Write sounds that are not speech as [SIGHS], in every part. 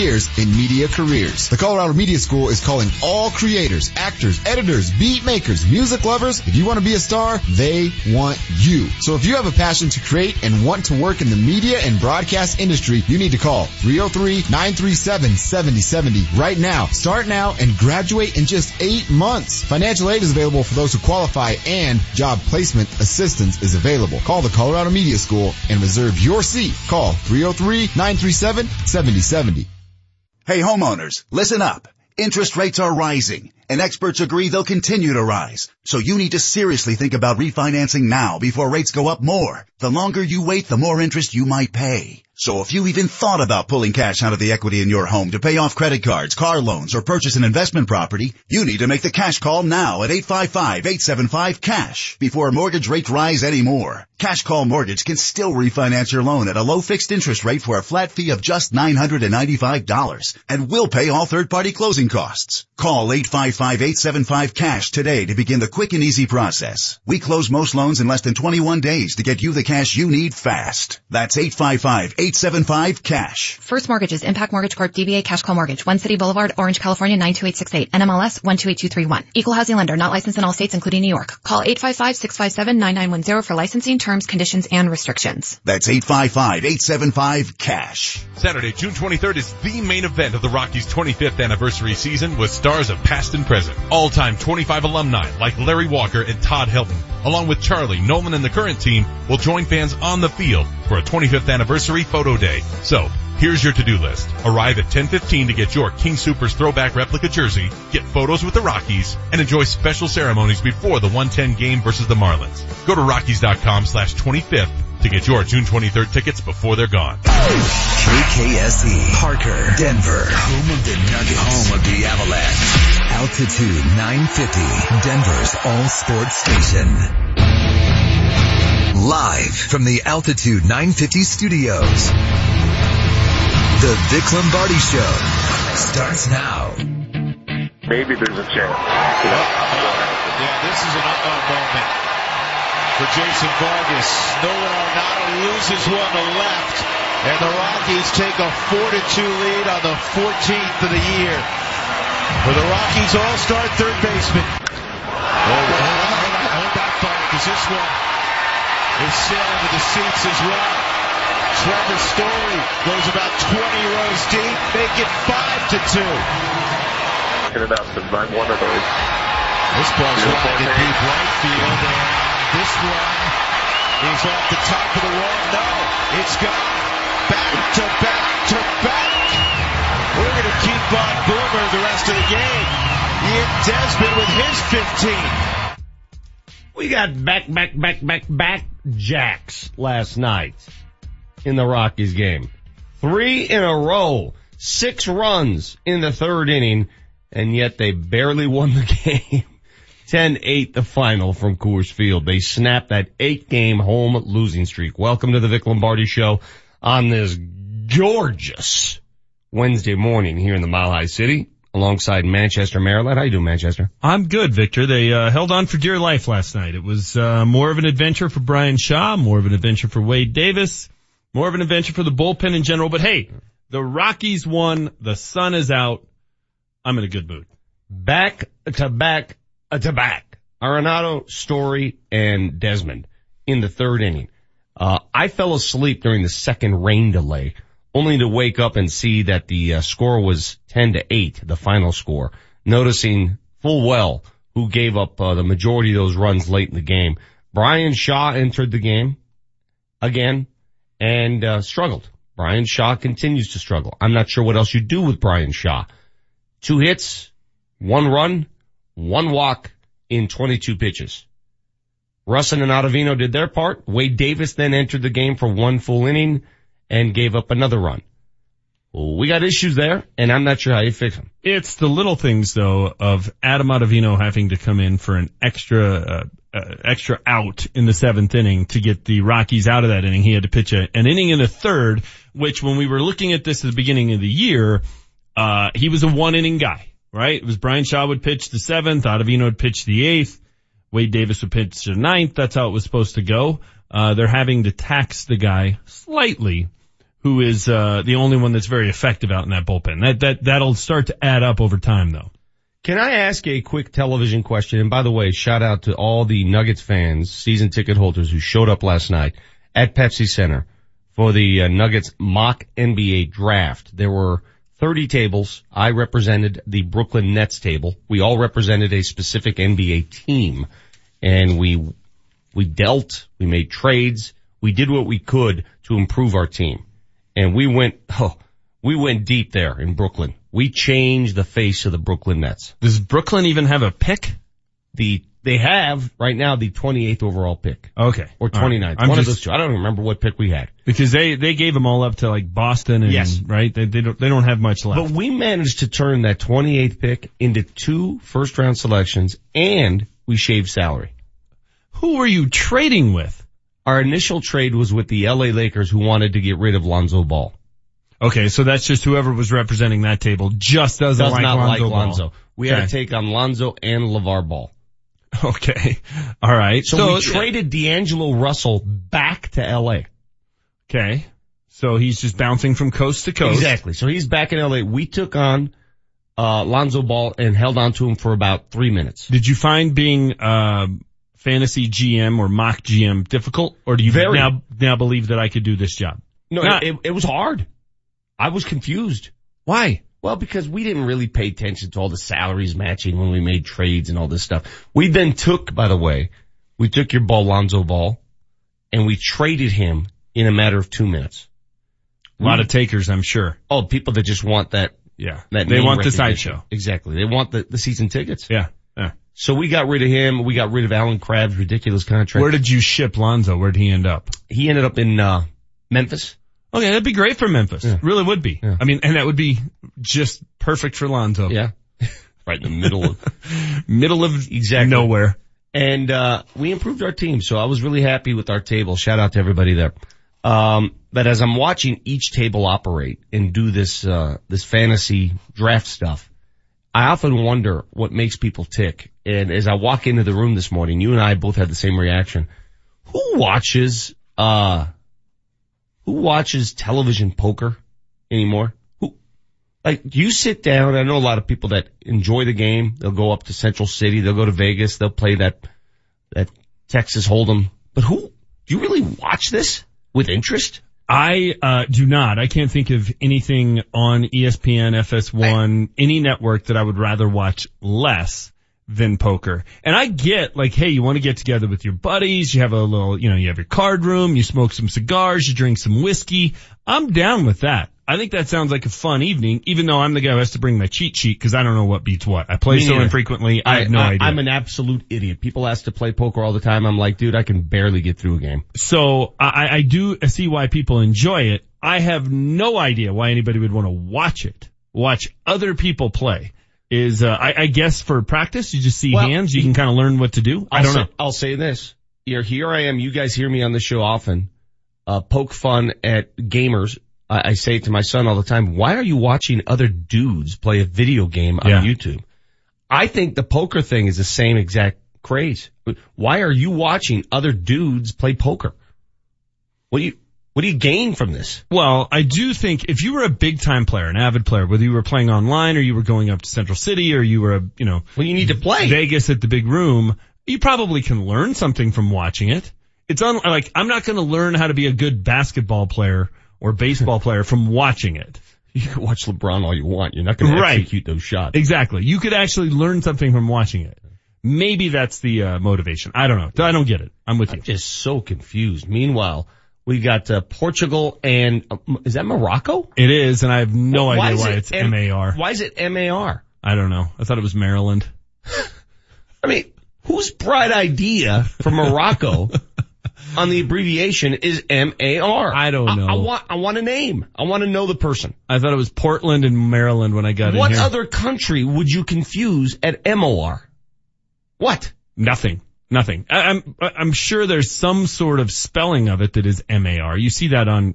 years in media careers. The Colorado Media School is calling all creators, actors, editors, beat makers, music lovers. If you want to be a star, they want you. So if you have a passion to create and want to work in the media and broadcast industry, you need to call 303-937-7070 right now. Start now and graduate in just eight months. Financial aid is available for those who qualify and job placement assistance is available. Call the Colorado Media School and reserve your seat. Call 303-937-7070. Hey homeowners, listen up. Interest rates are rising and experts agree they'll continue to rise. So you need to seriously think about refinancing now before rates go up more. The longer you wait, the more interest you might pay. So if you even thought about pulling cash out of the equity in your home to pay off credit cards, car loans, or purchase an investment property, you need to make the cash call now at 855-875-CASH before mortgage rates rise anymore. Cash Call Mortgage can still refinance your loan at a low fixed interest rate for a flat fee of just $995 and will pay all third-party closing costs. Call 855-875-CASH today to begin the quick and easy process. We close most loans in less than 21 days to get you the cash you need fast. That's 855-875-CASH. First Mortgages, Impact Mortgage Corp, DBA Cash Call Mortgage, One City Boulevard, Orange, California 92868, NMLS 128231. Equal housing lender, not licensed in all states including New York. Call 855-657-9910 for licensing terms, conditions, and restrictions. That's 855-875-CASH. Saturday, June 23rd is the main event of the Rockies 25th anniversary season with stars of past and present. All-time 25 alumni like Larry Walker and Todd Helton, along with Charlie, Nolan, and the current team will join fans on the field for a 25th anniversary photo day. So, Here's your to-do list. Arrive at 1015 to get your King Supers throwback replica jersey, get photos with the Rockies, and enjoy special ceremonies before the 110 game versus the Marlins. Go to Rockies.com slash 25th to get your June 23rd tickets before they're gone. KKSE, Parker, Denver, home of the Nuggets, home of the Avalanche. Altitude 950, Denver's all sports station. Live from the Altitude 950 studios. The Vic Lombardi Show starts now. Maybe there's a chance. Yeah, this is an uh-oh moment for Jason Vargas. Nolan Arenado loses one to left, and the Rockies take a 4-2 lead on the 14th of the year. For the Rockies all-star third baseman. Oh, hold on, hold that thought, because this one is sailing to the seats as well. Trevor Story goes about 20 rows deep, make it 5 to 2. Talking about the I'm one of those. This ball's lined in deep right field, and this one is off the top of the wall. No, it's gone back to back to back. We're going to keep on Boomer the rest of the game. Ian Desmond with his 15. We got back, back, back, back, back jacks last night in the Rockies game. Three in a row, six runs in the third inning, and yet they barely won the [LAUGHS] game. 10-8 the final from Coors Field. They snapped that eight game home losing streak. Welcome to the Vic Lombardi show on this gorgeous Wednesday morning here in the Mile High City alongside Manchester, Maryland. How you doing, Manchester? I'm good, Victor. They uh, held on for dear life last night. It was uh, more of an adventure for Bryan Shaw, more of an adventure for Wade Davis, more of an adventure for the bullpen in general. But hey, the Rockies won. The sun is out. I'm in a good mood. Back to back to back. Arenado, Story, and Desmond in the third inning. Uh, I fell asleep during the second rain delay, only to wake up and see that the uh, score was 10 to 8, the final score, noticing full well who gave up uh, the majority of those runs late in the game. Bryan Shaw entered the game again and uh, struggled. Bryan Shaw continues to struggle. I'm not sure what else you do with Bryan Shaw. Two hits, one run, one walk in 22 pitches. Rusin and Ottavino did their part. Wade Davis then entered the game for one full inning and gave up another run. We got issues there, and I'm not sure how you fix them. It's the little things though of Adam Ottavino having to come in for an extra, uh, uh, extra out in the seventh inning to get the Rockies out of that inning. He had to pitch a, an inning in the third, which when we were looking at this at the beginning of the year, uh, he was a one inning guy, right? It was Bryan Shaw would pitch the seventh, Ottavino would pitch the eighth, Wade Davis would pitch the ninth. That's how it was supposed to go. Uh, they're having to tax the guy slightly who is uh, the only one that's very effective out in that bullpen. That that that'll start to add up over time, though. Can I ask a quick television question? And by the way, shout out to all the Nuggets fans, season ticket holders who showed up last night at Pepsi Center for the uh, Nuggets mock NBA draft. There were 30 tables. I represented the Brooklyn Nets table. We all represented a specific NBA team and we, we dealt, we made trades, we did what we could to improve our team. And we went, oh, we went deep there in Brooklyn. We changed the face of the Brooklyn Nets. Does Brooklyn even have a pick? The, they have right now the 28th overall pick. Okay. Or All right. 29th. I'm One of those two. I don't remember what pick we had. Because they, they gave them all up to like Boston and, Yes. right? They, they don't, they don't have much left. But we managed to turn that 28th pick into two first round selections and we shaved salary. Who were you trading with? Our initial trade was with the LA Lakers who wanted to get rid of Lonzo Ball. Okay, so that's just whoever was representing that table just doesn't Does like not Lonzo. like Ball. Lonzo. We had Okay. to take on Lonzo and LaVar Ball. [LAUGHS] Okay. All right. So, we traded D'Angelo Russell back to LA. Okay. So he's just bouncing from coast to coast. Exactly. So he's back in LA. We took on uh, Lonzo Ball and held on to him for about three minutes. Did you find being um fantasy GM or mock GM difficult, or do you Very. now now believe that I could do this job? No, Not- it, it was hard. I was confused. Why? Well, because we didn't really pay attention to all the salaries matching when we made trades and all this stuff. We then took, by the way, we took your ball, Lonzo Ball, and we traded him in a matter of two minutes. A lot of takers, I'm sure. Oh, people that just want that, Yeah. that they want the sideshow. Exactly. They want the, the season tickets. Yeah. So we got rid of him. We got rid of Allen Crabbe's ridiculous contract. Where did you ship Lonzo? Where'd he end up? he ended up in, uh, Memphis. Okay, that'd be great for Memphis. Yeah. Really would be. Yeah. I mean, and that would be just perfect for Lonzo. Yeah. [LAUGHS] right in the middle of, [LAUGHS] Middle of Exactly. nowhere. and uh we improved our team. So I was really happy with our table. Shout out to everybody there. Um, but as I'm watching each table operate and do this uh this fantasy draft stuff, I often wonder what makes people tick. And as I walk into the room this morning, you and I both had the same reaction. Who watches uh who watches television poker anymore? Who like you sit down? I know a lot of people that enjoy the game. They'll go up to Central City. They'll go to Vegas. They'll play that that Texas Hold'em. But who do you really watch this with interest? I uh, do not. I can't think of anything on ESPN, FS1, any network that I would rather watch less than poker. And I get like, hey, you want to get together with your buddies, you have a little, you know, you have your card room, you smoke some cigars, you drink some whiskey. I'm down with that. I think that sounds like a fun evening, even though I'm the guy who has to bring my cheat sheet because I don't know what beats what. I play Me so neither. infrequently, I, have no idea. I'm an absolute idiot. People ask to play poker all the time. I'm like, dude, I can barely get through a game. So I, I do see why people enjoy it. I have no idea why anybody would want to watch it. Watch other people play. Is uh, I, I guess for practice you just see Well, hands, you can kind of learn what to do. I I'll don't say, know. I'll say this. Here, here I am. You guys hear me on the show often. Uh, poke fun at gamers. I, I say it to my son all the time. Why are you watching other dudes play a video game on Yeah. YouTube? I think the poker thing is the same exact craze. Why are you watching other dudes play poker? What do you, what do you gain from this? Well, I do think if you were a big time player, an avid player, whether you were playing online or you were going up to Central City or you were a, you know, Well, you need to play. Vegas at the big room, you probably can learn something from watching it. It's un- like, I'm not going to learn how to be a good basketball player or baseball [LAUGHS] player from watching it. You can watch LeBron all you want. You're not going to execute those shots. Exactly. You could actually learn something from watching it. Maybe that's the uh, motivation. I don't know. I don't get it. I'm with you. I'm just so confused. Meanwhile, we got uh, Portugal and uh, is that Morocco? It is, and I have no Why idea why it it's M- MAR. Why is it MAR? I don't know. I thought it was Maryland. [LAUGHS] I mean, whose bright idea from Morocco [LAUGHS] on the abbreviation is MAR? I don't know. I, want, I want a name. I want to know the person. I thought it was Portland and Maryland when I got What in here. What other country would you confuse at MOR? What? Nothing. Nothing. I, I'm I'm sure there's some sort of spelling of it that is MAR. You see that on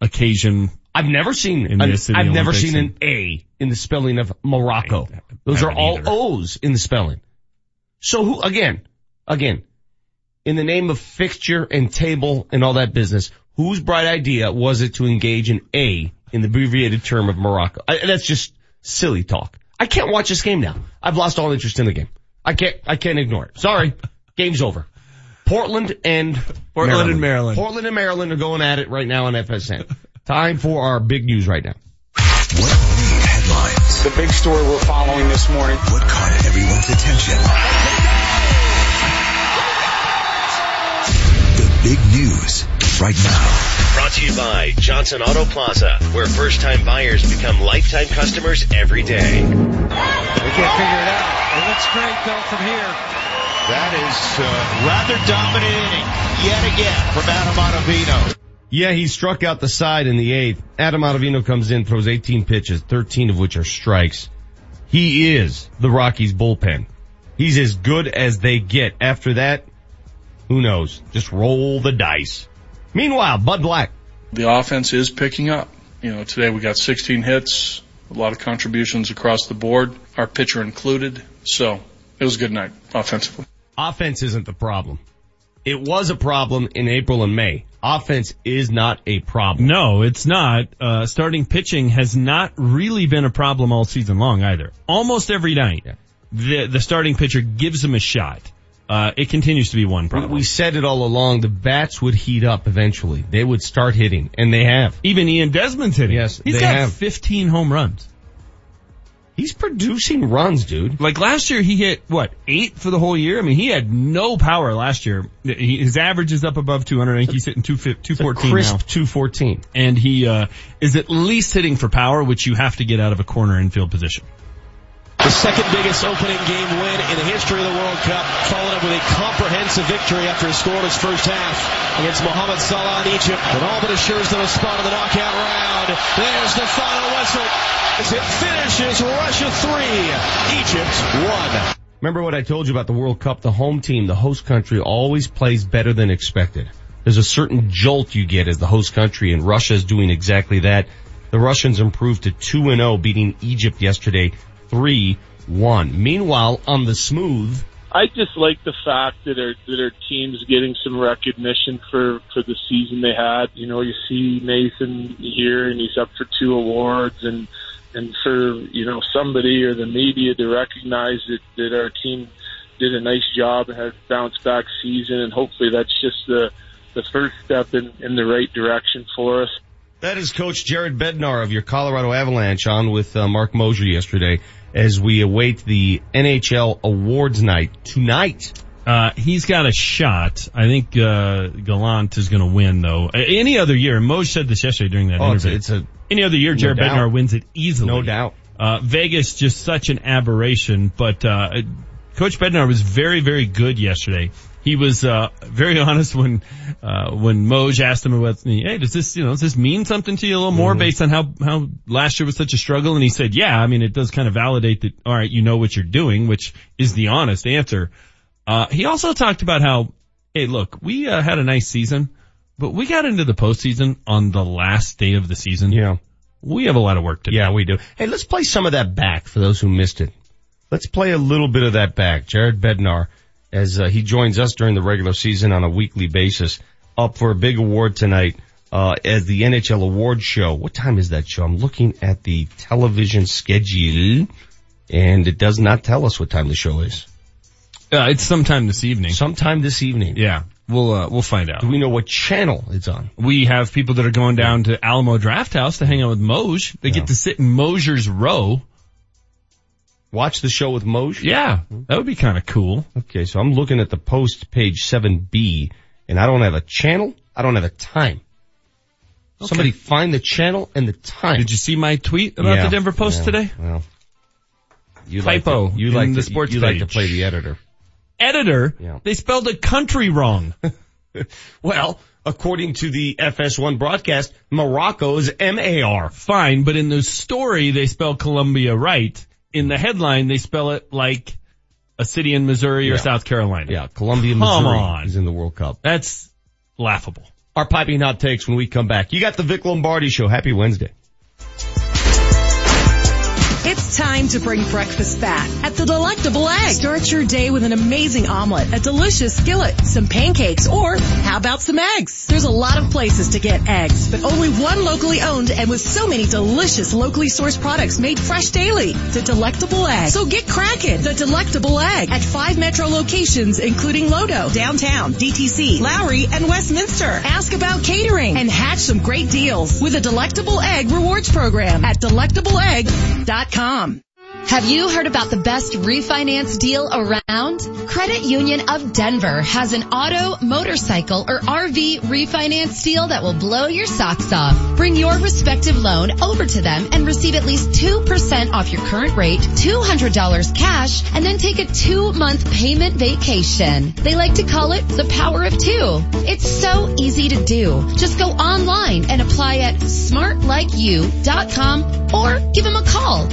occasion. I've never seen In an, this, in the I've never Olympics seen an A in the spelling of Morocco. I Those are all either. O's in the spelling. So who, again, again, in the name of fixture and table and all that business, whose bright idea was it to engage in A in the abbreviated term of Morocco? I, that's just silly talk. I can't watch this game now. I've lost all interest in the game. I can't, I can't ignore it. Sorry. [LAUGHS] Game's over. Portland and Portland Maryland. and Maryland. Portland and Maryland are going at it right now on FSN. Time for our big news right now. What made headlines? The big story we're following this morning. What caught everyone's attention? Big news right now. Brought to you by Johnson Auto Plaza, where first time buyers become lifetime customers every day. They can't figure it out. It looks great though from here. That is uh, rather dominant inning yet again from Adam Ottavino. Yeah, he struck out the side in the eighth. Adam Ottavino comes in, throws 18 pitches, 13 of which are strikes. He is the Rockies bullpen. He's as good as they get. After that, who knows? Just roll the dice. Meanwhile, Bud Black. The offense is picking up. You know, today we got 16 hits, a lot of contributions across the board, our pitcher included. So it was a good night offensively. Offense isn't the problem. It was a problem in April and May. Offense is not a problem. No, it's not. Uh, starting pitching has not really been a problem all season long either. Almost every night, Yeah. the the starting pitcher gives him a shot. Uh, it continues to be one problem. We said it all along. The bats would heat up eventually. They would start hitting, and they have. Even Ian Desmond's hitting. Yes, he's they got have. 15 home runs. He's producing runs, dude. Like last year, he hit what eight for the whole year. I mean, he had no power last year. He, his average is up above 200. I think he's hitting 2, 214 Crisp now. 214. and he uh, is at least hitting for power, which you have to get out of a corner infield position. The second biggest opening game win in the history of the World Cup, followed up with a comprehensive victory after a scoreless first half against Mohamed Salah in Egypt. That all but assures them a spot in the knockout round. There's the final whistle. As it finishes Russia 3, Egypt 1. Remember what I told you about the World Cup? The home team, the host country always plays better than expected. There's a certain jolt you get as the host country and Russia is doing exactly that. The Russians improved to 2-0 beating Egypt yesterday 3-1. Meanwhile, on the smooth, I just like the fact that our that our team's getting some recognition for for the season they had. You know, you see Nathan here, and he's up for two awards, and and for you know somebody or the media to recognize that that our team did a nice job and had bounce back season, and hopefully that's just the the first step in in the right direction for us. That is Coach Jared Bednar of your Colorado Avalanche on with uh, Marc Moser yesterday as we await the NHL awards night tonight. Uh, he's got a shot. I think, uh, Gallant is going to win though. Any other year, and Moj said this yesterday during that Oh, it's a, interview. it's a Any other year, Jared doubt. Bednar wins it easily. no doubt. Uh, Vegas just such an aberration, but, uh, Coach Bednar was very, very good yesterday. He was, uh, very [LAUGHS] honest when, uh, when Moj asked him about, hey, does this, you know, does this mean something to you a little more based on how, how last year was such a struggle? And he said, yeah, I mean, it does kind of validate that, alright, you know what you're doing, which is the honest answer. Uh, he also talked about how, hey, look, we, uh, had a nice season, but we got into the postseason on the last day of the season. Yeah. We have a lot of work to do. Yeah, we do. Hey, let's play some of that back for those who missed it. Let's play a little bit of that back. Jared Bednar, as uh, he joins us during the regular season on a weekly basis, up for a big award tonight uh, as the NHL Awards Show. What time is that show? I'm looking at the television schedule, and it does not tell us what time the show is. Uh, it's sometime this evening. Sometime this evening. Yeah, we'll uh, we'll find out. Do we know what channel it's on? We have people that are going down to Alamo Draft House to hang out with Moj. They Yeah. get to sit in Moser's row. Watch the show with Moj? Yeah, that would be kind of cool. Okay, so I'm looking at the post page 7B and I don't have a channel. I don't have a time. Somebody find the channel and the time. Did you see my tweet about Yeah, the Denver Post yeah, today? Well, you Typo like to, you like the to, sports you like to play the editor. Editor, Yeah. they spelled a country wrong. [LAUGHS] Well, according to the FS1 broadcast, Morocco's M-A-R. Fine, but in the story they spell Columbia right. In the headline they spell it like a city in Missouri or Yeah. South Carolina. Yeah, Columbia, Come Missouri on. is in the World Cup. That's laughable. Our piping hot takes when we come back. You got the Vic Lombardi show. Happy Wednesday. It's time to bring breakfast back at the Delectable Egg. Start your day with an amazing omelet, a delicious skillet, some pancakes, or how about some eggs? There's a lot of places to get eggs, but only one locally owned and with so many delicious locally sourced products made fresh daily. The Delectable Egg. So get cracking. The Delectable Egg at five metro locations, including Lodo, downtown, DTC, Lowry, and Westminster. Ask about catering and hatch some great deals with a Delectable Egg rewards program at delectableegg.com com. Have you heard about the best refinance deal around? Credit Union of Denver has an auto, motorcycle, or RV refinance deal that will blow your socks off. Bring your respective loan over to them and receive at least 2% off your current rate, $200 cash, and then take a two month payment vacation. They like to call it the power of two. It's so easy to do. Just go online and apply at smartlikeyou.com or give them a call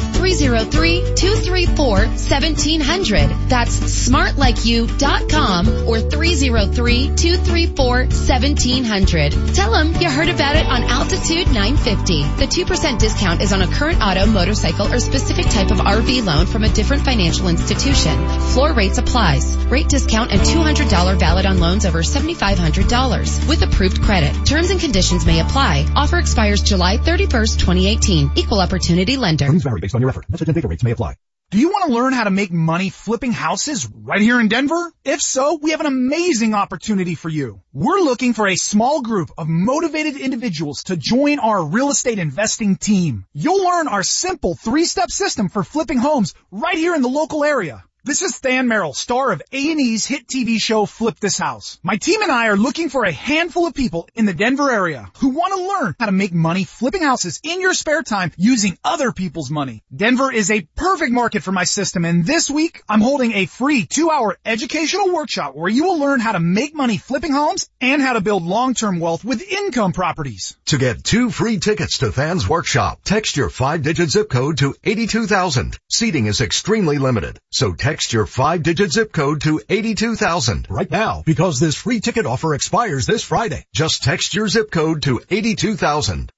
303-234-1700. That's smartlikeyou.com or 303-234-1700. Tell them you heard about it on Altitude 950. The 2% discount is on a current auto, motorcycle, or specific type of RV loan from a different financial institution. Floor rates applies. Rate discount and $200 valid on loans over $7,500 with approved credit. Terms and conditions may apply. Offer expires July 31st, 2018. Equal opportunity lender. Terms vary based on your effort. Rates may apply. Do you want to learn how to make money flipping houses right here in Denver? If so, we have an amazing opportunity for you. We're looking for a small group of motivated individuals to join our real estate investing team. You'll learn our simple three-step system for flipping homes right here in the local area. This is Than Merrill, star of A&E's hit TV show Flip This House. My team and I are looking for a handful of people in the Denver area who want to learn how to make money flipping houses in your spare time using other people's money. Denver is a perfect market for my system and this week I'm holding a free two hour educational workshop where you will learn how to make money flipping homes and how to build long-term wealth with income properties. To get two free tickets to Than's workshop, text your five digit zip code to 82,000. Seating is extremely limited, so text Text your five-digit zip code to 82,000 right now because this free ticket offer expires this Friday. Just text your zip code to 82,000.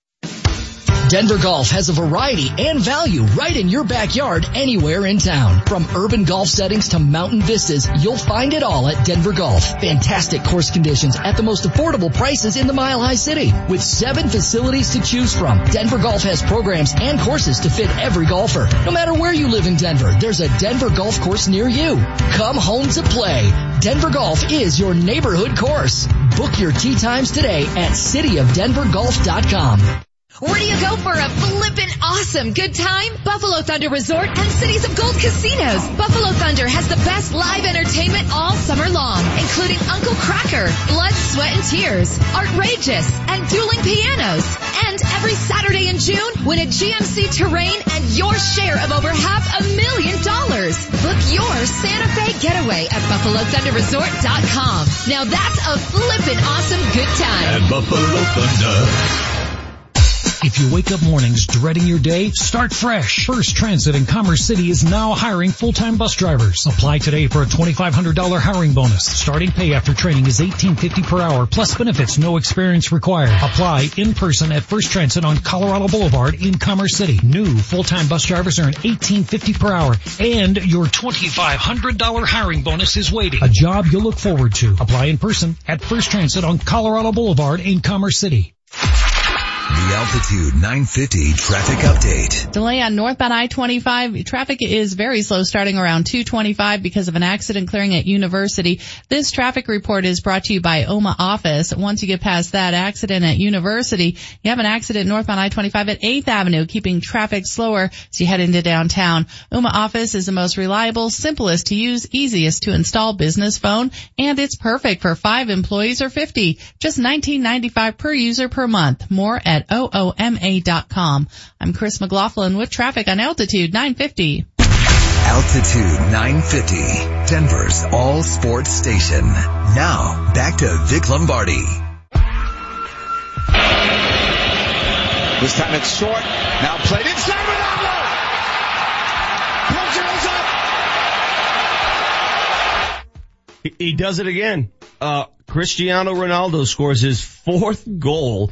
Denver Golf has a variety and value right in your backyard anywhere in town. From urban golf settings to mountain vistas, you'll find it all at Denver Golf. Fantastic course conditions at the most affordable prices in the Mile High City. With seven facilities to choose from, Denver Golf has programs and courses to fit every golfer. No matter where you live in Denver, there's a Denver Golf course near you. Come home to play. Denver Golf is your neighborhood course. Book your tee times today at cityofdenvergolf.com. Where do you go for a flippin' awesome good time? Buffalo Thunder Resort and Cities of Gold Casinos. Buffalo Thunder has the best live entertainment all summer long, including Uncle Kracker, Blood, Sweat, and Tears, Artrageous, and dueling pianos. And every Saturday in June, win a GMC Terrain and your share of over half a million dollars. Book your Santa Fe getaway at BuffaloThunderResort.com. Now that's a flippin' awesome good time. At Buffalo Thunder. If you wake up mornings dreading your day, start fresh. First Transit in Commerce City is now hiring full-time bus drivers. Apply today for a $2,500 hiring bonus. Starting pay after training is $18.50 per hour plus benefits, no experience required. Apply in person at First Transit on Colorado Boulevard in Commerce City. New full-time bus drivers earn $18.50 per hour and your $2,500 hiring bonus is waiting. A job you'll look forward to. Apply in person at First Transit on Colorado Boulevard in Commerce City. The Altitude 950 traffic update. Delay on northbound I-25. Traffic is very slow starting around 225 because of an accident clearing at University. This traffic report is brought to you by Ooma office. Once you get past that accident at University, you have an accident northbound I-25 at 8th Avenue, keeping traffic slower as you head into downtown. Ooma office is the most reliable, simplest to use, easiest to install business phone, and it's perfect for five employees or 50. Just 19.95 per user per month. More at at OOMA.com. I'm Chris McLaughlin with traffic on Altitude 950. Altitude 950, Denver's all sports station. Now, back to Vic Lombardi. This time it's short. Now played inside Ronaldo. Pressure is up. He does it again. Uh, Cristiano Ronaldo scores his fourth goal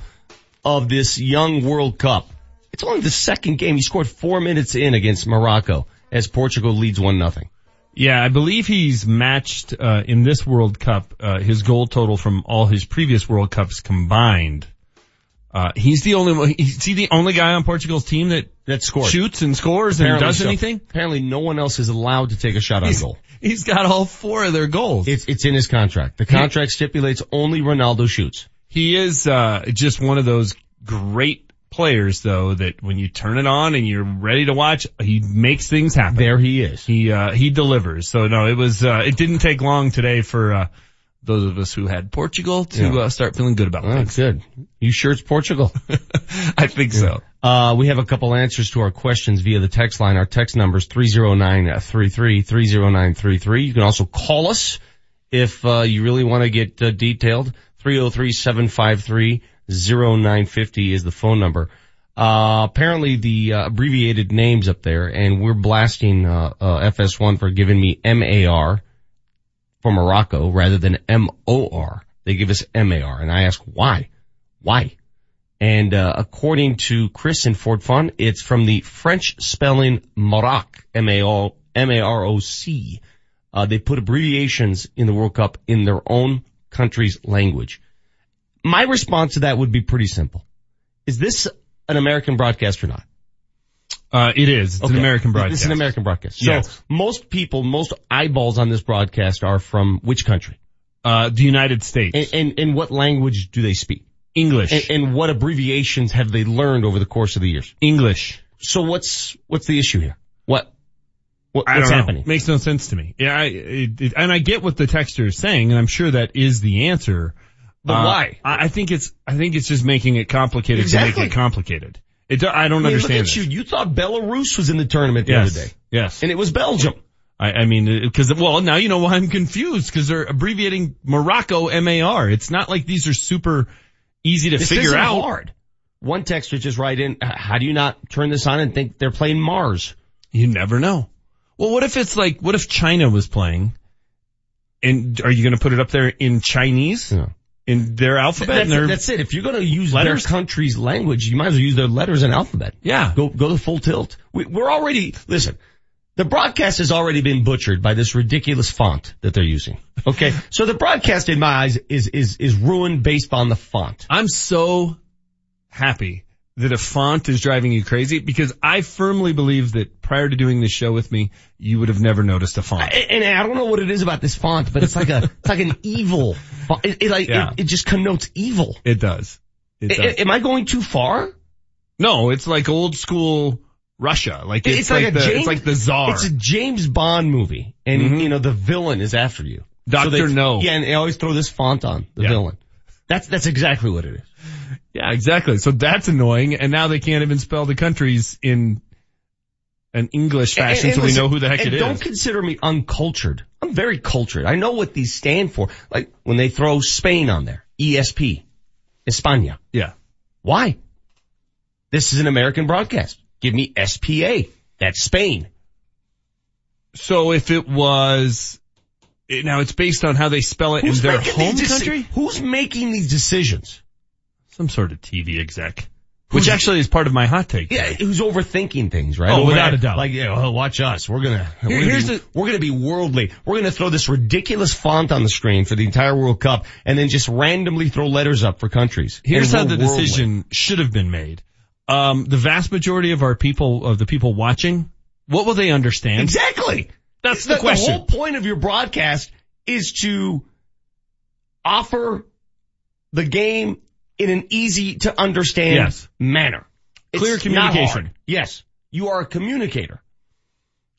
of this young World Cup. It's only the second game. He scored four minutes in against Morocco as Portugal leads one nothing. Yeah, I believe he's matched uh, in this World Cup uh, his goal total from all his previous World Cups combined. Uh, he's the only one. Is he the only guy on Portugal's team that that scores, shoots and scores Apparently and does so. anything? Apparently, no one else is allowed to take a shot on He's- goal. [LAUGHS] He's got all four of their goals. It's it's in his contract. The contract stipulates only Ronaldo shoots. He is uh, just one of those great players, though, that when you turn it on and you're ready to watch, he makes things happen. There he is. He uh, he delivers. So no, it was uh, it didn't take long today for uh, those of us who had Portugal to Yeah. uh, start feeling good about Oh, things. good. You sure it's Portugal? [LAUGHS] I think so. Uh, we have a couple answers to our questions via the text line. Our text number is 30933, 30933. You can also call us if, uh, you really want to get uh, detailed. 303-753-0950 is the phone number. Uh, apparently the uh, abbreviated names up there and we're blasting, uh, uh, FS1 for giving me MAR for Morocco rather than M-O-R. They give us M-A-R and I ask why? Why? And uh, according to Chris in Fort Fun, it's from the French spelling Maroc, M-A-R-O-C. Uh, they put abbreviations in the World Cup in their own country's language. My response to that would be pretty simple. Is this an American broadcast or not? Uh, it is. It's Okay. an American broadcast. is an American broadcast. So Yes. most people, most eyeballs on this broadcast are from which country? Uh, the United States. And, and, and what language do they speak? English. And, and what abbreviations have they learned over the course of the years? English. So what's, what's the issue here? What, what I what's happening? Makes no sense to me. Yeah, I, it, it, and I get what the texter is saying, and I'm sure that is the answer. But Uh, why? I, I think it's, I think it's just making it complicated to Exactly. make it complicated. It, do- I don't I mean, understand look at you. You thought Belarus was in the tournament the Yes. other day. Yes. And it was Belgium. I, I mean, because well, now you know why I'm confused because they're abbreviating Morocco MAR. It's not like these are super easy to This figure isn't out. hard. One texter just write in, how do you not turn this on and think they're playing Mars? You never know. Well, what if it's like, what if China was playing? And are you going to put it up there in Chinese? No. In their alphabet? That's and their, it, that's it. If you're going to use letters? their country's language, you might as well use their letters and alphabet. Yeah. Go, go the full tilt. We, we're already, listen, the broadcast has already been butchered by this ridiculous font that they're using. Okay. [LAUGHS] so the broadcast in my eyes is, is, is ruined based on the font. I'm so happy that a font is driving you crazy because I firmly believe that prior to doing this show with me, you would have never noticed a font. I- and I don't know what it is about this font, but it's like a, it's like an [LAUGHS] evil, font. it, it like, Yeah. it, it just connotes evil. It does. It does. am I going too far? no, it's like old school Russia. Like it's, It's like, like, the, James, it's like the czar. It's a James Bond movie, and Mhm. you know the villain is after you. Dr. they- No. Yeah, and they always throw this font on the Yeah. villain. That's that's exactly what it is. Yeah, exactly. So that's annoying. And now they can't even spell the countries in an English fashion And- and so we know who the heck and it don't is. consider me uncultured. I'm very cultured. I know what these stand for. Like when they throw Spain on there, ESP, España. Yeah. Why? This is an American broadcast. Give me SPA. That's Spain. So if it was, now it's based on how they spell it in their home country? Who's making these decisions? Some sort of TV exec. Which actually is part of my hot take. Yeah, who's overthinking things, right? Oh, Over- without a doubt. Like, yeah, well, watch us. We're gonna, we're gonna here's be, the- we're gonna be worldly. We're gonna throw this ridiculous font on the screen for the entire World Cup and then just randomly throw letters up for countries. Here's how the worldly. decision should have been made. Um, the vast majority of our people, of the people watching, what will they understand? Exactly. That's the The, question. whole point of your broadcast is to offer the game in an easy to understand Yes. manner. It's Clear communication. Yes. You are a communicator.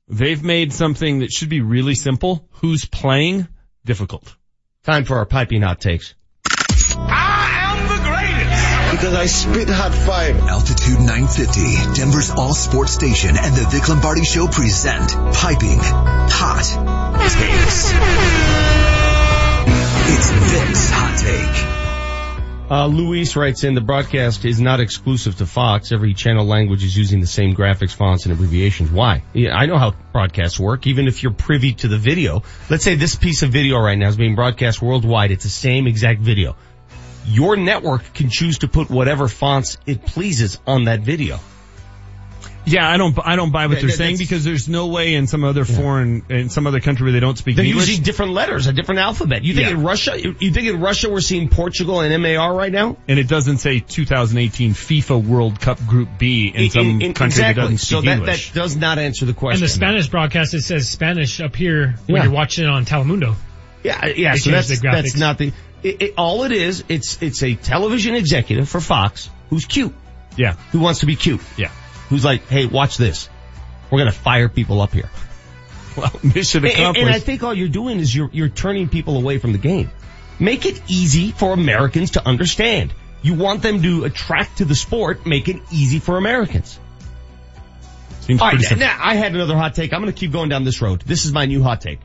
They've made something that should be really simple. Who's playing? Difficult. Time for our piping hot takes. I am the greatest! Because I spit hot fire. Altitude 950, Denver's all sports station and the Vic Lombardi show present Piping Hot Takes. It's Vic's Hot Take. Uh, Luis writes in, the broadcast is not exclusive to Fox. Every channel language is using the same graphics, fonts, and abbreviations. Why? Yeah, I know how broadcasts work, even if you're privy to the video. Let's say this piece of video right now is being broadcast worldwide. It's the same exact video. Your network can choose to put whatever fonts it pleases on that video. Yeah, I don't, I don't buy what they're that- saying because there's no way in some other foreign, in some other country where they don't speak They're English. using different letters, a different alphabet. You think Yeah. in Russia, you, you think in Russia we're seeing Portugal and MAR right now? and it doesn't say 2018 FIFA World Cup Group B in, some In- in- country that doesn't So speak that, English. that does not answer the question. And the Spanish broadcast, it says Spanish up here when Yeah. you're watching it on Telemundo. Yeah, yeah. They So that's that's not the. It, it, all it is, it's it's a television executive for Fox who's cute, yeah, who wants to be cute, yeah. Who's like, hey, watch this. We're gonna fire people up here. [LAUGHS] Well, mission And, and- accomplished. and I think all you're doing is you're you're turning people away from the game. Make it easy for Americans to understand. You want them to attract to the sport. Make it easy for Americans. Seems All right, now I had another hot take. I'm going to keep going down this road. This is my new hot take.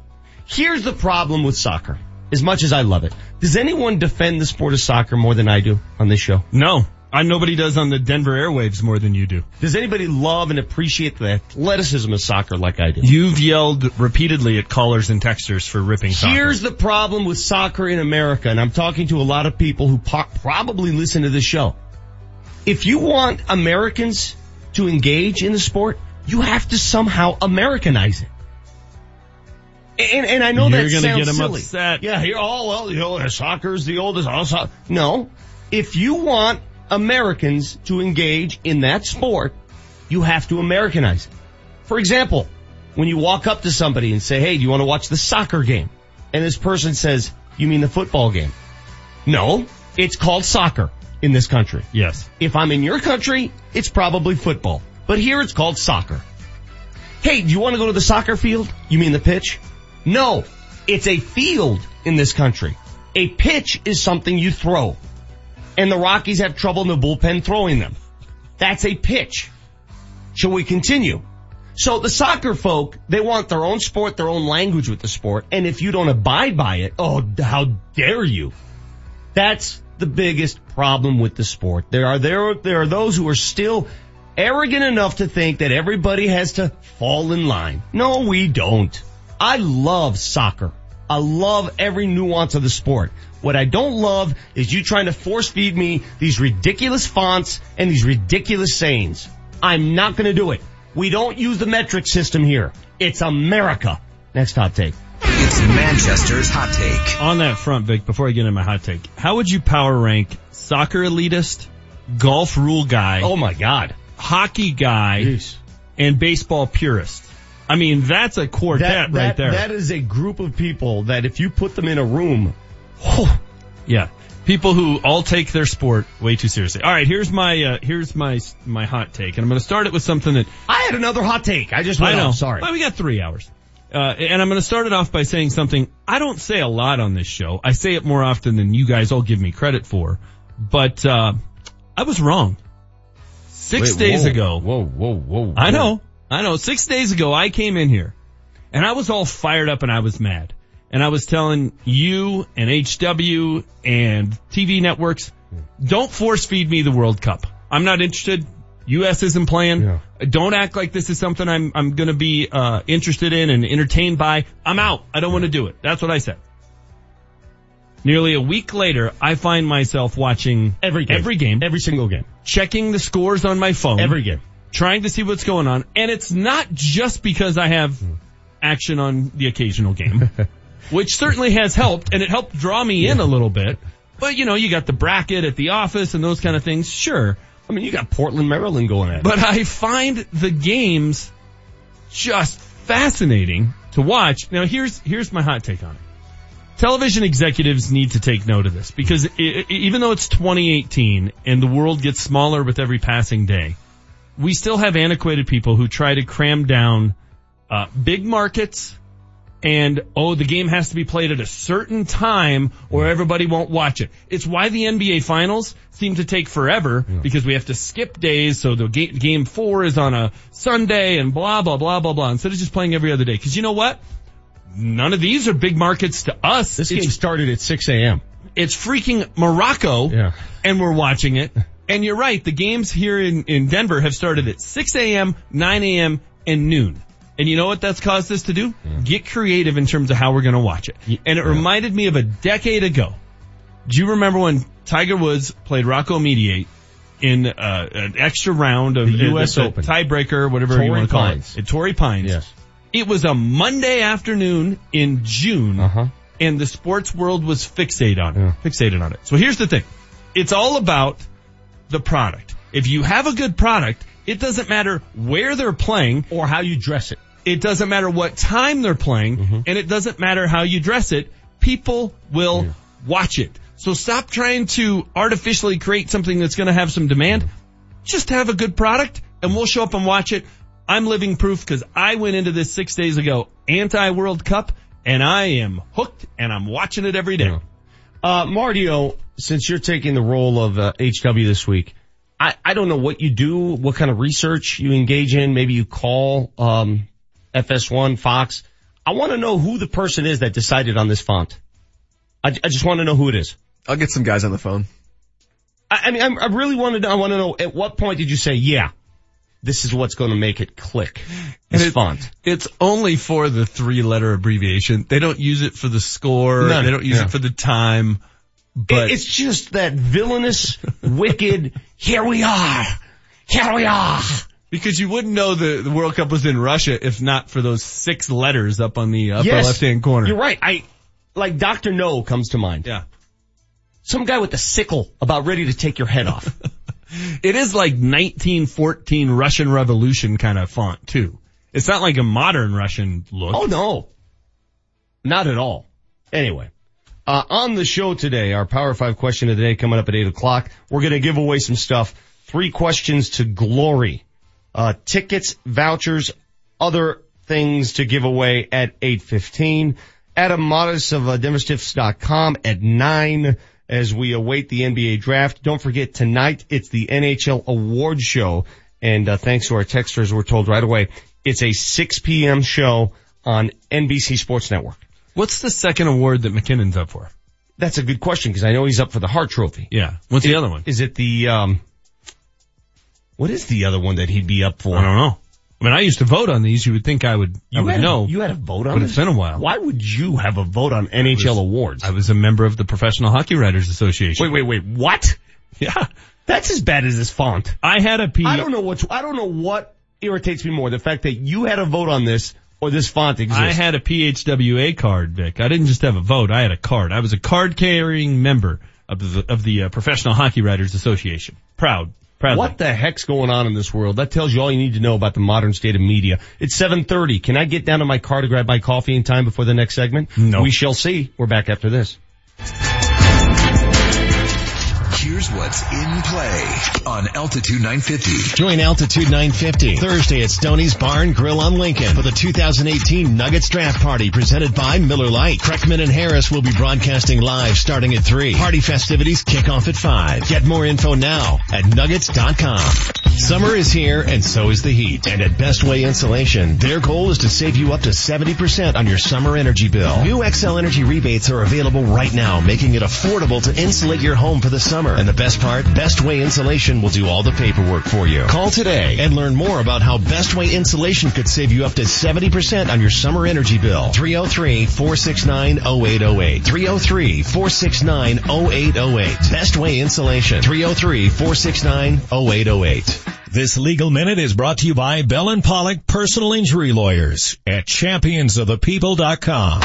Here's the problem with soccer. As much as I love it, does anyone defend the sport of soccer more than I do on this show? No, I, nobody does on the Denver airwaves more than you do. Does anybody love and appreciate the athleticism of soccer like I do? You've yelled repeatedly at callers and texters for ripping soccer. Here's the problem with soccer in America, and I'm talking to a lot of people who po- probably listen to this show. If you want Americans to engage in the sport, you have to somehow Americanize it. And, and I know You're that sounds get silly. upset. Yeah, here, oh well, you know, soccer's the oldest. Oh, so- no, if you want Americans to engage in that sport, you have to Americanize it. For example, when you walk up to somebody and say, hey, do you want to watch the soccer game? And this person says, you mean the football game? No, it's called soccer in this country. Yes. If I'm in your country, it's probably football. But here it's called soccer. Hey, do you want to go to the soccer field? You mean the pitch? No, it's a field in this country. A pitch is something you throw. And the Rockies have trouble in the bullpen throwing them. That's a pitch. Shall we continue? So the soccer folk, they want their own sport, their own language with the sport, and if you don't abide by it, oh, how dare you? That's the biggest problem with the sport. There are there there are those who are still arrogant enough to think that everybody has to fall in line. No, we don't. I love soccer. I love every nuance of the sport. What I don't love is you trying to force feed me these ridiculous fonts and these ridiculous sayings. I'm not going to do it. We don't use the metric system here. It's America. Next hot take. It's Manchester's hot take. On that front, Vic, before I get into my hot take, how would you power rank soccer elitist, golf rule guy, Oh my God. hockey guy, and baseball purist? I mean, that's a quartet That, right there. that is a group of people that if you put them in a room, Yeah. People who all take their sport way too seriously. All right, here's my uh, here's my my hot take, and I'm going to start it with something that I had another hot take. I just went I know. off. Sorry. Well, we got three hours, uh, and I'm going to start it off by saying something I don't say a lot on this show. I say it more often than you guys all give me credit for, but uh, I was wrong. Six Wait, days whoa, ago, Whoa, whoa, whoa. I know, I know. Six days ago, I came in here, and I was all fired up, and I was mad. And I was telling you and HW and TV networks, don't force feed me the World Cup. I'm not interested. U.S. isn't playing. Don't act like this is something I'm I'm going to be uh, interested in and entertained by. I'm out. I don't want to do it. That's what I said. Nearly a week later, I find myself watching Every game. every game, Every single game. checking the scores on my phone, Every game. trying to see what's going on. And it's not just because I have action on the occasional game, [LAUGHS] which certainly has helped and it helped draw me in a little bit. But you know, you got the bracket at the office and those kind of things. Sure. I mean, you got Portland, Maryland going at it. But I find the games just fascinating to watch. Now here's, here's my hot take on it. Television executives need to take note of this because i i even though it's 2018 and the world gets smaller with every passing day, we still have antiquated people who try to cram down uh, big markets and oh the game has to be played at a certain time or everybody won't watch it. It's why the NBA finals seem to take forever because we have to skip days so the ga- game 4 is on a Sunday and blah blah blah blah blah instead of just playing every other day cuz you know what? None of these are big markets to us. This it's, game started at 6 a.m. it's freaking Morocco Yeah. and we're watching it. And you're right, the games here in, in Denver have started at 6 a.m., 9 a.m., and noon. And you know what that's caused us to do? Get creative in terms of how we're going to watch it. And it reminded me of a decade ago. Do you remember when Tiger Woods played Rocco Mediate in uh, an extra round of The uh, US the Open. tiebreaker, whatever you want to call Pines. it, at Torrey Pines. Yes. It was a Monday afternoon in June, Uh-huh. and the sports world was fixated on it. Fixated on it. So here's the thing: it's all about the product. If you have a good product, it doesn't matter where they're playing or how you dress it. It doesn't matter what time they're playing, Mm-hmm. and it doesn't matter how you dress it. People will watch it. So stop trying to artificially create something that's going to have some demand. Just have a good product, and we'll show up and watch it. I'm living proof because I went into this six days ago, anti World Cup, and I am hooked, and I'm watching it every day. Uh, Mardio, since you're taking the role of uh, HW this week, I, I don't know what you do, what kind of research you engage in. Maybe you call um, FS1, Fox. I want to know who the person is that decided on this font. I, I just want to know who it is. I'll get some guys on the phone. I, I mean, I'm, I really want to. know- I want to know at what point did you say, yeah, this is what's going to make it click. This it- font. It's only for the three letter abbreviation. They don't use it for the score. None. They don't use Yeah. it for the time. But It- it's just that villainous, [LAUGHS] wicked. Here we are. Here we are. Because you wouldn't know the, the World Cup was in Russia if not for those six letters up on the upper Yes. left hand corner. You're right. I like Doctor No comes to mind. Yeah. Some guy with a sickle about ready to take your head off. [LAUGHS] It is like 1914 Russian Revolution kind of font too. It's not like a modern Russian look. oh no, not at all. Anyway, uh, on the show today, our Power Five question of the day coming up at eight o'clock. We're going to give away some stuff. Three questions to glory. Uh, tickets, vouchers, other things to give away at 8.15. Adam Mares of uh, DenverStiffs.com at 9 as we await the NBA draft. Don't forget tonight it's the NHL award show and uh, thanks to our texters we're told right away it's a 6 p.m. show on NBC Sports Network. What's the second award that MacKinnon's up for? That's a good question because I know he's up for the Hart Trophy. Yeah. What's the other one? Is it the um? What is the other one that he'd be up for? I don't know. I mean, I used to vote on these. You would think I would, I You would had know. you had a vote on But this? it's been a while. Why would you have a vote on NHL awards? I was a member of the Professional Hockey Writers Association. Wait, wait, wait. What? Yeah. That's as bad as this font. I had a P. I don't know what. I don't know what irritates me more: the fact that you had a vote on this or this font exists. I had a PHWA card, Vic. I didn't just have a vote. I had a card. I was a card carrying member of the of the uh, Professional Hockey Writers Association. Proud, What the heck's going on in this world? That tells you all you need to know about the modern state of media. It's 7.30. Can I get down to my car to grab my coffee in time before the next segment? No. We shall see. We're back after this. Here's what's in play on Altitude 950. Join Altitude 950 Thursday at Stoney's Barn Grill on Lincoln for the 2018 Nuggets Draft Party presented by Miller Lite. Kreckman and Harris will be broadcasting live starting at 3. Party festivities kick off at 5. Get more info now at nuggets.com. Summer is here and so is the heat. And at Best Way Insulation, their goal is to save you up to 70% on your summer energy bill. New Xcel Energy rebates are available right now, making it affordable to insulate your home for the summer. And the best part, Best Way Insulation will do all the paperwork for you. Call today and learn more about how Best Way Insulation could save you up to 70% on your summer energy bill. 303-469-0808. 303-469-0808. Best Way Insulation. 303-469-0808. This legal minute is brought to you by Bell and Pollock Personal Injury Lawyers at championsofthepeople.com.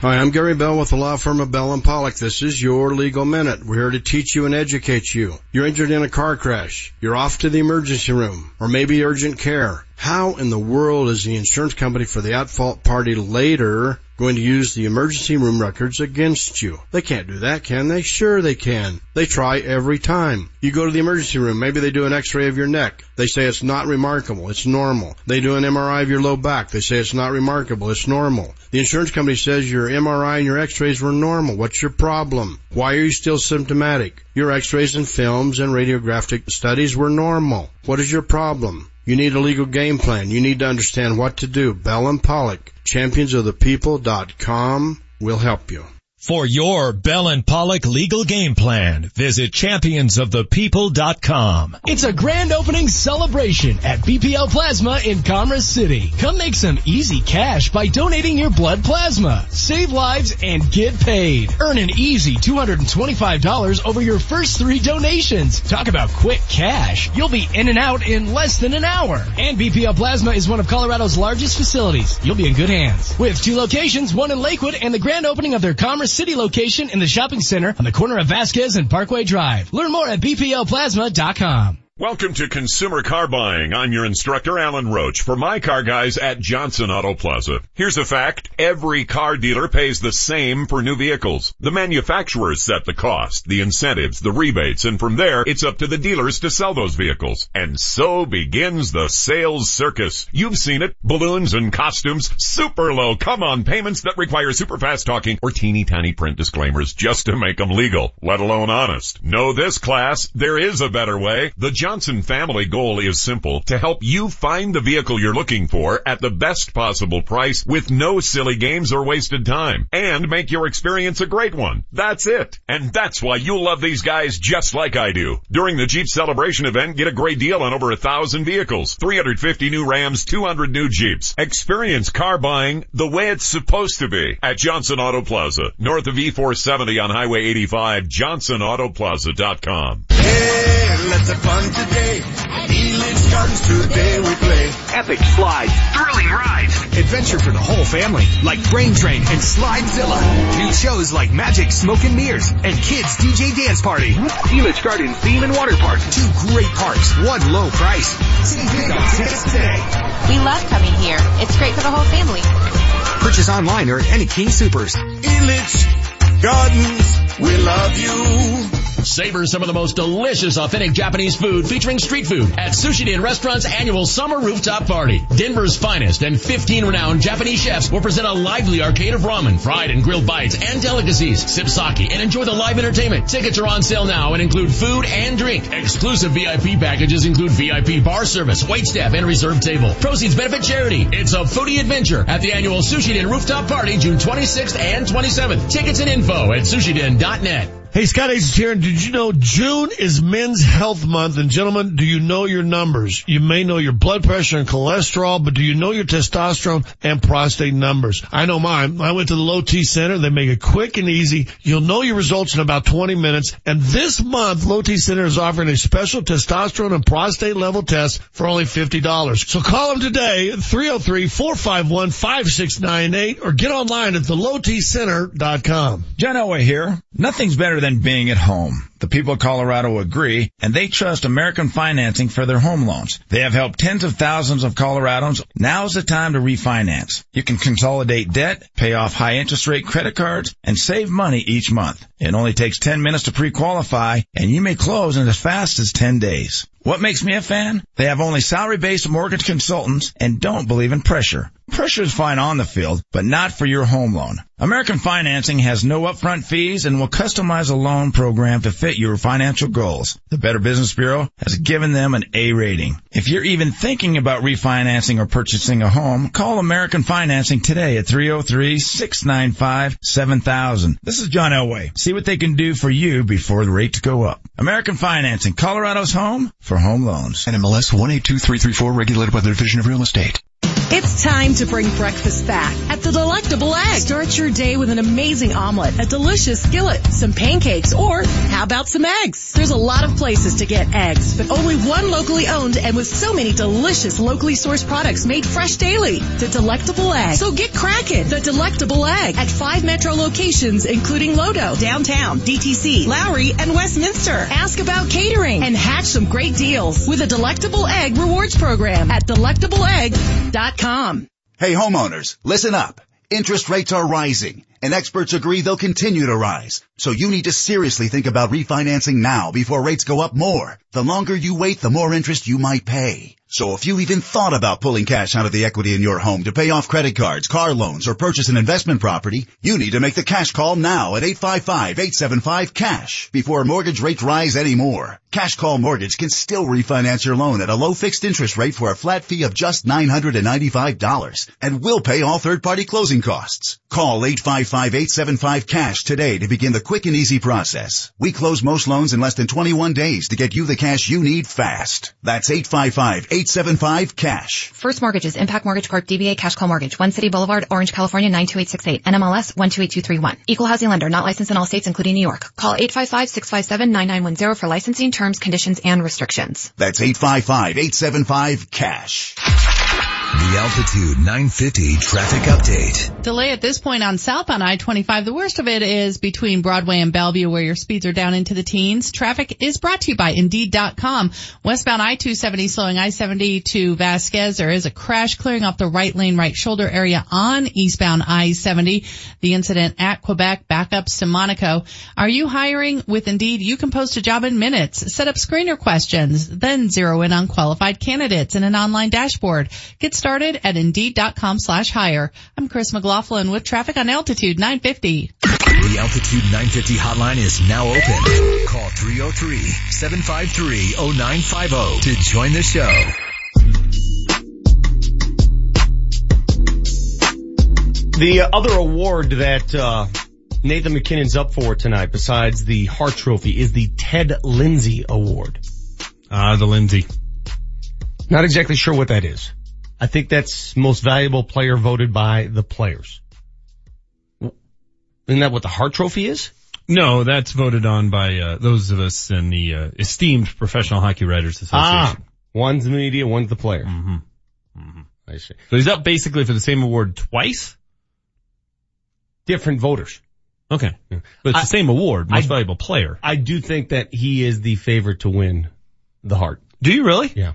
Hi, I'm Gary Bell with the law firm of Bell and Pollock. This is your legal minute. We're here to teach you and educate you. You're injured in a car crash. You're off to the emergency room or maybe urgent care. How in the world is the insurance company for the at-fault party later going to use the emergency room records against you? They can't do that, can they? Sure they can. They try every time. You go to the emergency room, maybe they do an x-ray of your neck. They say it's not remarkable, it's normal. They do an MRI of your low back. They say it's not remarkable, it's normal. The insurance company says your MRI and your x-rays were normal. What's your problem? Why are you still symptomatic? Your x-rays and films and radiographic studies were normal. What is your problem? You need a legal game plan. You need to understand what to do. Bell and Pollock, championsofthepeople.com will help you. For your Bell and Pollock legal game plan, visit championsofthepeople.com. It's a grand opening celebration at BPL Plasma in Commerce City. Come make some easy cash by donating your blood plasma. Save lives and get paid. Earn an easy $225 over your first three donations. Talk about quick cash. You'll be in and out in less than an hour. And BPL Plasma is one of Colorado's largest facilities. You'll be in good hands. With two locations, one in Lakewood and the grand opening of their Commerce City location in the shopping center on the corner of Vasquez and Parkway Drive. Learn more at bplplasma.com. Welcome to Consumer Car Buying. I'm your instructor, Alan Roach, for my car guys at Johnson Auto Plaza. Here's a fact. Every car dealer pays the same for new vehicles. The manufacturers set the cost, the incentives, the rebates, and from there, it's up to the dealers to sell those vehicles. And so begins the sales circus. You've seen it. Balloons and costumes, super low come-on payments that require super fast talking or teeny tiny print disclaimers just to make them legal, let alone honest. Know this class, there is a better way. The Johnson family goal is simple, to help you find the vehicle you're looking for at the best possible price with no silly games or wasted time and make your experience a great one. That's it. And that's why you'll love these guys just like I do. During the Jeep celebration event, get a great deal on over a thousand vehicles, 350 new Rams, 200 new Jeeps. Experience car buying the way it's supposed to be at Johnson Auto Plaza, north of E470 on Highway 85, johnsonautoplaza.com. Hey, let's have fun today. Elitch Gardens today we play. Epic slides, thrilling rides, adventure for the whole family, like Brain Train and Slidezilla. New shows like Magic Smoke and Mirrors and Kids DJ Dance Party. Elitch Gardens Theme and Water Park. Two great parks, one low price. See big on tickets today. We love coming here. It's great for the whole family. Purchase online or at any King Supers. Elitch Gardens, we love you. Savor some of the most delicious authentic Japanese food featuring street food at Sushi Den Restaurant's annual summer rooftop party. Denver's finest and 15 renowned Japanese chefs will present a lively arcade of ramen, fried and grilled bites, and delicacies. Sip sake and enjoy the live entertainment. Tickets are on sale now and include food and drink. Exclusive VIP packages include VIP bar service, wait staff, and reserved table. Proceeds benefit charity. It's a foodie adventure at the annual Sushi Den rooftop party June 26th and 27th. Tickets and info at sushiden.net. Hey, Scott Aces here, and did you know June is Men's Health Month? And gentlemen, do you know your numbers? You may know your blood pressure and cholesterol, but do you know your testosterone and prostate numbers? I know mine. I went to the Low T Center. They make it quick and easy. You'll know your results in about 20 minutes. And this month, Low T Center is offering a special testosterone and prostate level test for only $50. So call them today, 303-451-5698, or get online at thelowtcenter.com. John Elway here. Nothing's better than being at home. The people of Colorado agree, and they trust American Financing for their home loans. They have helped tens of thousands of Coloradans. Now's the time to refinance. You can consolidate debt, pay off high interest rate credit cards, and save money each month. It only takes 10 minutes to pre-qualify, and you may close in as fast as 10 days. What makes me a fan? They have only salary-based mortgage consultants and don't believe in pressure. Pressure is fine on the field, but not for your home loan. American Financing has no upfront fees and will customize a loan program to fit your financial goals. The Better Business Bureau has given them an A rating. If you're even thinking about refinancing or purchasing a home, call American Financing today at 303-695-7000. This is John Elway. See what they can do for you before the rates go up. American Financing, Colorado's home for home loans. NMLS 182334 regulated by the Division of Real Estate. It's time to bring breakfast back at the Delectable Egg. Start your day with an amazing omelet, a delicious skillet, some pancakes, or how about some eggs? There's a lot of places to get eggs, but only one locally owned and with so many delicious locally sourced products made fresh daily. The Delectable Egg. So get cracking. The Delectable Egg at five metro locations including Lodo, downtown, DTC, Lowry, and Westminster. Ask about catering and hatch some great deals with a Delectable Egg rewards program at delectableegg.com. Hey homeowners, listen up. Interest rates are rising and experts agree they'll continue to rise. So you need to seriously think about refinancing now before rates go up more. The longer you wait, the more interest you might pay. So if you even thought about pulling cash out of the equity in your home to pay off credit cards, car loans, or purchase an investment property, you need to make the cash call now at 855-875-CASH before mortgage rates rise anymore. Cash Call Mortgage can still refinance your loan at a low fixed interest rate for a flat fee of just $995 and will pay all third-party closing costs. Call 855-875-CASH today to begin the quick and easy process. We close most loans in less than 21 days to get you the cash you need fast. That's 855-875-CASH. First Mortgages, Impact Mortgage Corp, DBA Cash Call Mortgage, One City Boulevard, Orange, California 92868, NMLS 128231. Equal housing lender, not licensed in all states including New York. Call 855-657-9910 for licensing terms, conditions, and restrictions. That's 855-875-CASH. The Altitude 950 traffic update. Delay at this point on southbound I-25. The worst of it is between Broadway and Bellevue where your speeds are down into the teens. Traffic is brought to you by Indeed.com. Westbound I-270 slowing I-70 to Vasquez. There is a crash clearing off the right lane, right shoulder area on eastbound I-70. The incident at Quebec backups to Monaco. Are you hiring with Indeed? You can post a job in minutes. Set up screener questions, then zero in on qualified candidates in an online dashboard. Get started at Indeed.com slash hire. I'm Chris McLaughlin with traffic on Altitude 950. The Altitude 950 hotline is now open. Call 303-753-0950 to join the show. The other award that uh, Nathan MacKinnon's up for tonight, besides the Hart Trophy, is the Ted Lindsay Award. Ah, uh, the Lindsay. Not exactly sure what that is. I think that's most valuable player voted by the players. Isn't that what the Hart Trophy is? No, that's voted on by uh, those of us in the uh, esteemed Professional Hockey Writers Association. Ah, one's the media, one's the player. Mm-hmm. Mm-hmm. I see. So he's up basically for the same award twice? Different voters. Okay. Yeah. But it's I, the same award, most I, valuable player. I do think that he is the favorite to win the Hart. Do you really? Yeah.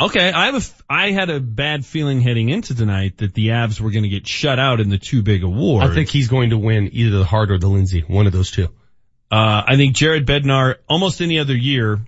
Okay, I have a, I had a bad feeling heading into tonight that the Avs were going to get shut out in the two big awards. I think he's going to win either the Hart or the Lindsay, one of those two. Uh, I think Jared Bednar, almost any other year,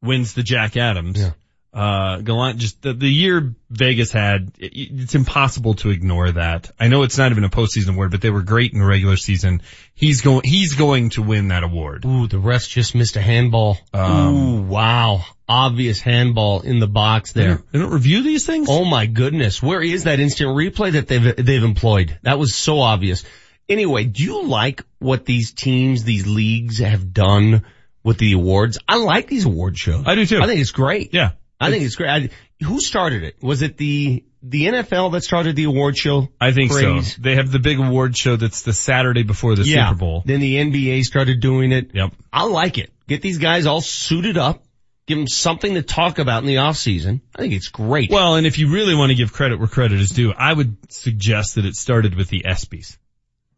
wins the Jack Adams. Yeah. Uh, Gallant, just the, the year Vegas had, it, it's impossible to ignore that. I know it's not even a postseason award, but they were great in the regular season. He's going, he's going to win that award. Ooh, the rest just missed a handball. Um, Ooh, wow. Obvious handball in the box there. They don't, they don't review these things? Oh my goodness. Where is that instant replay that they've, they've employed? That was so obvious. Anyway, do you like what these teams, these leagues have done with the awards? I like these award shows. I do too. I think it's great. Yeah. I think it's great. I, who started it? Was it the the NFL that started the award show? I think craze? so. They have the big award show that's the Saturday before the yeah. Super Bowl. Then the NBA started doing it. Yep. I like it. Get these guys all suited up. Give them something to talk about in the off season. I think it's great. Well, and if you really want to give credit where credit is due, I would suggest that it started with the ESPYS.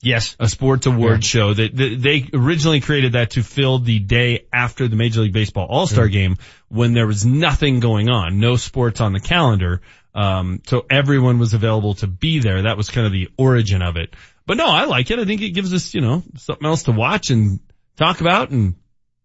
Yes. A sports award yeah. show that, they originally created that to fill the day after the Major League Baseball All-Star mm. game when there was nothing going on, no sports on the calendar. Um, so everyone was available to be there. That was kind of the origin of it. But no, I like it. I think it gives us, you know, something else to watch and talk about and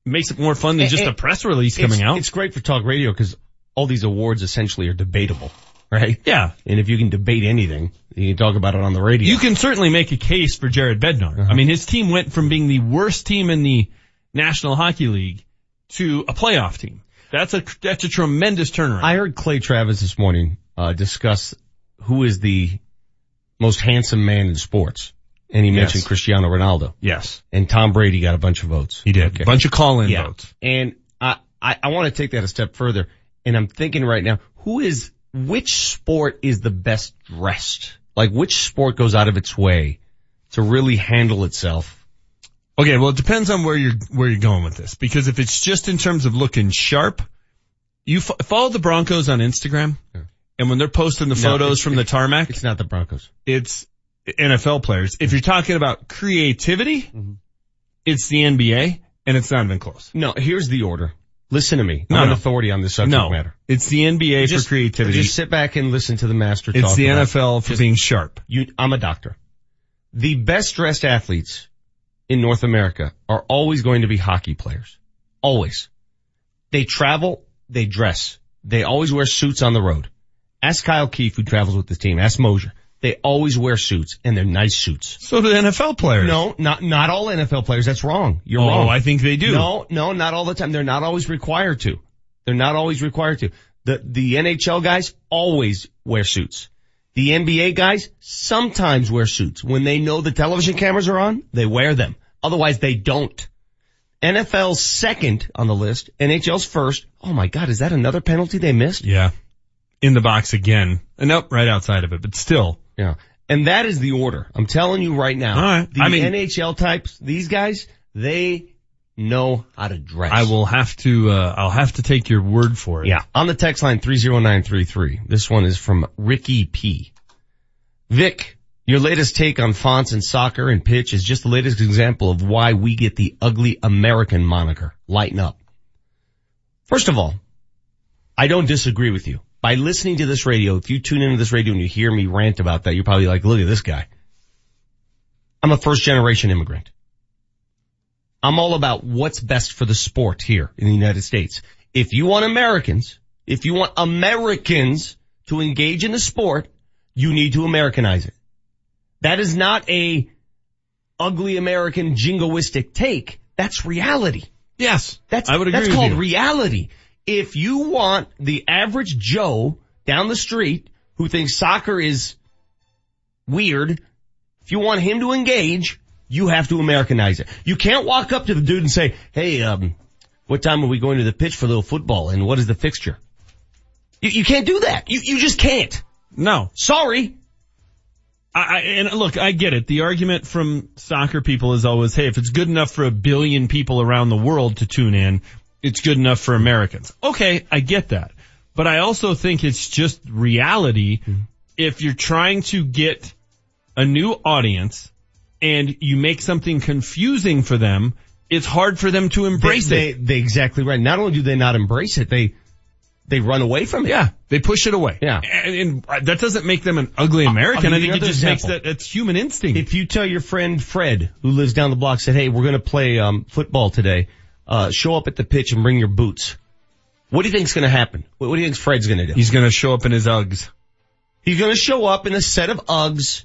makes it more fun than just a press release coming out. It's great for talk radio because all these awards essentially are debatable right? Yeah. And if you can debate anything, you can talk about it on the radio. You can certainly make a case for Jared Bednar. Uh-huh. I mean, his team went from being the worst team in the National Hockey League to a playoff team. That's a, that's a tremendous turnaround. I heard Clay Travis this morning, uh, discuss who is the most handsome man in sports. And he mentioned yes. Cristiano Ronaldo. Yes. And Tom Brady got a bunch of votes. He did. Okay. A bunch of call-in yeah. votes. And I, I, I want to take that a step further. And I'm thinking right now, who is which sport is the best dressed? Like which sport goes out of its way to really handle itself? Okay, well it depends on where you're, where you're going with this. Because if it's just in terms of looking sharp, you f- follow the Broncos on Instagram yeah. and when they're posting the photos no, from the tarmac. It's not the Broncos. It's NFL players. If you're talking about creativity, mm-hmm. it's the NBA and it's not even close. No, here's the order. Listen to me. No, I'm an authority on this subject no, matter. It's the NBA just, for creativity. Just sit back and listen to the master. It's the NFL for just, being sharp. You, I'm a doctor. The best dressed athletes in North America are always going to be hockey players. Always. They travel, they dress They always wear suits on the road. Ask Kyle Keefe who travels with the team. Ask Moser. They always wear suits and they're nice suits. So do NFL players. No, not, not all NFL players. That's wrong. You're wrong. oh, wrong. I think they do. No, no, not all the time. They're not always required to. They're not always required to. The, the NHL guys always wear suits. The NBA guys sometimes wear suits. When they know the television cameras are on, they wear them. Otherwise they don't. NFL's second on the list. NHL's first. Oh my God, is that another penalty they missed? Yeah. In the box again. Uh, nope, right outside of it, but still. Yeah. And that is the order. I'm telling you right now. All right. The I mean- NHL types, these guys, they know how to dress. I will have to, uh, I'll have to take your word for it. Yeah. On the text line 30933. This one is from Ricky P. Vic, your latest take on fonts in soccer and pitch is just the latest example of why we get the ugly American moniker. Lighten up. First of all, I don't disagree with you. By listening to this radio, if you tune into this radio and you hear me rant about that, you're probably like, look at this guy. I'm a first generation immigrant. I'm all about what's best for the sport here in the United States. If you want Americans, if you want Americans to engage in the sport, you need to Americanize it. That is not a ugly American jingoistic take. That's reality. Yes. That's, I would agree that's called you. reality. If you want the average Joe down the street who thinks soccer is weird, if you want him to engage, you have to Americanize it. You can't walk up to the dude and say, hey, um, what time are we going to the pitch for a little football and what is the fixture? You, you can't do that. You, you just can't. No. Sorry. I, I, and look, I get it. The argument from soccer people is always, hey, if it's good enough for a billion people around the world to tune in, it's good enough for Americans. Okay, I get that. But I also think it's just reality if you're trying to get a new audience and you make something confusing for them, it's hard for them to embrace they, it. They, they exactly right. Not only do they not embrace it, they, they run away from it. Yeah, they push it away. Yeah. And, and that doesn't make them an ugly American. I'll I think it just makes that, it's human instinct. If you tell your friend Fred, who lives down the block, said, "Hey, we're going to play um, football today. Uh, show up at the pitch and bring your boots." What do you think's going to happen? What, what do you think Fred's going to do? He's gonna show up in his Uggs. He's going to show up in a set of Uggs,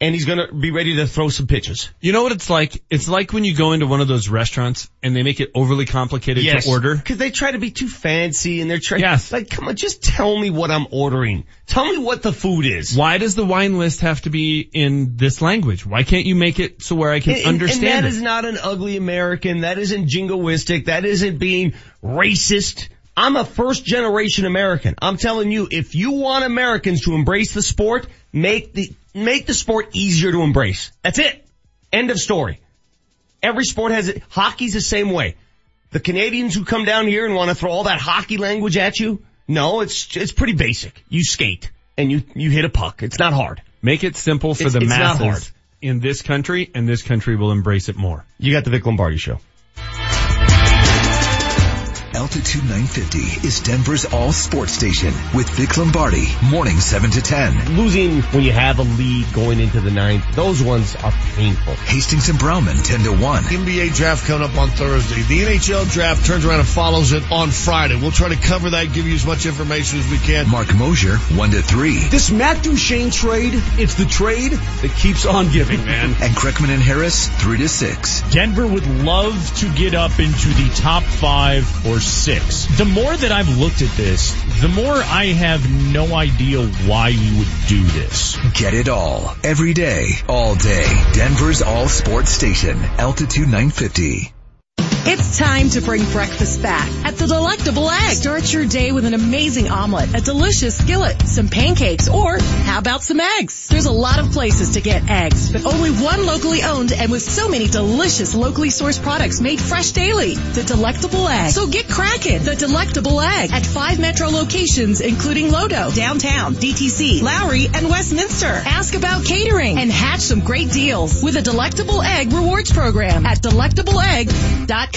and he's to be ready to throw some pitches. You know what it's like? It's like when you go into one of those restaurants and they make it overly complicated to order. because they try to be too fancy, and they're trying. Yes. like come on, just tell me what I'm ordering. Tell me what the food is. Why does the wine list have to be in this language? Why can't you make it so where I can and- understand and that it? is not an ugly American. That isn't jingoistic. That isn't being racist. I'm a first generation American. I'm telling you, if you want Americans to embrace the sport, make the, make the sport easier to embrace. That's it. End of story. Every sport has it. Hockey's the same way. The Canadians who come down here and want to throw all that hockey language at you, no, it's, it's pretty basic. You skate and you, you hit a puck. It's not hard. Make it simple for It's- the it's masses in this country and this country will embrace it more. You got the Vic Lombardi show. Altitude 950 is Denver's all sports station with Vic Lombardi, morning 7 to 10. Losing when you have a lead going into the ninth, those ones are painful. Hastings and Browman 10 to 1. NBA draft coming up on Thursday. The NHL draft turns around and follows it on Friday. We'll try to cover that, give you as much information as we can. Marc Moser 1 to 3. This Matt Duchene trade, it's the trade that keeps on giving, man. And Kreckman and Harris 3 to 6. Denver would love to get up into the top five or six. The more that I've looked at this, the more I have no idea why you would do this. Get it all. Every day. All day. Denver's all sports station. Altitude 950. It's time to bring breakfast back at the Delectable Egg. Start your day with an amazing omelet, a delicious skillet, some pancakes, or how about some eggs? There's a lot of places to get eggs, but only one locally owned and with so many delicious locally sourced products made fresh daily. The Delectable Egg. So get cracking. The Delectable Egg at five metro locations, including Lodo, downtown, DTC, Lowry, and Westminster. Ask about catering and hatch some great deals with a Delectable Egg rewards program at delectableegg.com.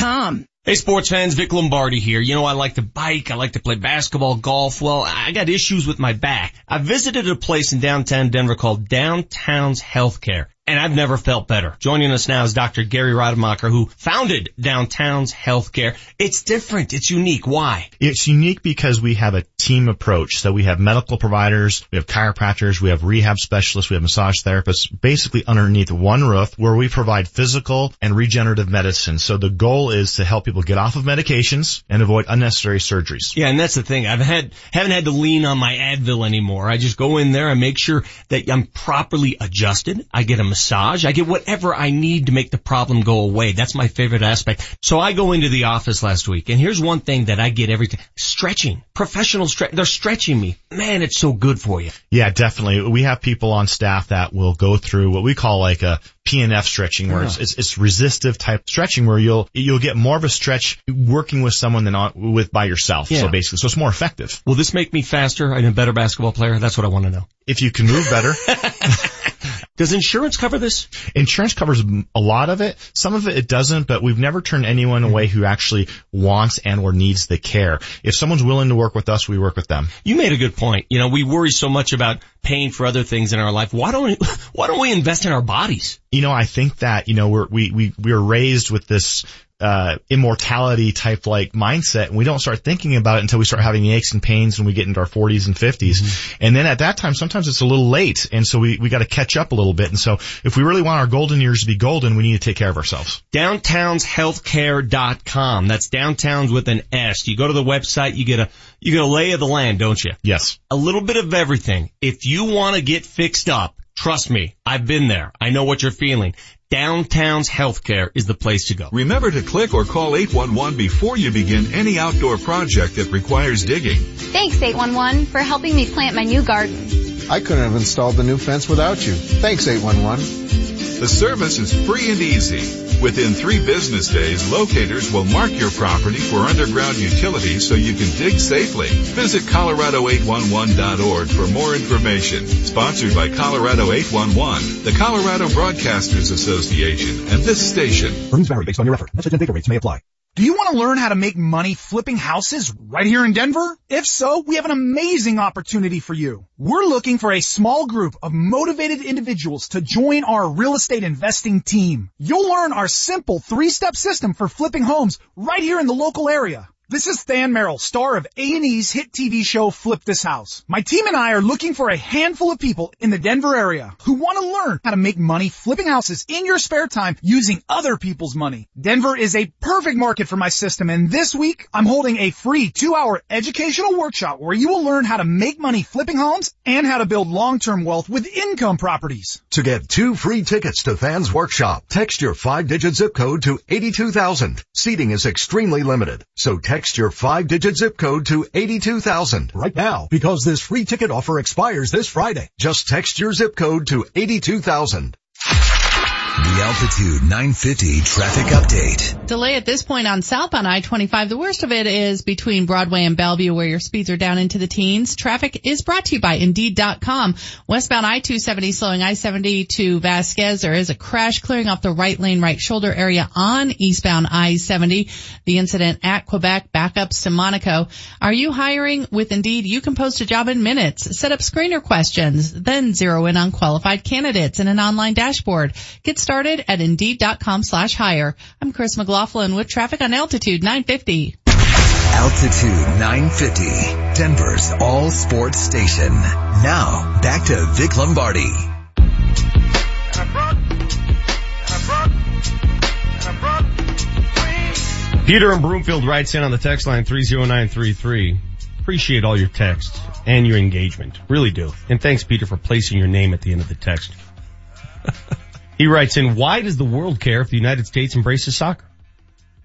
Hey sports fans, Vic Lombardi here. You know I like to bike, I like to play basketball, golf. Well, I got issues with my back. I visited a place in downtown Denver called Downtown's Healthcare. And I've never felt better. Joining us now is Dr. Gary Rademacher, who founded Downtown's Healthcare. It's different. It's unique. Why? It's unique because we have a team approach. So we have medical providers, we have chiropractors, we have rehab specialists, we have massage therapists, basically underneath one roof where we provide physical and regenerative medicine. So the goal is to help people get off of medications and avoid unnecessary surgeries. Yeah, and that's the thing. I've had, haven't had to lean on my Advil anymore. I just go in there and make sure that I'm properly adjusted. I get a massage. I get whatever I need to make the problem go away. That's my favorite aspect. So I go into the office last week and here's one thing that I get every time. Stretching. Professional stretch. They're stretching me. Man, it's so good for you. Yeah, definitely. We have people on staff that will go through what we call like a PNF stretching where it's, it's, it's resistive type stretching where you'll, you'll get more of a stretch working with someone than on, with by yourself. Yeah. So basically, so it's more effective. Will this make me faster and a better basketball player? That's what I want to know. If you can move better. [LAUGHS] Does insurance cover this? Insurance covers a lot of it. Some of it it doesn't, but we've never turned anyone away who actually wants and or needs the care. If someone's willing to work with us, we work with them. You made a good point. You know, we worry so much about paying for other things in our life. Why don't we, [LAUGHS] why don't we invest in our bodies? You know, I think that, you know, we're, we, we, we were raised with this, uh, immortality type like mindset and we don't start thinking about it until we start having aches and pains when we get into our 40s and 50s. Mm-hmm. And then at that time, sometimes it's a little late. And so we, we got to catch up a little bit. And so if we really want our golden years to be golden, we need to take care of ourselves. Downtownshealthcare.com. That's downtowns with an S. You go to the website, you get a, you get a lay of the land, don't you? Yes. A little bit of everything. If you want to get fixed up, trust me, I've been there. I know what you're feeling. Downtown's Healthcare is the place to go. Remember to click or call 811 before you begin any outdoor project that requires digging. Thanks 811 for helping me plant my new garden. I couldn't have installed the new fence without you. Thanks 811. The service is free and easy. Within three business days, locators will mark your property for underground utilities so you can dig safely. Visit Colorado811.org for more information. Sponsored by Colorado 811, the Colorado Broadcasters Association, and this station. Earnings vary based on your effort. Message and data rates may apply. Do you want to learn how to make money flipping houses right here in Denver? If so, we have an amazing opportunity for you. We're looking for a small group of motivated individuals to join our real estate investing team. You'll learn our simple three-step system for flipping homes right here in the local area. This is Than Merrill, star of A&E's hit TV show Flip This House. My team and I are looking for a handful of people in the Denver area who want to learn how to make money flipping houses in your spare time using other people's money. Denver is a perfect market for my system and this week I'm holding a free two hour educational workshop where you will learn how to make money flipping homes and how to build long-term wealth with income properties. To get two free tickets to Than's workshop, text your five digit zip code to 82,000. Seating is extremely limited, so text Text your five-digit zip code to 82,000 right now because this free ticket offer expires this Friday. Just text your zip code to 82,000. The Altitude 950 traffic update. Delay at this point on southbound I-25. The worst of it is between Broadway and Bellevue where your speeds are down into the teens. Traffic is brought to you by Indeed.com. Westbound I-270 slowing I-70 to Vasquez. There is a crash clearing off the right lane, right shoulder area on eastbound I-70. The incident at Quebec, backups to Monaco. Are you hiring with Indeed? You can post a job in minutes. Set up screener questions, then zero in on qualified candidates in an online dashboard. Get started at Indeed.com slash hire. I'm Chris McLaughlin with traffic on Altitude 950. Altitude 950, Denver's all sports station. Now, back to Vic Lombardi. Peter in Broomfield writes in on the text line 30933. Appreciate all your texts and your engagement. Really do. And thanks Peter for placing your name at the end of the text. [LAUGHS] He writes in, why does the world care if the United States embraces soccer?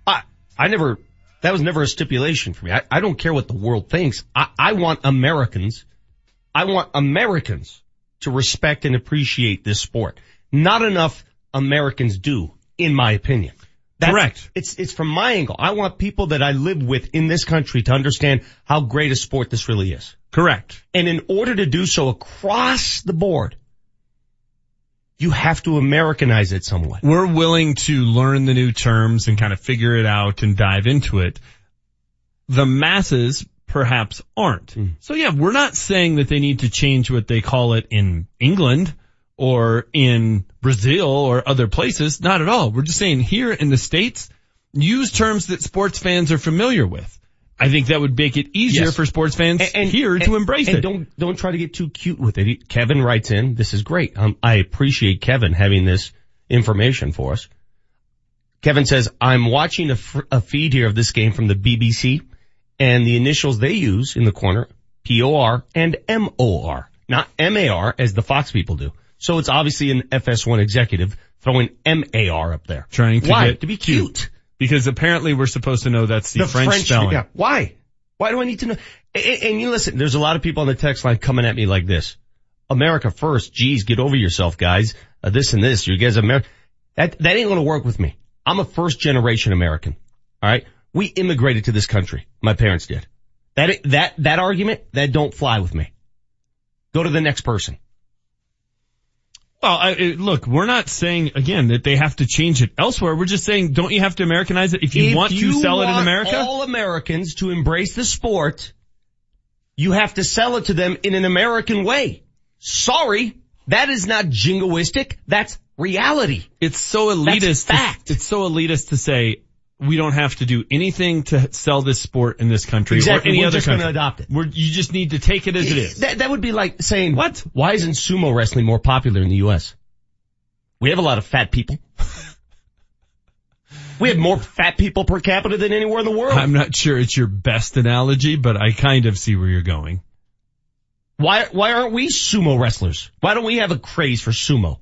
I, I never, that was never a stipulation for me. I, I don't care what the world thinks. I, I want Americans, I want Americans to respect and appreciate this sport. Not enough Americans do, in my opinion. That's, Correct. It's, it's from my angle. I want people that I live with in this country to understand how great a sport this really is. Correct. And in order to do so across the board, you have to Americanize it somewhat. We're willing to learn the new terms and kind of figure it out and dive into it. The masses perhaps aren't. Mm. So yeah, we're not saying that they need to change what they call it in England or in Brazil or other places. Not at all. We're just saying here in the States, use terms that sports fans are familiar with. I think that would make it easier Yes. for sports fans here to and- embrace and it. Don't don't try to get too cute with it. Kevin writes in, "This is great. Um, I appreciate Kevin having this information for us." Kevin says, "I'm watching a, a feed here of this game from the BBC, and the initials they use in the corner, POR and MOR, not MAR as the Fox people do. So it's obviously an FS1 executive throwing MAR up there. Trying to Why? get to be cute. Because apparently we're supposed to know that's the, French, spelling. yeah. Why? Why do I need to know? And, and you listen, there's a lot of people on the text line coming at me like this. America first. Geez, get over yourself, guys. Uh, this and this. You guys America. That, that ain't going to work with me. I'm a first generation American. All right. We immigrated to this country. My parents did. That, that, that argument, that don't fly with me. Go to the next person. Well, I, look, we're not saying again that they have to change it elsewhere. We're just saying, don't you have to Americanize it if you want to sell it in want America? all Americans to embrace the sport, you have to sell it to them in an American way. Sorry, that is not jingoistic. That's reality. It's so elitist. That's To, it's so elitist to say we don't have to do anything to sell this sport in this country Exactly, or any we're other just gonna country. adopt it. We're, you just need to take it as it is. That, that would be like saying, what? Why isn't sumo wrestling more popular in the U.S.? We have a lot of fat people. [LAUGHS] we have more fat people per capita than anywhere in the world. I'm not sure it's your best analogy, but I kind of see where you're going. Why, why aren't we sumo wrestlers? Why don't we have a craze for sumo?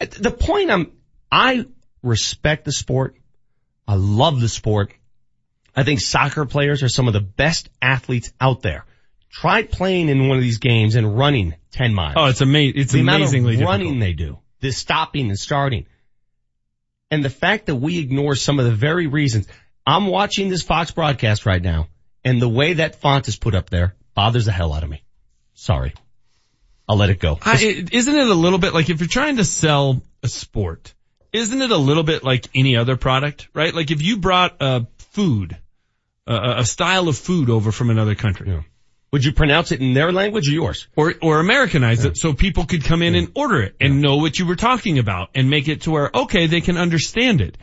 The point I'm, I respect the sport. I love the sport. I think soccer players are some of the best athletes out there. Try playing in one of these games and running 10 miles. Oh, it's amazing. It's the amount amazingly of difficult. running they do, the stopping and starting. And the fact that we ignore some of the very reasons. I'm watching this Fox broadcast right now and the way that font is put up there bothers the hell out of me. Sorry. I'll let it go. I, isn't it a little bit like if you're trying to sell a sport, isn't it a little bit like any other product, right? Like if you brought a food, a, a style of food over from another country. Would you pronounce it in their language or yours? Or, or Americanize it so people could come in and order it and know what you were talking about and make it to where, okay, they can understand it.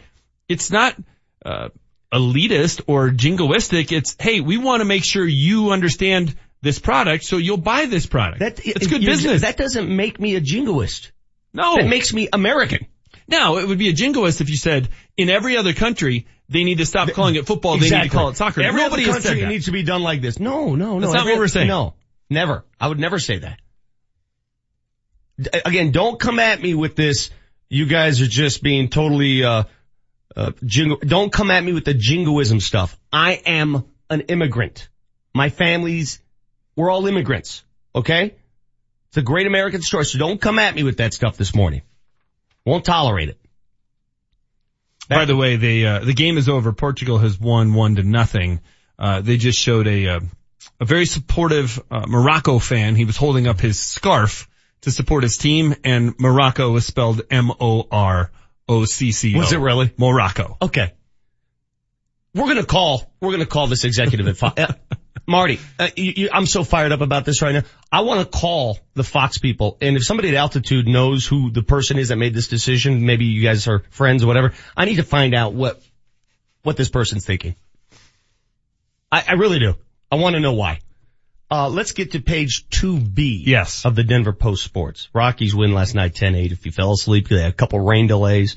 It's not, uh, elitist or jingoistic. It's, hey, we want to make sure you understand this product so you'll buy this product. That, it's good business. That doesn't make me a jingoist. No. That makes me American. Now, it would be a jingoist if you said, in every other country, they need to stop calling it football, they need to call it soccer. Every Nobody other country needs to be done like this. No, no, no. That's not Every- what we're saying. No, never. I would never say that. Again, don't come at me with this. You guys are just being totally, uh, uh, jingo. Don't come at me with the jingoism stuff. I am an immigrant. My family's, we're all immigrants. Okay? It's a great American story. So don't come at me with that stuff this morning. Won't tolerate it. By the way, the uh, the game is over. Portugal has won one to nothing. Uh, they just showed a uh, a very supportive uh, Morocco fan. He was holding up his scarf to support his team, and Morocco was spelled M O R O C C O. Was it really? Morocco? Okay. We're gonna call, we're gonna call this executive at Fox. Marty, uh, you, you, I'm so fired up about this right now. I want to call the Fox people, and if somebody at altitude knows who the person is that made this decision, maybe you guys are friends or whatever, I need to find out what, what this person's thinking. I, I really do. I want to know why. Uh, let's get to page 2B. Yes. Of the Denver Post Sports. Rockies win last night 10-8. If you fell asleep, they had a couple rain delays.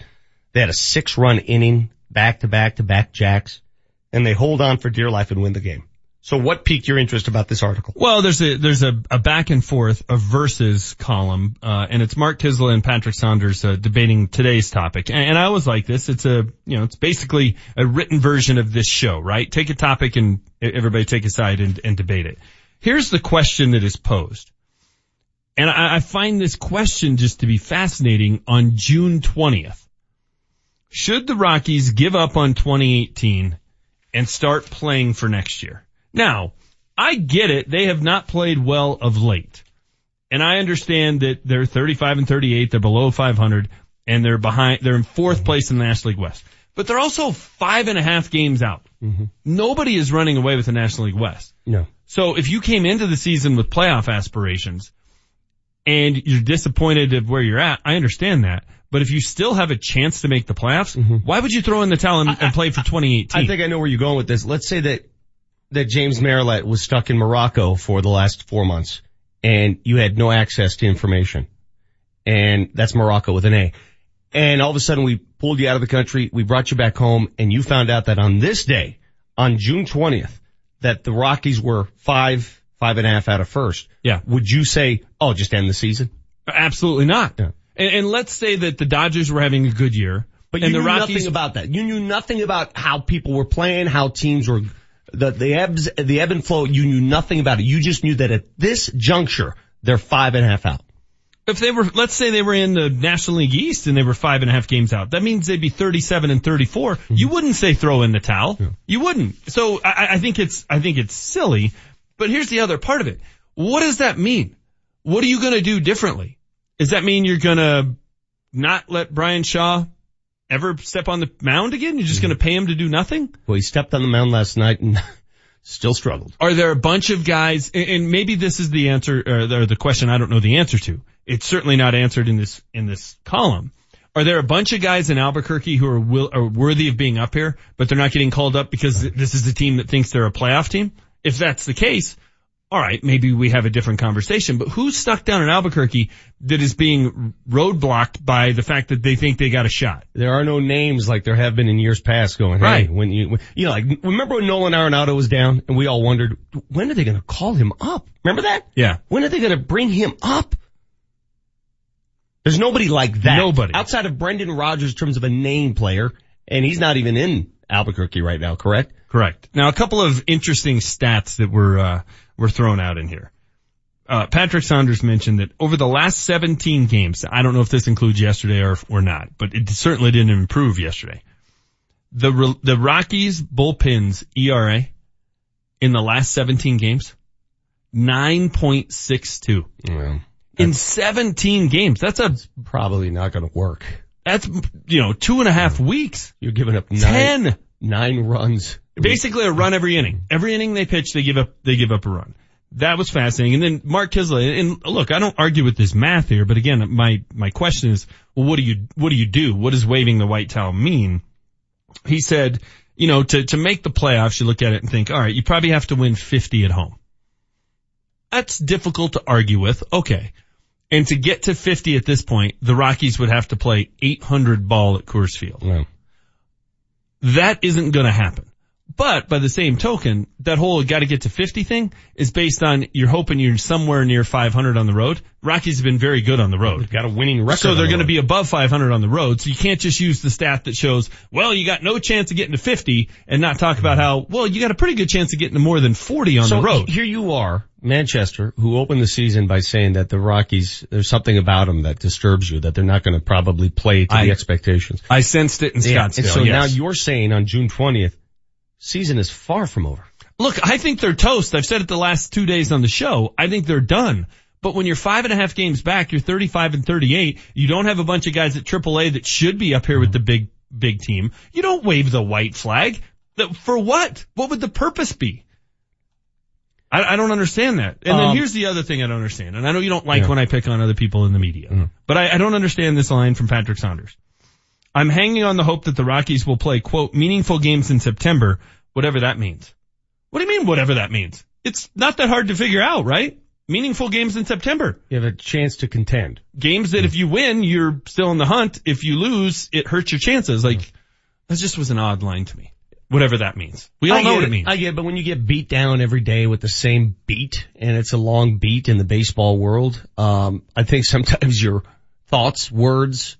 They had a six run inning, back to back to back jacks, and they hold on for dear life and win the game. So what piqued your interest about this article? Well, there's a there's a, a back and forth, a versus column, uh, and it's Mark Kiszla and Patrick Saunders uh, debating today's topic. And, and I always like this. It's a you know it's basically a written version of this show, right? Take a topic and everybody take a side and, and debate it. Here's the question that is posed, and I, I find this question just to be fascinating. On June 20th, should the Rockies give up on 2018 and start playing for next year? Now, I get it. They have not played well of late. And I understand that they're 35 and 38. They're below 500 and they're behind, they're in fourth place in the National League West. But they're also five and a half games out. Nobody is running away with the National League West. No. So if you came into the season with playoff aspirations, and you're disappointed of where you're at, I understand that. But if you still have a chance to make the playoffs, why would you throw in the towel and, and play for 2018? Mm-hmm. I think I know where you're going with this. Let's say that that James Merilatt was stuck in Morocco for the last four months, and you had no access to information, and that's Morocco with an A. And all of a sudden, we pulled you out of the country, we brought you back home, and you found out that on this day, on June 20th, that the Rockies were five, five and a half out of first. Yeah. Would you say, oh, just end the season? Absolutely not. And, and let's say that the Dodgers were having a good year, But you knew Rockies nothing about that. You knew nothing about how people were playing, how teams were, the, the ebbs, the ebb and flow. You knew nothing about it. You just knew that at this juncture, they're five and a half out. if they were, let's say they were in the National League East and they were five and a half games out, that means they'd be 37 and 34. Mm-hmm. You wouldn't say throw in the towel. You wouldn't. So I, I think it's, I think it's silly. But here's the other part of it. What does that mean? What are you going to do differently? Does that mean you're going to not let Bryan Shaw ever step on the mound again? You're just going to pay him to do nothing? Well, he stepped on the mound last night and [LAUGHS] still struggled. Are there a bunch of guys, and- maybe this is the answer, or the, or the question I don't know the answer to. It's certainly not answered in this, in this column. Are there a bunch of guys in Albuquerque who are will, are worthy of being up here, but they're not getting called up because this is the team that thinks they're a playoff team? If that's the case, alright, maybe we have a different conversation, but who's stuck down in Albuquerque that is being roadblocked by the fact that they think they got a shot? There are no names like there have been in years past going, hey, Right. when you, when, you know, like, remember when Nolan Arenado was down and we all wondered, when are they going to call him up? Remember that? Yeah. When are they going to bring him up? There's nobody like that. Nobody. Outside of Brendan Rodgers in terms of a name player, and he's not even in Albuquerque right now, correct? Correct. Now, a couple of interesting stats that were uh, were thrown out in here. Uh, Patrick Saunders mentioned that over the last 17 games, I don't know if this includes yesterday or or not, but it certainly didn't improve yesterday. The the Rockies bullpen's ERA in the last 17 games, 9.62. Well, In 17 games, that's a probably not going to work. that's you know two and a half weeks. You're giving up nine, Ten. Nine runs. basically a run every inning. Every inning they pitch, they give up, they give up a run. That was fascinating. And then Mark Kiszla, and look, I don't argue with this math here, but again, my, my question is, well, what do you, what do you do? What does waving the white towel mean? He said, you know, to, to make the playoffs, you look at it and think, all right, you probably have to win 50 at home. That's difficult to argue with. Okay. And to get to 50 at this point, the Rockies would have to play 800 ball at Coors Field. No. That isn't going to happen. But by the same token, that whole got to get to 50 thing is based on you're hoping you're somewhere near 500 on the road. Rockies have been very good on the road. Got a winning record. So they're the going to be above 500 on the road. So you can't just use the stat that shows, well, you got no chance of getting to 50 and not talk about how, well, you got a pretty good chance of getting to more than 40 on so the road. Here you are, Manchester, who opened the season by saying that the Rockies, there's something about them that disturbs you, that they're not going to probably play to I- the expectations. I sensed it in Yeah, Scottsdale. And so yes. now you're saying on June 20th, season is far from over. Look, I think they're toast. I've said it the last two days on the show. I think they're done. But when you're five and a half games back, you're 35 and 38. You don't have a bunch of guys at AAA that should be up here with the big, big team. You don't wave the white flag. For what? What would the purpose be? I, I don't understand that. And then Um, here's the other thing I don't understand. And I know you don't like Yeah. when I pick on other people in the media, but I, I don't understand this line from Patrick Saunders. I'm hanging on the hope that the Rockies will play, quote, meaningful games in September, whatever that means. What do you mean, whatever that means? It's not that hard to figure out, right? Meaningful games in September. You have a chance to contend. Games that if you win, you're still in the hunt. If you lose, it hurts your chances. Like, that just was an odd line to me. Whatever that means. We all know what it means. I get, it, but when you get beat down every day with the same beat, and it's a long beat in the baseball world, um, I think sometimes your thoughts, words,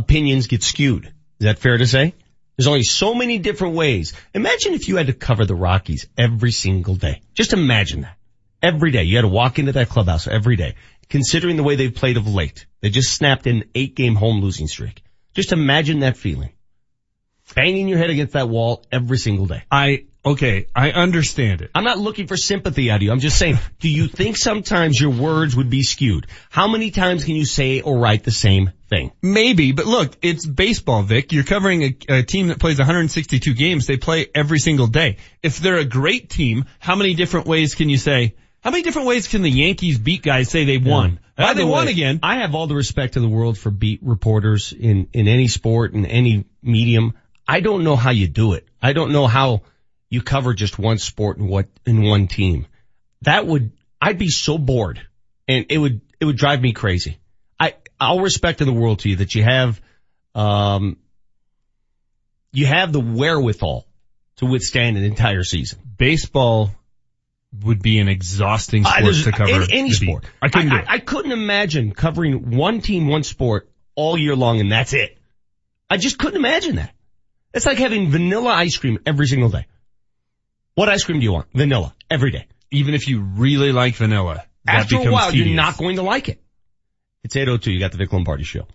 opinions get skewed. Is that fair to say? There's only so many different ways. Imagine if you had to cover the Rockies every single day. Just imagine that. Every day. You had to walk into that clubhouse every day. Considering the way they've played of late. They just snapped an eight game home losing streak. Just imagine that feeling. Banging your head against that wall every single day. I, okay, I understand it. I'm not looking for sympathy out of you. I'm just saying, do you think sometimes your words would be skewed? How many times can you say or write the same thing? Maybe, but look, it's baseball, Vic. You're covering a, a team that plays 162 games. They play every single day. If they're a great team, how many different ways can you say, how many different ways can the Yankees beat guys say they won? By they the won way, again. I have all the respect in the world for beat reporters in, in any sport, in any medium. I don't know how you do it. I don't know how you cover just one sport in what, in one team. That would, I'd be so bored and it would, it would drive me crazy. I, all respect in the world to you that you have, um, you have the wherewithal to withstand an entire season. Baseball would be an exhausting sport there's- to cover. Any, any sport. I couldn't do it. I, couldn't imagine covering one team, one sport all year long and that's it. I just couldn't imagine that. It's like having vanilla ice cream every single day. What ice cream do you want? Vanilla. Every day. Even if you really like vanilla, that After a while, tedious. you're not going to like it. It's 802. You got the Vic Lombardi show.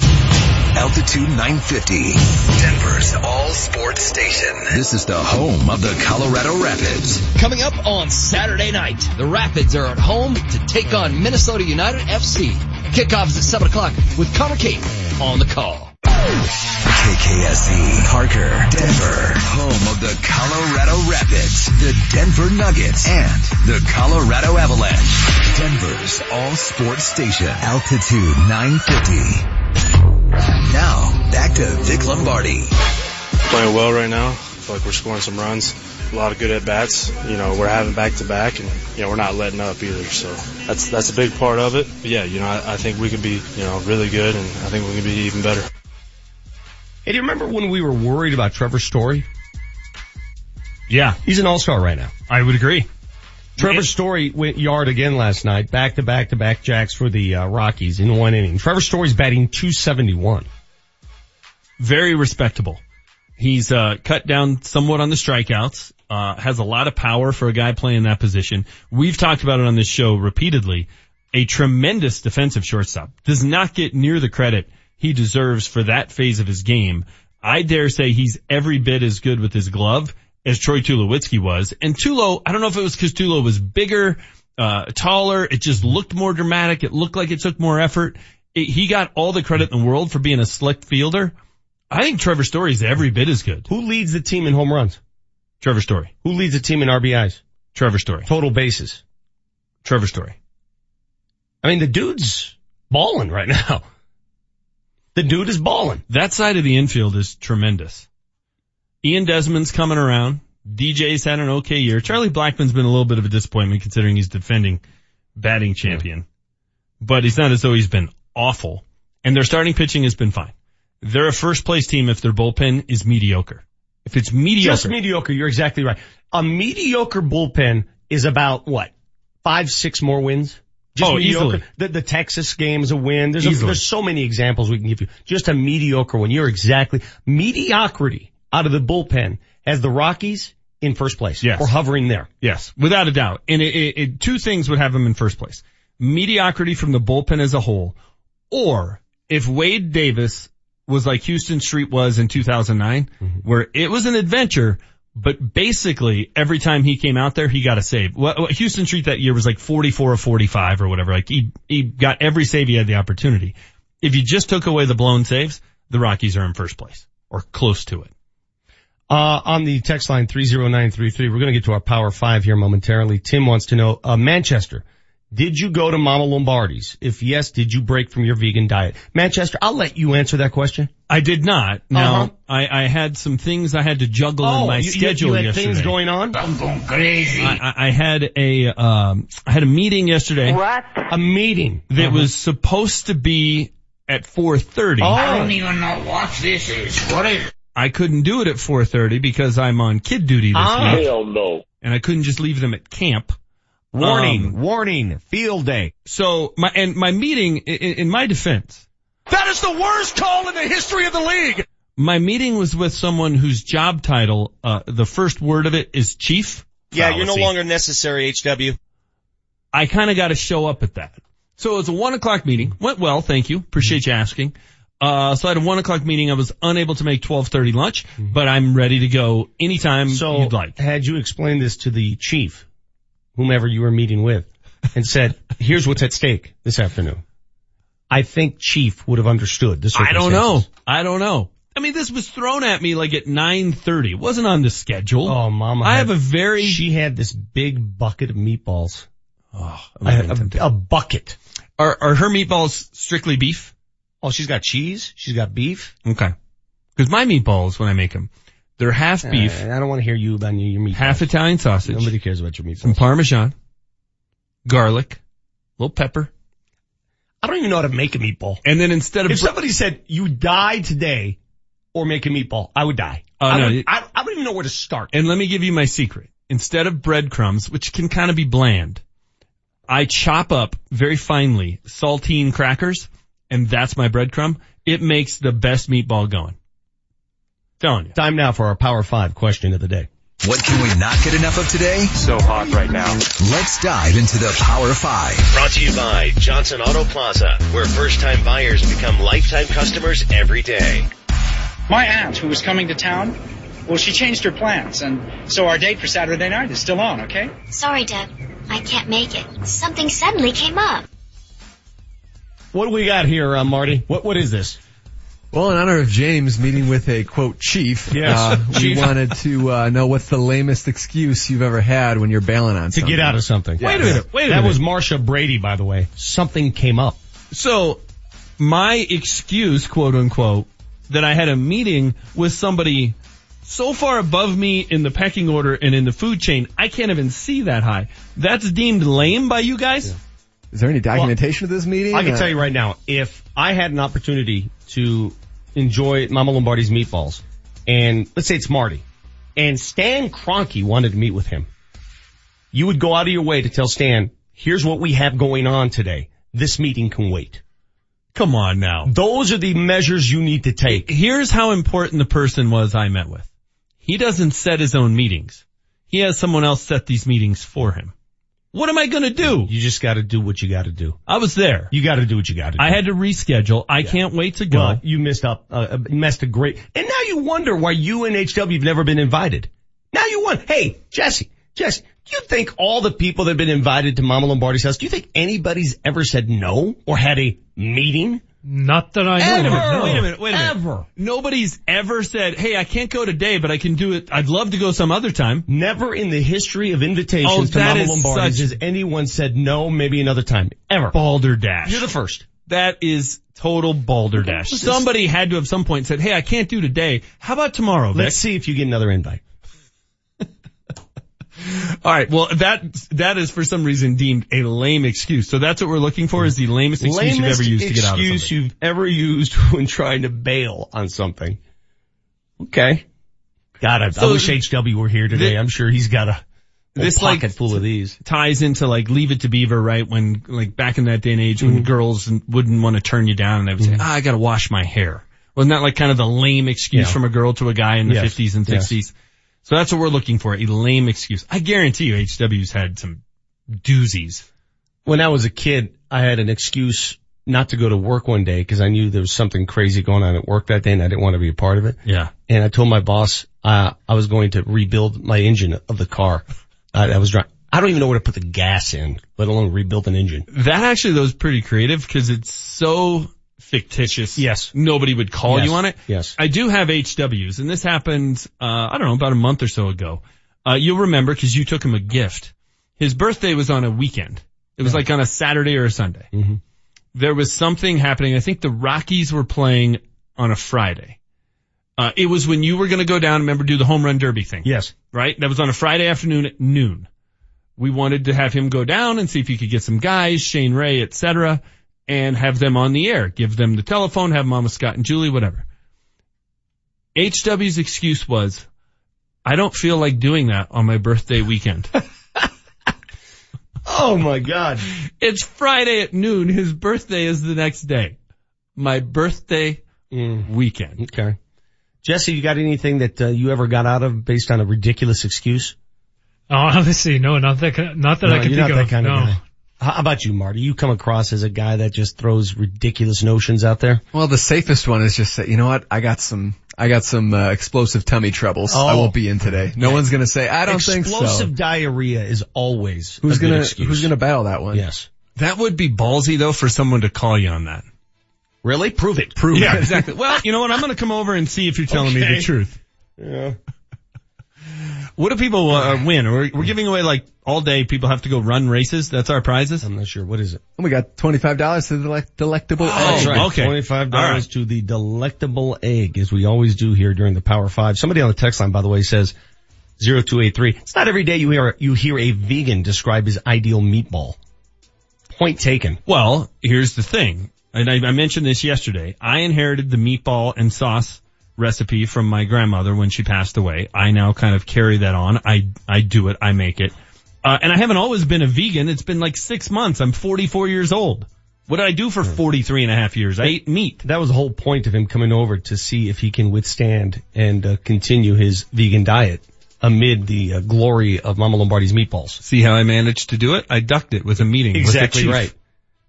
Altitude 950, Denver's all sports station. This is the home of the Colorado Rapids. Coming up on Saturday night, the Rapids are at home to take on Minnesota United FC. Kickoff is at 7 o'clock with Connor Cape on the call. KKSE, Parker, Denver, home of the Colorado Rapids, the Denver Nuggets, and the Colorado Avalanche. Denver's all sports station, altitude 950. Now, back to Vic Lombardi. playing well right now. I feel like we're scoring some runs. A lot of good at bats. You know, we're having back to back and, you know, we're not letting up either. So that's, that's a big part of it. But yeah, you know, I, I think we can be, you know, really good and I think we can be even better. Hey, do you remember when we were worried about Trevor Story? Yeah. He's an all-star right now. I would agree. Trevor Story went yard again last night, back to back to back jacks for the uh, Rockies in one inning. Trevor Story's batting 271. Very respectable. He's uh, cut down somewhat on the strikeouts. Uh, has a lot of power for a guy playing that position. We've talked about it on this show repeatedly. A tremendous defensive shortstop does not get near the credit he deserves for that phase of his game. I dare say he's every bit as good with his glove as Troy Tulowitzki was. And Tulo, I don't know if it was because Tulo was bigger, uh, taller. It just looked more dramatic. It looked like it took more effort. It, he got all the credit in the world for being a slick fielder. I think Trevor Story's every bit as good. Who leads the team in home runs? Trevor Story. Who leads the team in RBIs? Trevor Story. Total bases? Trevor Story. I mean, the dude's balling right [LAUGHS] now. The dude is balling. That side of the infield is tremendous. Ian Desmond's coming around. DJ's had an okay year. Charlie Blackmon's been a little bit of a disappointment considering he's defending batting champion. But it's not as though he's been awful. And their starting pitching has been fine. They're a first place team if their bullpen is mediocre. If it's mediocre. Just mediocre. You're exactly right. A mediocre bullpen is about what? Five, six more wins? Just Oh, mediocre. easily. The, the Texas game's a win. There's, a, there's so many examples we can give you. Just a mediocre one. You're exactly, mediocrity out of the bullpen has the Rockies in first place. Yes. Or hovering there. Yes, without a doubt. And it, it, it, two things would have him in first place. Mediocrity from the bullpen as a whole, or if Wade Davis was like Huston Street was in 2009, mm-hmm. where it was an adventure, but basically every time he came out there, he got a save. Well, Huston Street that year was like 44 or 45 or whatever. Like he, he got every save he had the opportunity. If you just took away the blown saves, the Rockies are in first place or close to it. Uh, on the text line 30933, we're going to get to our power five here momentarily. Tim wants to know, uh, Manchester, did you go to Mama Lombardi's? If yes, did you break from your vegan diet? Manchester, I'll let you answer that question. I did not. Now, Uh-huh. I, I had some things I had to juggle Oh, in my you- you- schedule you had yesterday. things going on? I'm going crazy. I, I- I had a, um, I had a meeting yesterday. What? A meeting. That Uh-huh. was supposed to be at 4.30. I don't even know what this is. What is I couldn't do it at 4.30 because I'm on kid duty this Ah. week. Hell no. And I couldn't just leave them at camp. Warning, Um, warning, field day. So my, and my meeting, in, in my defense, That is the worst call in the history of the league. my meeting was with someone whose job title, uh, the first word of it is chief. Yeah, you're no longer necessary, HW. I kind of got to show up at that. So it was a one o'clock meeting. Went well, thank you. Appreciate you asking. Uh, so I had a one o'clock meeting. I was unable to make 1230 lunch, but I'm ready to go anytime So, you'd like. had you explained this to the chief, whomever you were meeting with, and said, [LAUGHS] here's what's at stake this afternoon, I think chief would have understood this. I don't know. I don't know. I mean, this was thrown at me like at 930. It wasn't on the schedule. Oh, mama. I had- have a very, She had this big bucket of meatballs. oh, A, a- a bucket. Are, are her meatballs strictly beef? Oh, she's got cheese. She's got beef. Okay. Cause my meatballs, when I make them, they're half beef, Uh, I don't want to hear you about your meat. half Italian sausage, Nobody cares about your meat. some parmesan, garlic, a little pepper, I don't even know how to make a meatball. and then instead of If bre- somebody said you die today or make a meatball, I would die. Oh, I, no, would- I, I don't even know where to start. And let me give you my secret. Instead of breadcrumbs, which can kind of be bland, I chop up very finely saltine crackers, and that's my breadcrumb. It makes the best meatball going. Telling you. Time now for our Power 5 question of the day. What can we not get enough of today? So hot right now. Let's dive into the Power 5. Brought to you by Johnson Auto Plaza, where first-time buyers become lifetime customers every day. My aunt, who was coming to town, well, she changed her plans, and so our date for Saturday night is still on, okay? Sorry, Deb. I can't make it. Something suddenly came up. What do we got here, uh, Marty? What What is this? Well, in honor of James meeting with a quote chief, Yes, uh, [LAUGHS] we wanted to uh, know what's the lamest excuse you've ever had when you're bailing on something. To something. get out of something. Wait a minute, wait a that minute. That was Marcia Brady, by the way. Something came up. So, my excuse, quote unquote, that I had a meeting with somebody so far above me in the pecking order and in the food chain, I can't even see that high. That's deemed lame by you guys? Is there any documentation of this meeting? I can Uh, tell you right now, if I had an opportunity to enjoy Mama Lombardi's meatballs, and let's say it's Marty, and Stan Kroenke wanted to meet with him, you would go out of your way to tell Stan, here's what we have going on today. This meeting can wait. Come on now. Those are the measures you need to take. Here's how important the person was I met with. He doesn't set his own meetings. He has someone else set these meetings for him. What am I gonna do? You just gotta do what you gotta do. I was there. You gotta do what you gotta do. I had to reschedule. I can't wait to go. Well, you missed up, uh, messed a great, and now you wonder why you and HW have never been invited. Now you wonder, hey, Jesse, Jesse, do you think all the people that have been invited to Mama Lombardi's house, do you think anybody's ever said no or had a meeting? Not that I know Wait a of. minute, no. wait a minute, wait a minute. Ever. Nobody's ever said, hey, I can't go today, but I can do it. I'd love to go some other time. Never in the history of invitations Oh, to that Mama is Lombardi's such- has anyone said no, maybe another time. Ever. Balderdash. You're the first. That is total balderdash. Somebody had to have some point said, hey, I can't do today. How about tomorrow, Vic? Let's see if you get another invite. All right. Well, that that is for some reason deemed a lame excuse. So that's what we're looking for is the lamest excuse you've ever used to get out of something. excuse you've ever used [LAUGHS] when trying to bail on something. Okay. God, I, I wish HW were here today. thi- I'm sure he's got a This, this like, pocket full of these. Ties into like Leave It to Beaver, right? When like back in that day and age when Mm-hmm. girls wouldn't want to turn you down and they would say, ah, I gotta wash my hair. Wasn't that like kind of the lame excuse Yeah. from a girl to a guy in the Yes. 50s and Yes. 60s? So that's what we're looking for, a lame excuse. I guarantee you HW's had some doozies. When I was a kid, I had an excuse not to go to work one day because I knew there was something crazy going on at work that day and I didn't want to be a part of it. Yeah. And I told my boss, uh, I was going to rebuild my engine of the car. Uh, I was driving. I don't even know where to put the gas in, let alone rebuild an engine. That actually though is pretty creative because it's so fictitious. Yes. Nobody would call Yes. you on it. Yes. I do have HWs and this happened, uh, I don't know, about a month or so ago. Uh, you'll remember because you took him a gift. His birthday was on a weekend. It was like on a Saturday or a Sunday. Mm-hmm. There was something happening. I think the Rockies were playing on a Friday. Uh, it was when you were going to go down, remember, do the home run derby thing. Yes. Right? That was on a Friday afternoon at noon. We wanted to have him go down and see if he could get some guys, Shane Ray, et cetera, and have them on the air. Give them the telephone, have Mama Scott and Julie, whatever. HW's excuse was, I don't feel like doing that on my birthday weekend. [LAUGHS] Oh my God. it's Friday at noon. His birthday is the next day. My birthday weekend. Okay. Jesse, you got anything that uh, you ever got out of based on a ridiculous excuse? Oh, honestly, no, not that, kind- not that No, I can think not of. that kind no. of guy. How about you, Marty? You come across as a guy that just throws ridiculous notions out there? Well, the safest one is just say, you know what? I got some, I got some uh, explosive tummy troubles. I Oh. won't be in today. No one's gonna say, I don't think so. Explosive diarrhea is always Who's a gonna, excuse. who's gonna battle that one? Yes. That would be ballsy though for someone to call you on that. Really? Prove it. Prove yeah, [LAUGHS] exactly. Well, you know what? I'm going to come over and see if you're telling me the truth. Yeah. What do people uh, win? We're, we're giving away like all day. People have to go run races. That's our prizes. I'm not sure. What is it? We got $25 to the delect- delectable Oh, That's egg. right. okay. $25 right. to the delectable egg, as we always do here during the Power Five. Somebody on the text line, by the way, says zero two eight three. It's not every day you hear you hear a vegan describe his ideal meatball. Point taken. Well, here's the thing, and I, I mentioned this yesterday. I inherited the meatball and sauce recipe from my grandmother when she passed away. I now kind of carry that on. I I do it. I make it. Uh, and I haven't always been a vegan. It's been like six months. I'm 44 years old. What did I do for 43 and a half years? I ate meat. That was the whole point of him coming over to see if he can withstand and uh, continue his vegan diet amid the uh, glory of Mama Lombardi's meatballs. See how I managed to do it? I ducked it with a meeting. Exactly right.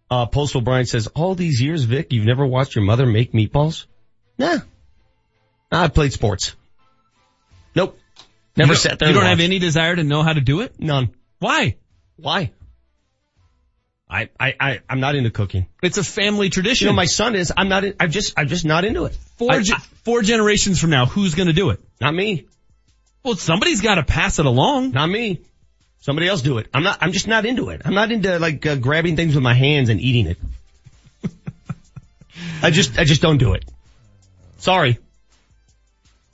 Uh, Postal Brian says, all these years, Vic, you've never watched your mother make meatballs? Nah. I played sports. Nope. Never sat there You don't have any desire to know how to do it? None. Why? Why? I, I, I, I'm not into cooking. It's a family tradition. You know, my son is, I'm not, in, I'm just, I'm just not into it. four, I- ge- I- four generations from now, who's going to do it? not me. Well, somebody's got to pass it along. Not me. Somebody else do it. I'm not, I'm just not into it. I'm not into like uh, grabbing things with my hands and eating it. [LAUGHS] I just, I just don't do it. Sorry.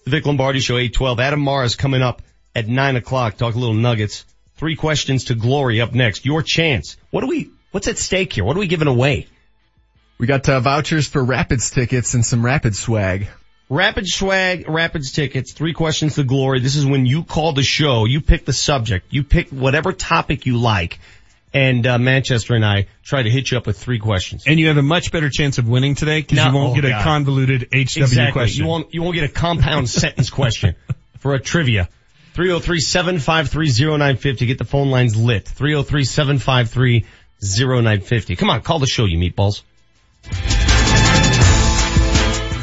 The Vic Lombardi Show 812. Adam Mares coming up at 9 o'clock. Talk a little nuggets. Three questions to glory up next. Your chance. What do we, what's at stake here? What are we giving away? We got uh, vouchers for Rapids tickets and some Rapids swag. Rapid swag, Rapids tickets, three questions to glory. This is when you call the show, you pick the subject, you pick whatever topic you like, and uh, Manchester and I try to hit you up with three questions. And you have a much better chance of winning today because No, you won't oh, get a convoluted HW exactly. question. You won't you won't get a compound [LAUGHS] sentence question for a trivia. 303-753-0950. Get the phone lines lit. 303-753-0950. Come on, call the show, you meatballs.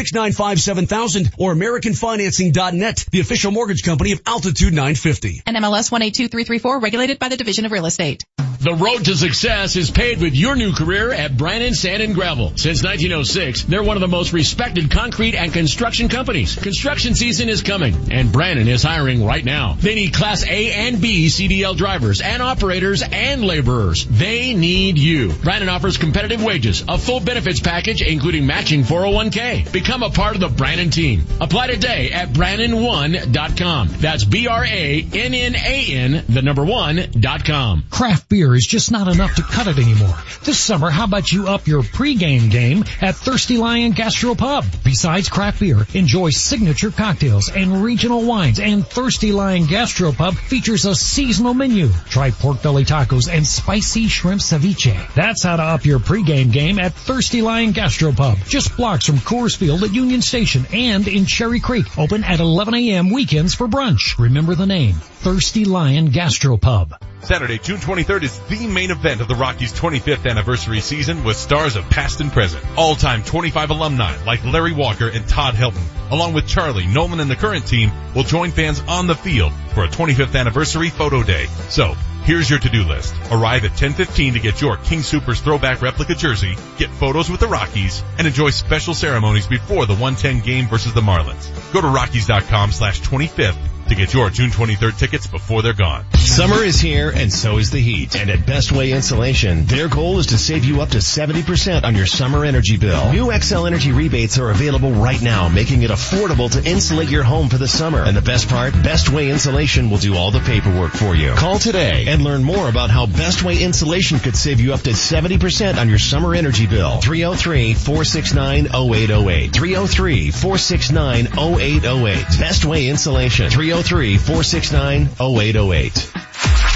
303-695-7000, or AmericanFinancing.net, the official mortgage company of Altitude 950. And MLS 182334, regulated by the Division of Real Estate. The road to success is paved with your new career at Brannan Sand and Gravel. Since 1906, they're one of the most respected concrete and construction companies. Construction season is coming, and Brannan is hiring right now. They need Class A and B CDL drivers and operators and laborers. They need you. Brannan offers competitive wages, a full benefits package, including matching 401k. Become a part of the Brannan team. Apply today at Brannan1.com. That's B-R-A-N-N-A-N, the number one, dot com. Craft beer is just not enough to cut it anymore. This summer, how about you up your pregame game at Thirsty Lion Gastropub? Besides craft beer, enjoy signature cocktails and regional wines and Thirsty Lion Gastropub features a seasonal menu. Try pork belly tacos and spicy shrimp ceviche. That's how to up your pregame game at Thirsty Lion Gastropub. Just blocks from Coors Field at Union Station and in Cherry Creek. Open at 11 a.m. weekends for brunch. Remember the name, Thirsty Lion Gastropub. Saturday, June 23rd is the main event of the Rockies 25th anniversary season with stars of past and present. All-time 25 alumni like Larry Walker and Todd Helton, along with Charlie, Nolan and the current team will join fans on the field for a 25th anniversary photo day. So, here's your to-do list. Arrive at 1015 to get your King Supers throwback replica jersey, get photos with the Rockies, and enjoy special ceremonies before the 110 game versus the Marlins. Go to rockies.com slash 25th to get your June 23rd tickets before they're gone. Summer is here and so is the heat. And at Best Way Insulation, their goal is to save you up to 70% on your summer energy bill. New Xcel Energy rebates are available right now, making it affordable to insulate your home for the summer. And the best part, Best Way Insulation will do all the paperwork for you. Call today and learn more about how Best Way Insulation could save you up to 70% on your summer energy bill. 303-469-0808. 303-469-0808. Best Way Insulation. 303-469-0808.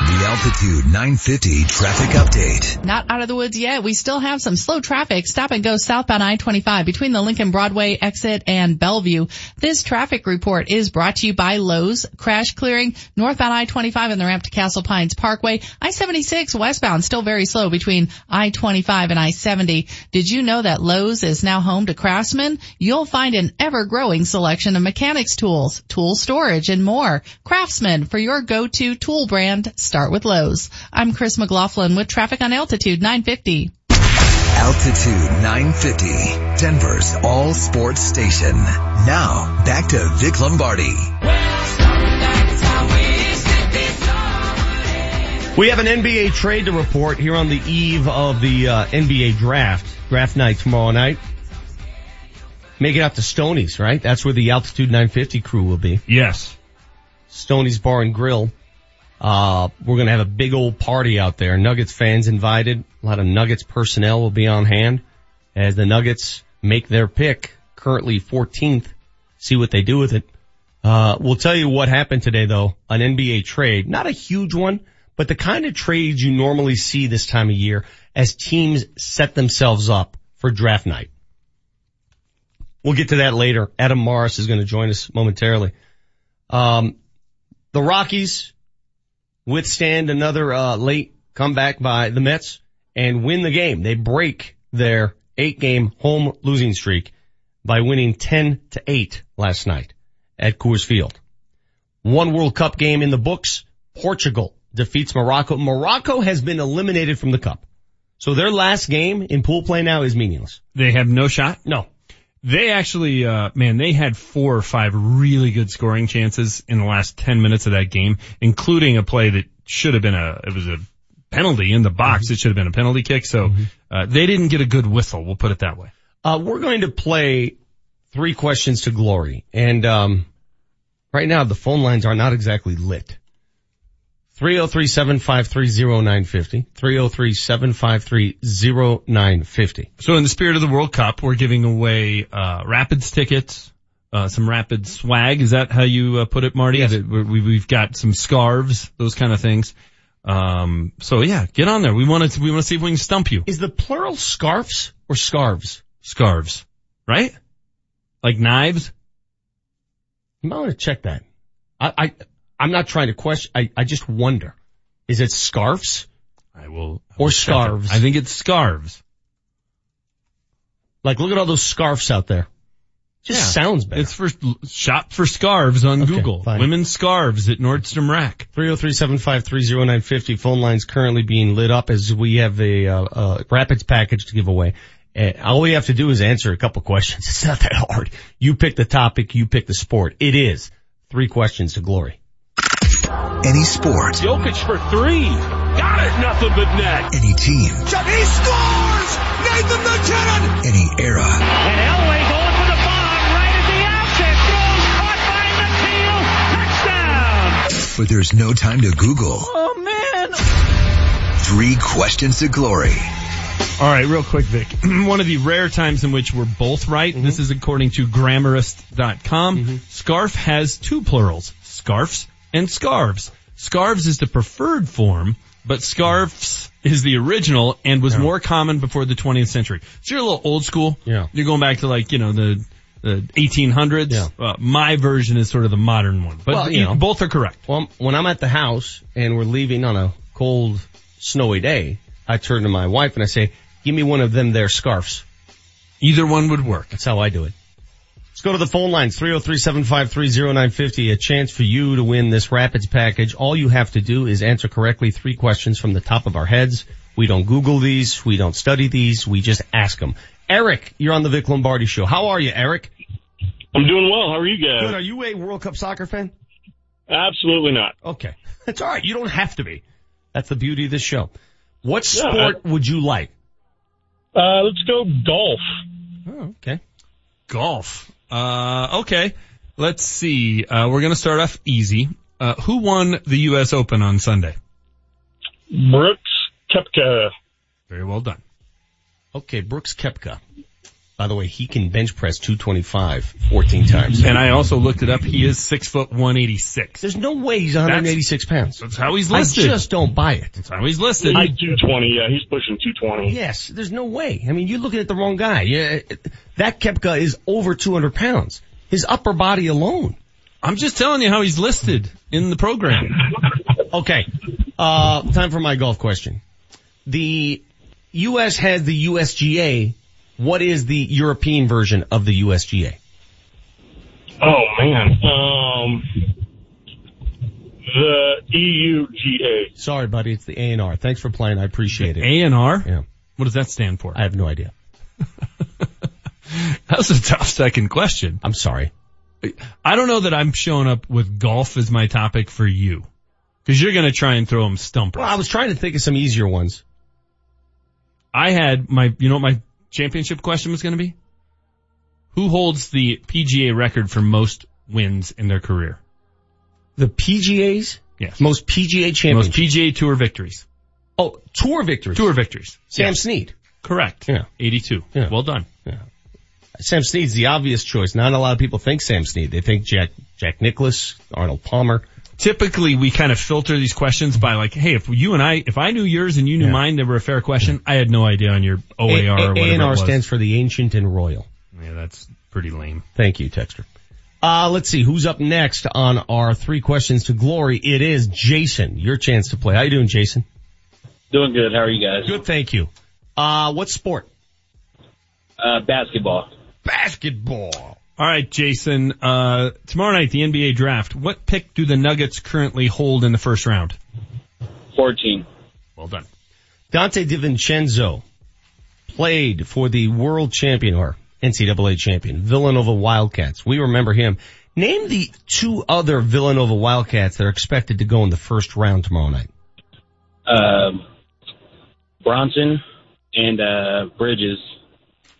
The Altitude 950 traffic update. Not out of the woods yet. We still have some slow traffic. Stop and go southbound I-25 between the Lincoln Broadway exit and Bellevue. This traffic report is brought to you by Lowe's. Crash clearing northbound I-25 and the ramp to Castle Pines Parkway. I-76 westbound still very slow between I-25 and I-70. Did you know that Lowe's is now home to Craftsman? You'll find an ever-growing selection of mechanics tools, tool storage, and more. Craftsman for your go-to tool brand. Start with Lowe's. I'm Chris McLaughlin with traffic on Altitude 950. Altitude 950, Denver's all sports station. Now, back to Vic Lombardi. We have an NBA trade to report here on the eve of the uh, NBA draft. Draft night tomorrow night. Make it out to Stoney's, right? That's where the Altitude 950 crew will be. Yes. Stoney's Bar and Grill. Uh, we're gonna have a big old party out there. Nuggets fans invited. A lot of Nuggets personnel will be on hand as the Nuggets make their pick. Currently 14th. See what they do with it. Uh, we'll tell you what happened today though. An NBA trade. Not a huge one, but the kind of trades you normally see this time of year as teams set themselves up for draft night. We'll get to that later. Adam Mares is going to join us momentarily. Um, the Rockies withstand another uh, late comeback by the Mets and win the game. They break their eight game home losing streak by winning 10 to 8 last night at Coors Field. One World Cup game in the books. Portugal defeats Morocco. Morocco has been eliminated from the cup. So their last game in pool play now is meaningless. They have no shot? No. They actually, uh, man, they had four or five really good scoring chances in the last 10 minutes of that game, including a play that should have been a, it was a penalty in the box. Mm-hmm. It should have been a penalty kick. So, mm-hmm. uh, they didn't get a good whistle. We'll put it that way. Uh, we're going to play three questions to glory. And, um, right now the phone lines are not exactly lit. 303-753-0950. 303-753-0950. So in the spirit of the World Cup, we're giving away, uh, Rapids tickets, uh, some Rapids swag. Is that how you uh, put it, Marty? Yes. We, have got some scarves, those kind of things. Um, so yeah, get on there. We want to, we want to see if we can stump you. Is the plural scarfs or scarves? Scarves, right? Like knives? You might want to check that. I, I, I'm not trying to question. I, I just wonder. Is it scarves? I will. I or will scarves? I think it's scarves. Like look at all those scarves out there. Just yeah. sounds better. It's for shop for scarves on okay, Google. Fine. Women's scarves at Nordstrom Rack. 303-753-0950. Phone lines currently being lit up as we have a, uh, uh, Rapids package to give away. And all we have to do is answer a couple questions. [LAUGHS] It's not that hard. You pick the topic, you pick the sport. It is three questions to glory. Any sport. Jokic for three. Got it. Nothing but net. Any team. He scores! Nathan MacKinnon! Any era. And Elway going for the bomb right at the outset. Throws caught by McNeil. Touchdown! But there's no time to Google. Oh man. Three questions to glory. All right, real quick, Vic. [CLEARS THROAT] One of the rare times in which we're both right. Mm-hmm. This is according to Grammarist.com. Mm-hmm. Scarf has two plurals. Scarfs and scarves. Scarves is the preferred form, but scarves is the original and was yeah. more common before the 20th century. So you're a little old school. Yeah. You're going back to like, you know, the, the 1800s. Yeah. Uh, my version is sort of the modern one, but well, you know, both are correct. Well, when I'm at the house and we're leaving on a cold, snowy day, I turn to my wife and I say, give me one of them there scarves. Either one would work. That's how I do it. Let's go to the phone lines, 303-753-0950. A chance for you to win this Rapids package. All you have to do is answer correctly three questions from the top of our heads. We don't Google these. We don't study these. We just ask them. Eric, you're on the Vic Lombardi show. How are you, Eric? I'm doing well. How are you guys? Good. Are you a World Cup soccer fan? Absolutely not. Okay. [LAUGHS] That's all right. You don't have to be. That's the beauty of this show. What Yeah, sport would you like? Uh, let's go golf. Oh, okay. Golf. Uh, okay. Let's see. Uh, we're going to start off easy. Uh, who won the U.S. Open on Sunday? Brooks Koepka. Very well done. Okay, Brooks Koepka. By the way, he can bench press 225 14 times. And I also looked it up. He is six foot one eighty six. There's no way he's 186 pounds. That's how he's listed. I just don't buy it. That's how he's listed. He's 220. Yeah, he's pushing 220. Yes, there's no way. I mean, you're looking at the wrong guy. Yeah, that Koepka is over 200 pounds. His upper body alone. I'm just telling you how he's listed in the program. [LAUGHS] Okay. Uh, time for my golf question. The U.S. has the USGA. What is the European version of the USGA? Oh man. Um, the EUGA. Sorry, buddy. It's the A&R. Thanks for playing. I appreciate it. A&R? Yeah. What does that stand for? I have no idea. [LAUGHS] That's a tough second question. I'm sorry. I don't know that I'm showing up with golf as my topic for you. Cause you're gonna try and throw them stumpers. Well, I was trying to think of some easier ones. I had my, you know what my championship question was gonna be? Who holds the PGA record for most wins in their career? The PGA's? Yes. Most PGA champions. Most. PGA Tour victories. oh, tour victories. Tour victories. Sam Yes. Snead. Correct. Yeah. 82. Yeah. Well done. Yeah. Sam Snead's the obvious choice. Not a lot of people think Sam Snead. They think Jack, Jack Nicklaus, Arnold Palmer. Typically we kind of filter these questions by like, hey, if you and I, if I knew yours and you knew Yeah. mine, they were a fair question. I had no idea on your OAR or whatever it A&R was. stands for the ancient and royal. yeah, that's pretty lame. Thank you, Texter. Uh, let's see who's up next on our three questions to glory. It is Jason. Your chance to play. How you doing, Jason? Doing good. How are you guys? Good, thank you. Uh, what sport? Uh, basketball. Basketball. All right, Jason. Uh, tomorrow night, the NBA draft. What pick do the Nuggets currently hold in the first round? 14. Well done. Donte DiVincenzo played for the world champion or NCAA champion, Villanova Wildcats. We remember him. Name the two other Villanova Wildcats that are expected to go in the first round tomorrow night. Um, Brunson and, uh, Bridges.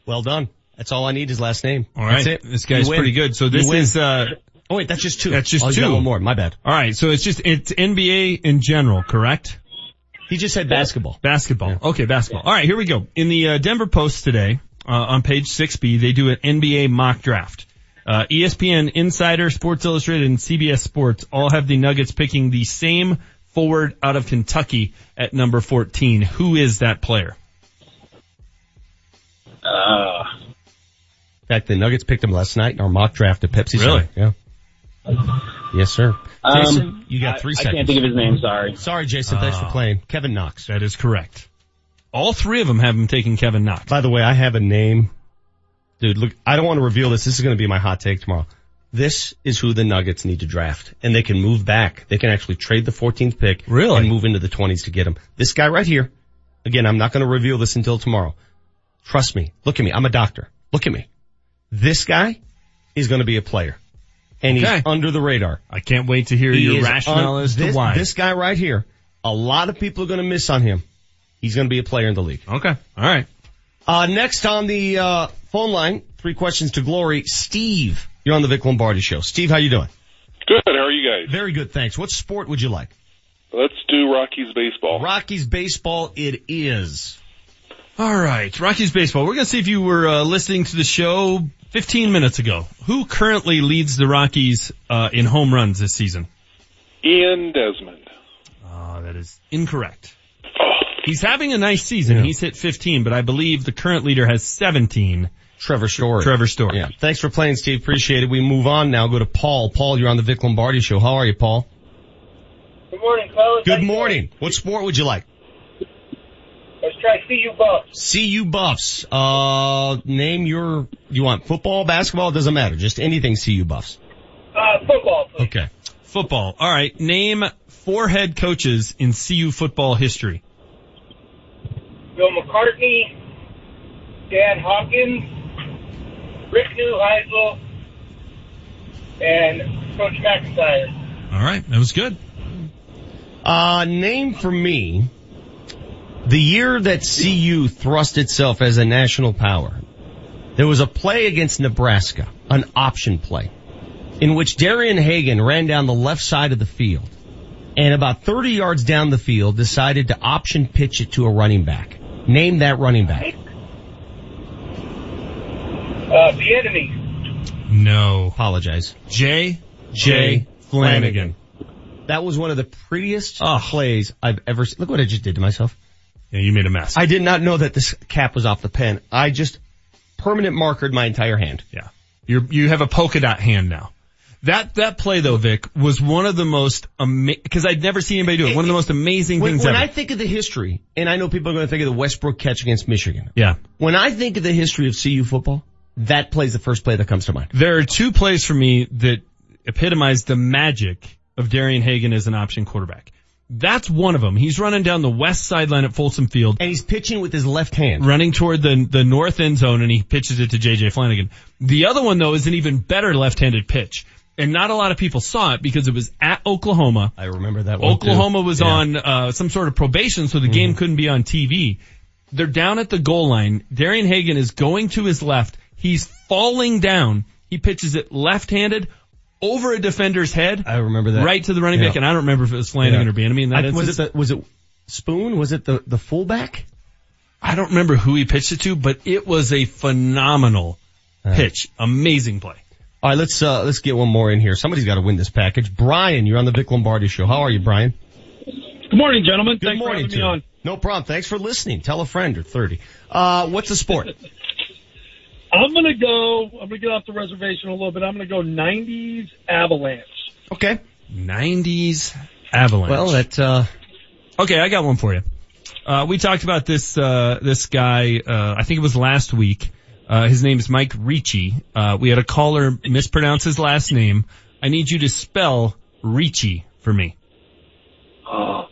Well done. That's all I need. His last name. All right. That's it. This guy's You pretty good. So this is, uh, Oh wait, that's just two. That's just oh, you got two. one more. My bad. all right. So it's just, it's NBA in general, correct? He just said basketball. Basketball. Okay, basketball. All right, here we go. In the uh, Denver Post today, uh, on page 6B, they do an NBA mock draft. Uh, ESPN, Insider, Sports Illustrated, and CBS Sports all have the Nuggets picking the same forward out of Kentucky at number 14. Who is that player? Uh, In fact, the Nuggets picked him last night in our mock draft at Pepsi. Really? Center. Yeah. Yes, sir. Um, Jason, you got three I, I can't think of his name. Sorry. Sorry, Jason. Thanks for Oh. playing. Kevin Knox. That is correct. All three of them have him taking Kevin Knox. By the way, I have a name. Dude, look, I don't want to reveal this. This is going to be my hot take tomorrow. This is who the Nuggets need to draft. And they can move back. They can actually trade the 14th pick. Really? And move into the 20s to get him. This guy right here. Again, I'm not going to reveal this until tomorrow. Trust me. Look at me. I'm a doctor. Look at me. This guy is going to be a player. And Okay. he's under the radar. I can't wait to hear He your rationale un- as to this, why. This guy right here, a lot of people are going to miss on him. He's going to be a player in the league. okay. All right. Uh, next on the, uh, phone line, three questions to glory, Steve. You're on the Vic Lombardi show. Steve, how are you doing? Good. How are you guys? Very good, thanks. What sport would you like? Let's do Rockies baseball. Rockies baseball it is. All right. Rockies baseball. We're going to see if you were uh, listening to the show 15 minutes ago. Who currently leads the Rockies uh, in home runs this season? Ian Desmond. Uh, that is incorrect. He's having a nice season. He's hit 15, but I believe the current leader has 17. Trevor Story. Trevor Story. Yeah. Thanks for playing, Steve. Appreciate it. We move on now. Go to Paul. Paul, you're on the Vic Lombardi show. How are you, Paul? Good morning, fellas. Good morning. What sport would you like? Let's try CU Buffs. CU Buffs. Uh, name your, you want football, basketball? Doesn't matter. Just anything CU Buffs. Uh, football, please. Okay. Football. All right. Name four head coaches in CU football history. Bill McCartney, Dan Hawkins, Rick Neuheisel, and Coach MacIntyre. All right, that was good. Uh, name for me the year that CU thrust itself as a national power. There was a play against Nebraska, an option play, in which Darian Hagan ran down the left side of the field and about 30 yards down the field decided to option pitch it to a running back. Name that running back. Uh, Bieniemy. No. Apologize. J. J. Flannigan. That was one of the prettiest plays I've ever seen. Look what I just did to myself. Yeah, you made a mess. I did not know that this cap was off the pen. I just permanent markered my entire hand. Yeah. You're, you have a polka dot hand now. That, that play though, Vic, was one of the most ama- cause I'd never seen anybody do it. One of the most amazing When, things when ever. I think of the history, and I know people are going to think of the Westbrook catch against Michigan. yeah. When I think of the history of CU football, that plays the first play that comes to mind. There are two plays for me that epitomize the magic of Darian Hagan as an option quarterback. That's one of them. He's running down the west sideline at Folsom Field. And he's pitching with his left hand. Running toward the, the north end zone and he pitches it to JJ Flannigan. The other one though is an even better left-handed pitch. And not a lot of people saw it because it was at Oklahoma. I remember that one. Oklahoma too. was Yeah. on uh, some sort of probation, so the game couldn't be on TV. They're down at the goal line. Darian Hagan is going to his left. He's falling down. He pitches it left-handed over a defender's head. I remember that. Right to the running Yeah. back, and I don't remember if it was Flannigan Yeah. or Bieniemy in that I- was it the, was it Spoon? Was it the, the fullback? I don't remember who he pitched it to, but it was a phenomenal pitch. Amazing play. All right, let's, uh, let's get one more in here. Somebody's got to win this package. Brian, you're on the Vic Lombardi show. How are you, Brian? Good morning, gentlemen. Good Thanks morning for to me you. on. No problem. Thanks for listening. Tell a friend or 30. Uh, what's the sport? [LAUGHS] I'm gonna go. I'm gonna get off the reservation a little bit. I'm gonna go 90s Avalanche. Okay. 90s Avalanche. Well, that, uh, Okay, I got one for you. Uh, we talked about this, uh, this guy, uh, I think it was last week. Uh, his name is Mike Ricci. Uh, we had a caller mispronounce his last name. I need you to spell Ricci for me. Uh,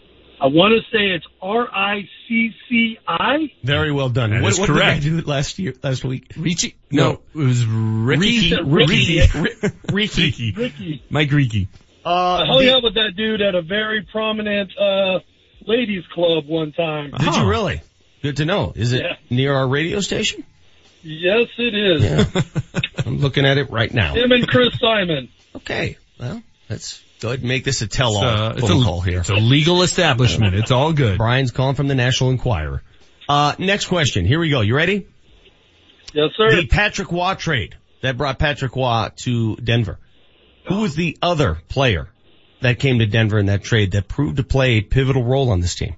I want to say it's R I C C I. very well done. That what is what correct. did I do last year, last week? Ricci? No, it was Ricky. Ricky. Ricky. Ricky. Ricky. Mike Ricci. Uh, I hung out with that dude at a very prominent uh ladies club one time. did you really? Good to know. Is it Yeah. near our radio station? Yes, it is. [LAUGHS] I'm looking at it right now. Him and Chris Simon. Okay. Well, let's go ahead and make this a tell-all It's, uh, it's phone a- call here. It's a legal establishment. It's all good. Brian's calling from the National Enquirer. Uh, next question. Here we go. You ready? Yes, sir. The Patrick Roy trade that brought Patrick Roy to Denver. Who was the other player that came to Denver in that trade that proved to play a pivotal role on this team?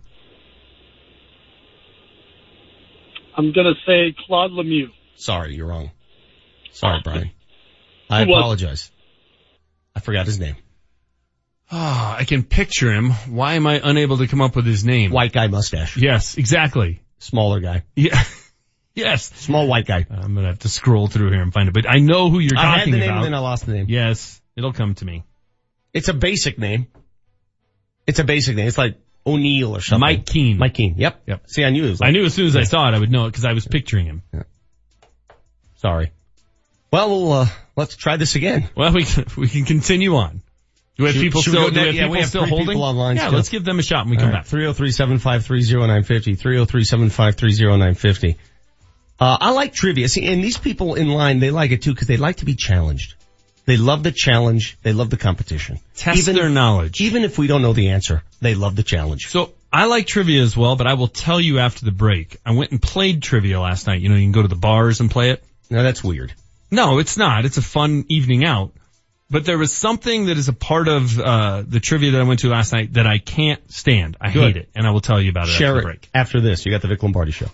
I'm gonna say Claude Lemieux. Sorry, you're wrong. Sorry, Brian. I Who was it? apologize. I forgot his name. Ah, I can picture him. Why am I unable to come up with his name? White guy mustache. Yes, exactly. Smaller guy. Yeah. [LAUGHS] yes. Small white guy. I'm gonna have to scroll through here and find it, but I know who you're talking about. I had talking the name about. and then I lost the name. Yes, it'll come to me. It's a basic name. It's a basic name. It's like O'Neill or something. Mike Keane. Mike Keane. Yep. Yep. See, I knew it was like, I knew as soon as I saw it, I would know it because I was picturing him. sorry. Well, we'll, uh, let's try this again. Well, we can, we can continue on. Do we have Should- people should we still, go do we have yeah, people we have still holding? people online yeah, still. let's give them a shot when we come back. 303-753-0950, 303-753-0950. Uh, I like trivia. See, and these people in line, they like it too because they like to be challenged. They love the challenge. They love the competition. Test their knowledge. Even if we don't know the answer, they love the challenge. So I like trivia as well, but I will tell you after the break. I went and played trivia last night. You know, you can go to the bars and play it. Now that's weird. No, it's not. It's a fun evening out. But there was something that is a part of uh, the trivia that I went to last night that I can't stand. I Good. hate it, and I will tell you about it Share after it the break. after this. You got the Vic Lombardi show.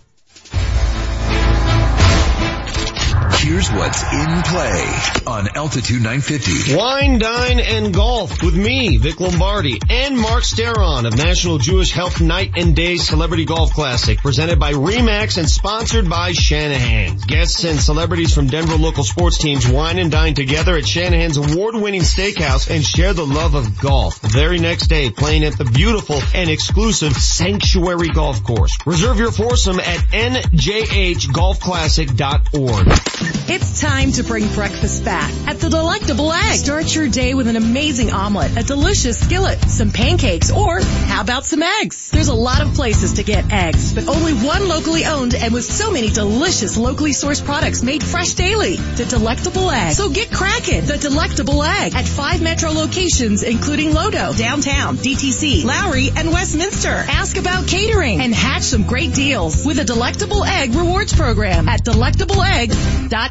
Here's what's in play on Altitude 950. Wine, dine, and golf with me, Vic Lombardi, and Mark Steron of National Jewish Health Night and Day Celebrity Golf Classic, presented by Remax and sponsored by Shanahan's. Guests and celebrities from Denver local sports teams wine and dine together at Shanahan's award-winning steakhouse and share the love of golf. The very next day, playing at the beautiful and exclusive Sanctuary Golf Course. Reserve your foursome at njhgolfclassic.org. It's time to bring breakfast back at the Delectable Egg. Start your day with an amazing omelet, a delicious skillet, some pancakes, or how about some eggs? There's a lot of places to get eggs, but only one locally owned and with so many delicious locally sourced products made fresh daily. The Delectable Egg. So get cracking. The Delectable Egg at five metro locations, including Lodo, downtown, DTC, Lowry, and Westminster. Ask about catering and hatch some great deals with a Delectable Egg rewards program at delectableegg.com.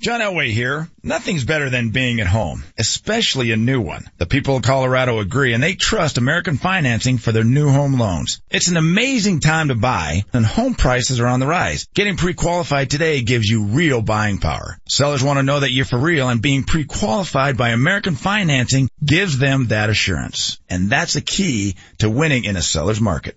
John Elway here. Nothing's better than being at home, especially a new one. The people of Colorado agree and they trust American Financing for their new home loans. It's an amazing time to buy and home prices are on the rise. Getting pre-qualified today gives you real buying power. Sellers want to know that you're for real and being pre-qualified by American Financing gives them that assurance. And that's a key to winning in a seller's market.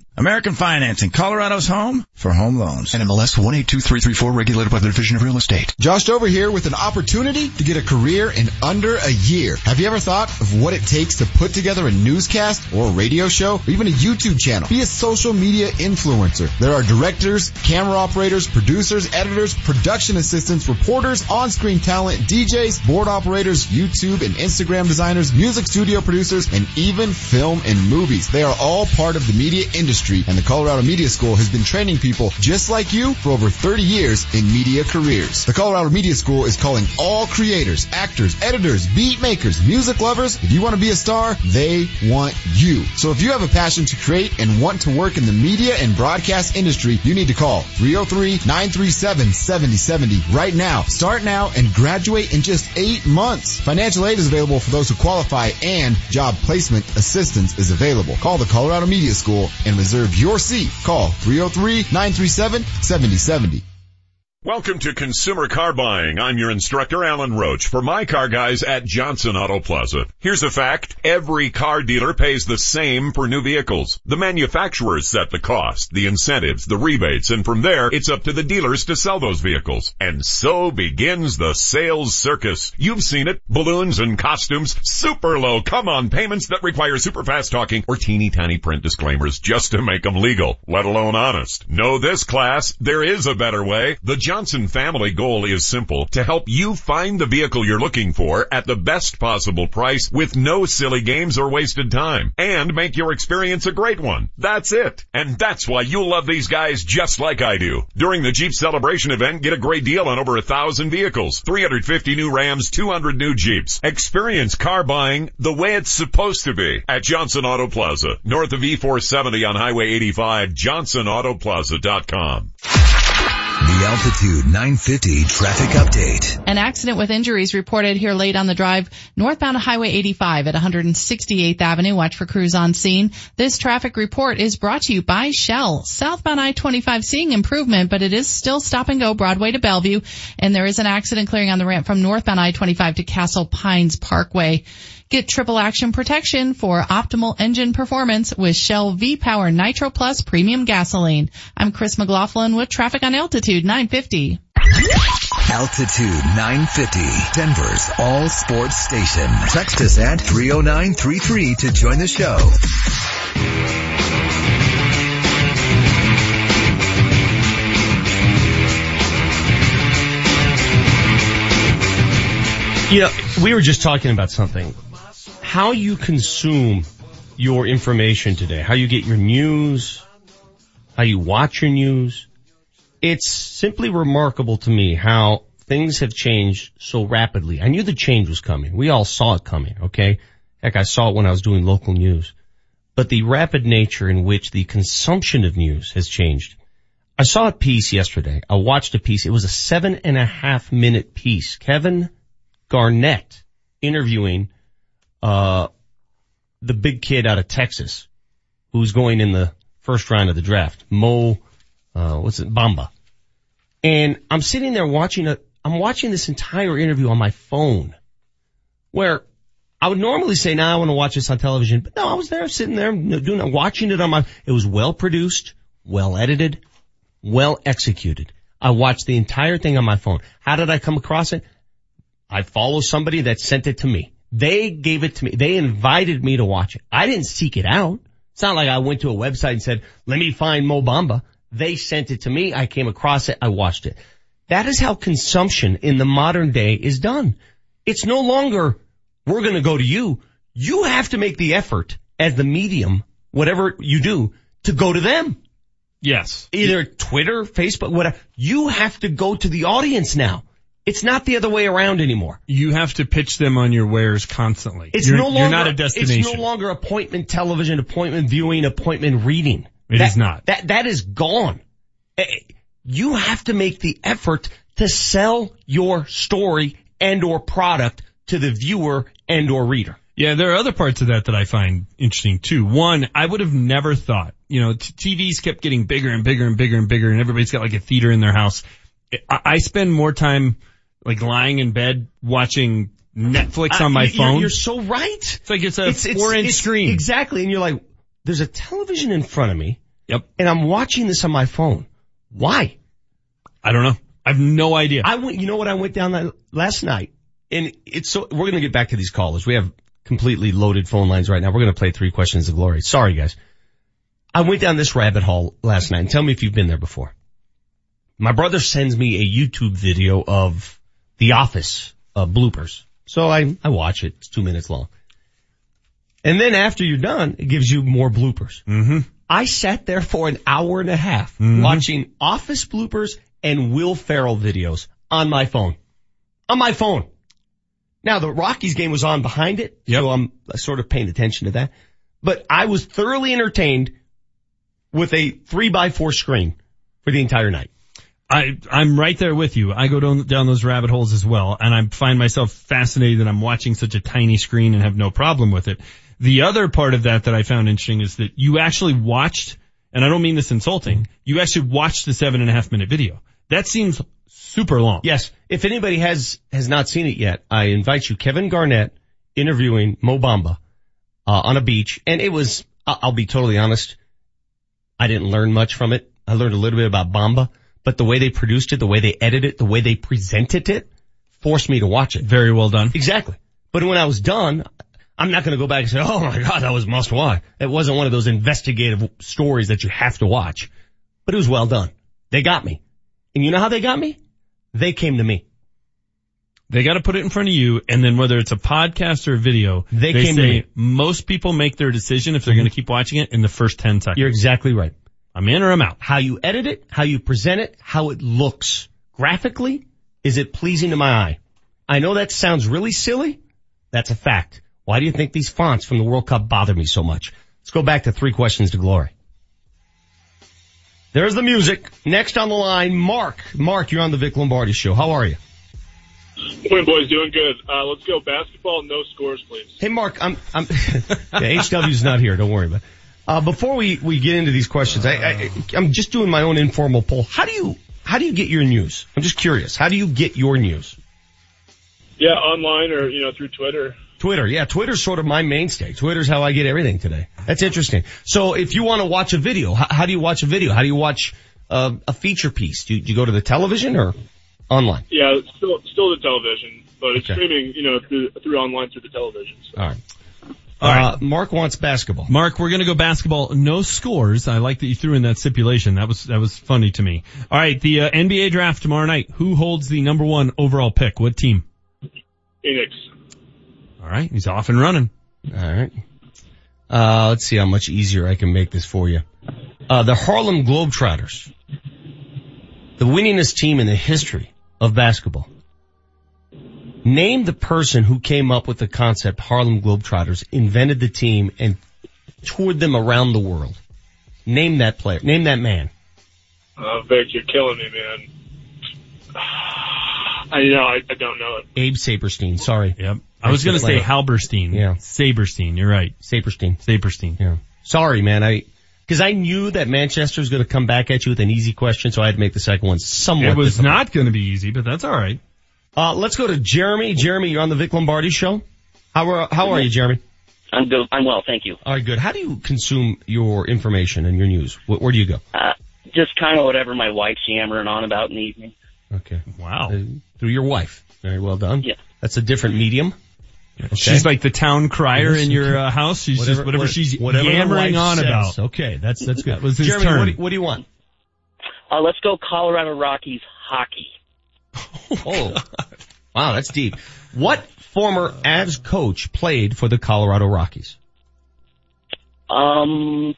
American Financing, Colorado's home for home loans. NMLS 182334 regulated by the Division of Real Estate. Josh over here with an opportunity to get a career in under a year. Have you ever thought of what it takes to put together a newscast or a radio show or even a YouTube channel? Be a social media influencer. There are directors, camera operators, producers, editors, production assistants, reporters, on-screen talent, DJs, board operators, YouTube and Instagram designers, music studio producers, and even film and movies. They are all part of the media industry and the Colorado Media School has been training people just like you for over 30 years in media careers. The Colorado Media School is calling all creators, actors, editors, beat makers, music lovers. If you want to be a star, they want you. So if you have a passion to create and want to work in the media and broadcast industry, you need to call 303-937-7070 right now. Start now and graduate in just eight months. Financial aid is available for those who qualify and job placement assistance is available. Call the Colorado Media School and reserve your seat. Call 303-937-7070. Welcome to Consumer Car Buying. I'm your instructor, Alan Roach, for my car guys at Johnson Auto Plaza. Here's a fact. Every car dealer pays the same for new vehicles. The manufacturers set the cost, the incentives, the rebates, and from there, it's up to the dealers to sell those vehicles. And so begins the sales circus. You've seen it. Balloons and costumes, super low come on payments that require super fast talking or teeny tiny print disclaimers just to make them legal, let alone honest. Know this class, there is a better way. The Johnson family goal is simple, to help you find the vehicle you're looking for at the best possible price with no silly games or wasted time and make your experience a great one. That's it. And that's why you'll love these guys just like I do. During the Jeep celebration event, get a great deal on over a thousand vehicles, 350 new Rams, 200 new Jeeps. Experience car buying the way it's supposed to be at Johnson Auto Plaza, north of E470 on Highway 85, johnsonautoplaza.com. Altitude 950 traffic update. An accident with injuries reported here late on the drive northbound Highway 85 at 168th Avenue. Watch for crews on scene. This traffic report is brought to you by Shell. Southbound I-25 seeing improvement, but it is still stop and go Broadway to Bellevue. And there is an accident clearing on the ramp from northbound I-25 to Castle Pines Parkway. Get triple action protection for optimal engine performance with Shell V-Power Nitro Plus Premium Gasoline. I'm Chris McLaughlin with traffic on Altitude 950. Altitude 950, Denver's all sports station. Text us at 30933 to join the show. You know, we were just talking about something. How you consume your information today, how you get your news, how you watch your news. It's simply remarkable to me how things have changed so rapidly. I knew the change was coming. We all saw it coming, okay? Heck, I saw it when I was doing local news. But the rapid nature in which the consumption of news has changed. I saw a piece yesterday. I watched a piece. It was a seven and a half minute piece. Kevin Garnett interviewing, uh, the big kid out of Texas who's going in the first round of the draft. Mo, uh, what's it? Bamba. And I'm sitting there watching a, I'm watching this entire interview on my phone where I would normally say, now I want to watch this on television, but no, I was there sitting there doing, watching it on my, it was well produced, well edited, well executed. I watched the entire thing on my phone. How did I come across it? I follow somebody that sent it to me. They gave it to me. They invited me to watch it. I didn't seek it out. It's not like I went to a website and said, let me find Mo Bamba. They sent it to me. I came across it. I watched it. That is how consumption in the modern day is done. It's no longer, we're going to go to you. You have to make the effort as the medium, whatever you do, to go to them. Yes. Either Twitter, Facebook, whatever. You have to go to the audience now. It's not the other way around anymore. You have to pitch them on your wares constantly. It's you're, no longer, you're not a destination. It's no longer appointment television, appointment viewing, appointment reading. It that, is not. That, that is gone. Eh, You have to make the effort to sell your story and or product to the viewer and or reader. Yeah, there are other parts of that that I find interesting too. One, I would have never thought, you know, t- TVs kept getting bigger and bigger and bigger and bigger and everybody's got like a theater in their house. I, I spend more time like lying in bed watching Netflix on my Uh, you're- phone. You're so right. It's like it's a four inch it's- screen. Exactly. And you're like, there's a television in front of me. Yep. And I'm watching this on my phone. Why? I don't know. I have no idea. I went, you know what? I went down that last night and it's so, we're going to get back to these callers. We have completely loaded phone lines right now. We're going to play three questions of glory. Sorry guys. I went down this rabbit hole last night and tell me if you've been there before. My brother sends me a YouTube video of The Office uh, bloopers. So I, I watch it. It's two minutes long. And then after you're done, it gives you more bloopers. Mm-hmm. I sat there for an hour and a half Mhm. watching Office bloopers and Will Ferrell videos on my phone. On my phone. Now the Rockies game was on behind it, so I'm sort of paying attention to that. But I was thoroughly entertained with a three by four screen for the entire night. I, I'm right there with you. I go down, down those rabbit holes as well, and I find myself fascinated that I'm watching such a tiny screen and have no problem with it. The other part of that that I found interesting is that you actually watched, and I don't mean this insulting, you actually watched the seven and a half minute video. That seems super long. Yes. If anybody has, has not seen it yet, I invite you, Kevin Garnett interviewing Mo Bamba, uh, on a beach. And it was, I'll be totally honest, I didn't learn much from it. I learned a little bit about Bamba, but the way they produced it, the way they edited it, the way they presented it, forced me to watch it. Very well done. Exactly. But when I was done, I'm not going to go back and say, oh my God, that was must watch. It wasn't one of those investigative stories that you have to watch, but it was well done. They got me. And you know how they got me? They came to me. They got to put it in front of you, and then whether it's a podcast or a video, They came to say me. most people make their decision if they're going to mm-hmm. keep watching it in the first 10 seconds. You're exactly right. I'm in or I'm out. How you edit it, how you present it, how it looks. Graphically, is it pleasing to my eye? I know that sounds really silly. That's a fact. Why do you think these fonts from the World Cup bother me so much? Let's go back to three questions to glory. There's the music. Next on the line, Mark. Mark, you're on the Vic Lombardi show. How are you? Morning, boys. Doing good. Uh, let's go basketball. No scores, please. Hey, Mark, I'm, I'm, [LAUGHS] yeah, HW's not here. Don't worry about it. Uh, before we, we get into these questions, I, I, I'm just doing my own informal poll. How do you, how do you get your news? I'm just curious. How do you get your news? Yeah, online or you know through Twitter. Twitter, yeah, Twitter's sort of my mainstay. Twitter's how I get everything today. That's interesting. So if you want to watch a video, how, how do you watch a video? How do you watch uh, a feature piece? Do you, do you go to the television or online? Yeah, still still the television, but it's Okay. streaming. You know through through online through the television. So. All right. Uh, Mark wants basketball. Mark, we're gonna go basketball. No scores. I like that you threw in that stipulation. That was, that was funny to me. Alright, the uh, NBA draft tomorrow night. Who holds the number one overall pick? What team? Phoenix. Alright, he's off and running. Alright. Uh, let's see how much easier I can make this for you. Uh, the Harlem Globetrotters. The winningest team in the history of basketball. Name the person who came up with the concept Harlem Globetrotters, invented the team, and toured them around the world. Name that player. Name that man. Uh, Vic, you're killing me, man. [SIGHS] I you know I, I don't know it. Abe Saperstein. Sorry. Yep. I was gonna say Halberstein. Yeah. Saberstein. You're right. Saperstein. Saperstein. Yeah. Sorry, man. I, cause I knew that Manchester was going to come back at you with an easy question, so I had to make the second one somewhat It was difficult. not gonna be easy, but that's alright. Uh, let's go to Jeremy. Jeremy, you're on the Vic Lombardi show. How are, how are you, Jeremy? I'm good. I'm well, thank you. All right, good. How do you consume your information and your news? Where, where do you go? Uh, just kind of whatever my wife's yammering on about in the evening. Okay. Wow. Uh, through your wife. Very well done. Yeah. That's a different medium. Okay. She's like the town crier in your uh, house. She's just whatever what- she's whatever the yammering on says. about. Okay, that's that's good. That was his Jeremy, turn. What, do, what do you want? Uh, let's go Colorado Rockies hockey. [LAUGHS] Oh, wow, that's deep. What former Avs coach played for the Colorado Rockies? Um,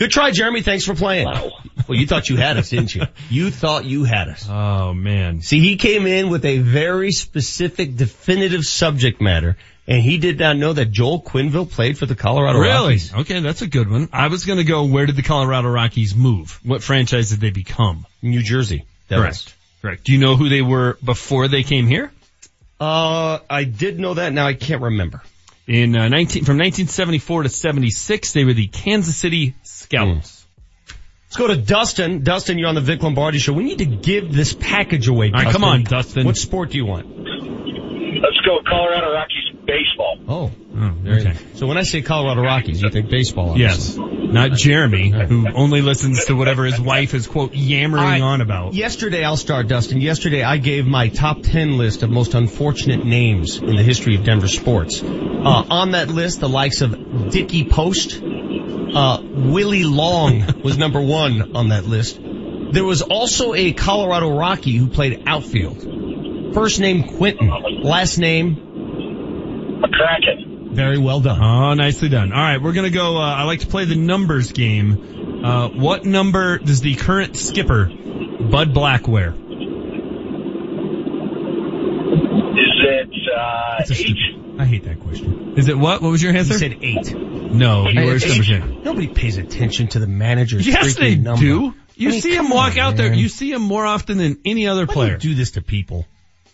Good try, Jeremy. Thanks for playing. Wow. Well, you thought you had us, didn't you? [LAUGHS] You thought you had us. Oh man. See, he came in with a very specific, definitive subject matter, and he did not know that Joel Quenneville played for the Colorado Really? Rockies. Okay, that's a good one. I was gonna go, where did the Colorado Rockies move? What franchise did they become? New Jersey. Correct. Correct. Do you know who they were before they came here? Uh, I did know that. Now I can't remember. In uh, 19, from 1974 to 76, they were the Kansas City Scouts. Let's go to Dustin. Dustin, you're on the Vic Lombardi show. We need to give this package away. All right, Dustin. come on, Dustin. What sport do you want? Let's go Colorado Rockies baseball. Oh, Oh, okay. So when I say Colorado Rockies, you think baseball? obviously. Yes. Not Jeremy, who only listens to whatever his wife is, quote, yammering I- on about. Yesterday, I'll start, Dustin. Yesterday, I gave my top 10 list of most unfortunate names in the history of Denver sports. Uh, on that list, the likes of Dickie Post, uh, Willie Long [LAUGHS] was number one on that list. There was also a Colorado Rocky who played outfield. First name Quentin, last name McCracken. very well done. Oh, nicely done. All right, we're gonna go. Uh, I like to play the numbers game. Uh, what number does the current skipper, Bud Black, wear? Is it uh, That's a eight? stupid- I hate that question. Is it what? What was your answer? answer? said eight. no, he wears number ten. Nobody pays attention to the manager's Yes, freaking they number. do. You I mean, see him walk on, out there. You see him more often than any other Why do player. you do this to people?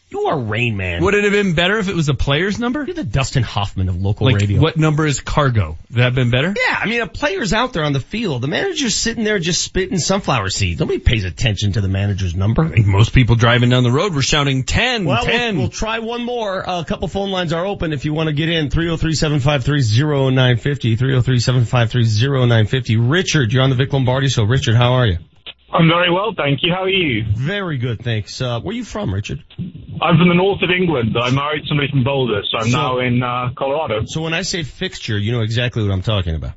You are Rain Man. Would it have been better if it was a player's number? You're the Dustin Hoffman of local Like, radio. what number is CarGo? Would that have been better? Yeah, I mean, a player's out there on the field. The manager's sitting there just spitting sunflower seeds. Nobody pays attention to the manager's number. I think most people driving down the road were shouting 10, Well, 10. we'll, we'll try one more. Uh, a couple phone lines are open if you want to get in. 303-753-0950, 303-753-0950. Richard, you're on the Vic Lombardi show. Richard, how are you? I'm very well, thank you. How are you? Very good, thanks. Uh, where are you from, Richard? I'm from the north of England. I married somebody from Boulder, so I'm So- now in uh, Colorado. So when I say fixture, you know exactly what I'm talking about.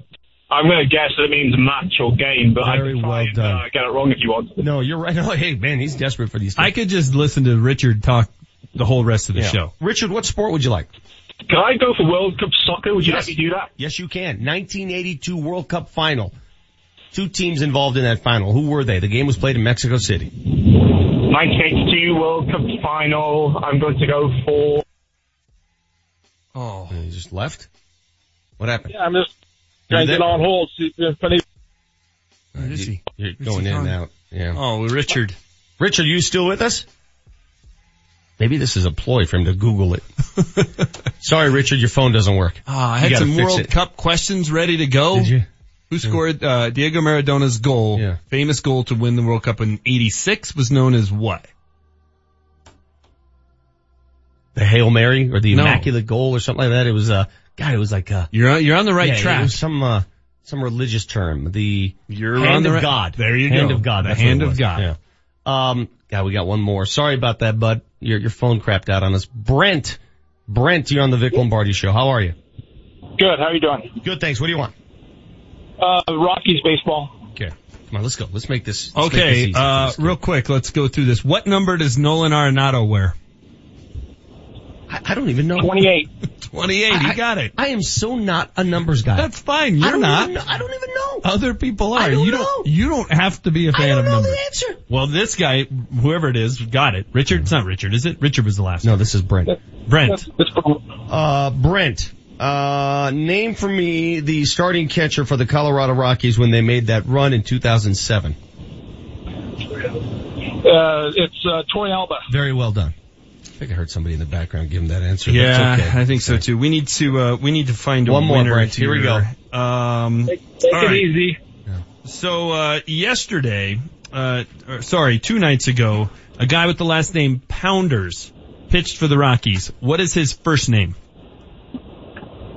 I'm going to guess that it means match or game, but Very I can try well and, done. Uh, get it wrong if you want. No, you're right. [LAUGHS] Oh, hey, man, he's desperate for these things. I could just listen to Richard talk the whole rest of the Yeah. show. Richard, what sport would you like? Can I go for World Cup soccer? Would you Yes. let me do that? Yes, you can. 1982 World Cup final. Two teams involved in that final. Who were they? The game was played in Mexico City. 1982 World Cup final. I'm going to go for. Oh. And he just left? What happened? Yeah, I'm just You're trying to get on hold. See if any- Where is he? You're going he in and out. Yeah. Oh, Richard. Richard, you still with us? Maybe this is a ploy for him to Google it. [LAUGHS] Sorry, Richard, your phone doesn't work. Ah, I had some World it. Cup questions ready to go. Did you? Who scored uh, Diego Maradona's goal? Yeah. Famous goal to win the World Cup in '86 was known as what? The Hail Mary or the No. Immaculate Goal or something like that. It was, uh, God, it was like, uh, You're on, you're on the right yeah, It track. was some, uh, some religious term. The You're hand on the of right- God. There you hand go. of God. The That's hand of. God. Yeah. Um, God, we got one more. Sorry about that, bud. Your, your phone crapped out on us. Brent. Brent, you're on the Vic Lombardi show. How are you? Good. How are you doing? Good, thanks. What do you want? Uh, Rockies baseball. Okay. Come on, let's go. Let's make this. let's make this Okay, easy uh, real quick, let's go through this. What number does Nolan Arenado wear? I, I don't even know. 28. [LAUGHS] 28, I- you got it. I am so not a numbers guy. That's fine, you're don't. Even know, I don't even know. Other people are. I don't you know. don't, you don't have to be a fan don't of know numbers. the answer. Well, this guy, whoever it is, got it. Richard, it's not Richard, is it? Richard was the last No, one. this is Brent. Brent. Uh, Brent, uh, name for me the starting catcher for the Colorado Rockies when they made that run in 2007. Uh, it's uh, Torrealba. Very well done. I think I heard somebody in the background give him that answer. Yeah, okay. I think so too. We need to, uh, we need to find One more, winner Brent. Here we go. Um, Take, take all it right. easy. So, uh, yesterday, uh, or, sorry, two nights ago, a guy with the last name Pounders pitched for the Rockies. What is his first name?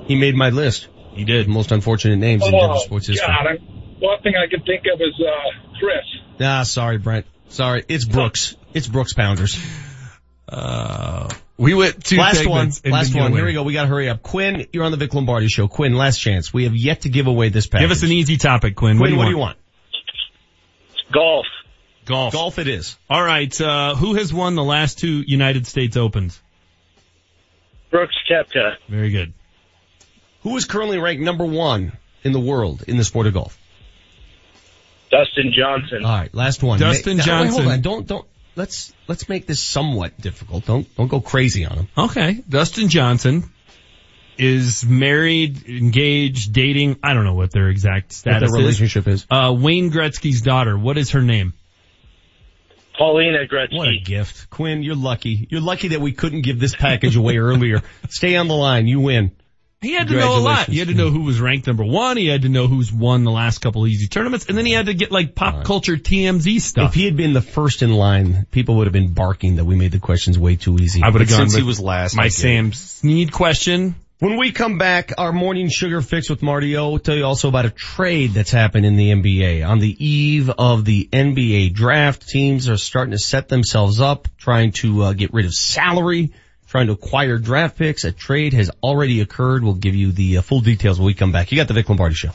He made my list. He did. Most unfortunate names in Denver sports history. Oh, God, I'm, one thing I can think of is uh, Chris. Ah, sorry, Brent. Sorry. It's Brooks. It's Brooks Pounders. Uh, we went two last one. Last one. Here we go. We gotta hurry up. Quinn, you're on the Vic Lombardi show. Quinn, last chance. We have yet to give away this package. Give us an easy topic, Quinn. Quinn, what do you want? Golf. Golf. Golf it is. All right. Uh, who has won the last two United States Opens? Brooks Koepka. Very good. Who is currently ranked number one in the world in the sport of golf? Dustin Johnson. All right, last one. Dustin Ma- now, wait, hold Johnson. on. Don't don't. Let's let's make this somewhat difficult. Don't don't go crazy on him. Okay. Dustin Johnson is married, engaged, dating. I don't know what their exact What status their relationship is. Uh, Wayne Gretzky's daughter. What is her name? Paulina Gretzky. What a gift, Quinn. You're lucky. You're lucky that we couldn't give this package away [LAUGHS] earlier. Stay on the line. You win. He had to know a lot. He had to know who was ranked number one. He had to know who's won the last couple easy tournaments, and then he had to get like pop culture TMZ stuff. If he had been the first in line, people would have been barking that we made the questions way too easy. I would have gone since with he was last. My get it. Sam Snead question. When we come back, our morning sugar fix with Marty O. We'll tell you also about a trade that's happened in the NBA. On the eve of the NBA draft, teams are starting to set themselves up, trying to uh, get rid of salary, trying to acquire draft picks. A trade has already occurred. We'll give you the uh, full details when we come back. You got the Vic Lombardi Show.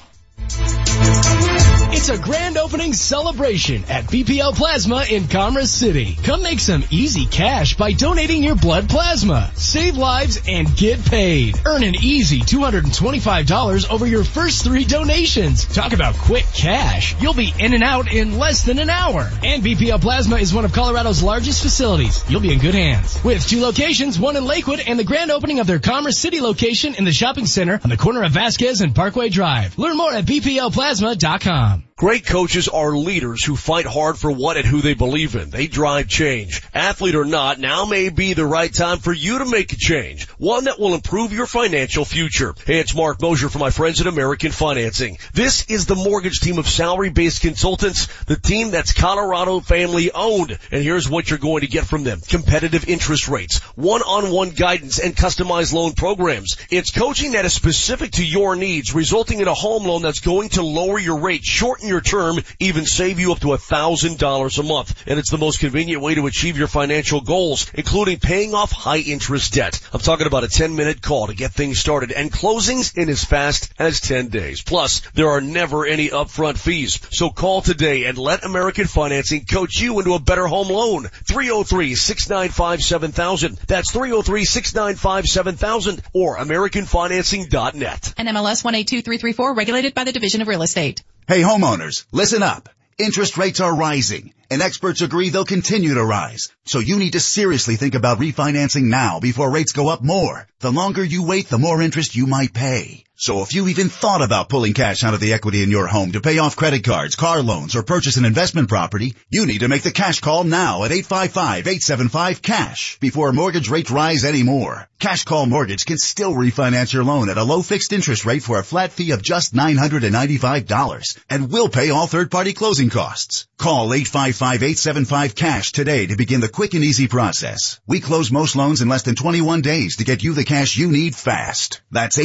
It's a grand opening celebration at BPL Plasma in Commerce City. Come make some easy cash by donating your blood plasma. Save lives and get paid. Earn an easy $225 over your first three donations. Talk about quick cash. You'll be in and out in less than an hour. And BPL Plasma is one of Colorado's largest facilities. You'll be in good hands. With two locations, one in Lakewood and the grand opening of their Commerce City location in the shopping center on the corner of Vasquez and Parkway Drive. Learn more at BPLPlasma.com. Great coaches are leaders who fight hard for what and who they believe in. They drive change. Athlete or not, now may be the right time for you to make a change. One that will improve your financial future. Hey, it's Marc Moser for my friends at American Financing. This is the mortgage team of salary-based consultants, the team that's Colorado family owned. And here's what you're going to get from them. Competitive interest rates, one-on-one guidance, and customized loan programs. It's coaching that is specific to your needs, resulting in a home loan that's going to lower your rate, shorten your term, even save you up to a thousand dollars a month. And it's the most convenient way to achieve your financial goals, including paying off high interest debt. I'm talking about a 10 minute call to get things started and closings in as fast as 10 days. Plus, there are never any upfront fees. So call today and let American Financing coach you into a better home loan. 303-695-7000. That's 303-695-7000 or AmericanFinancing.net. NMLS 182334 regulated by the Division of Real Estate. Hey homeowners, listen up. Interest rates are rising and experts agree they'll continue to rise. So you need to seriously think about refinancing now before rates go up more. The longer you wait, the more interest you might pay. So if you even thought about pulling cash out of the equity in your home to pay off credit cards, car loans, or purchase an investment property, you need to make the cash call now at 855-875-CASH before mortgage rates rise anymore. Cash Call Mortgage can still refinance your loan at a low fixed interest rate for a flat fee of just $995 and will pay all third-party closing costs. Call 855-875-CASH today to begin the quick and easy process. We close most loans in less than 21 days to get you the cash you need fast. That's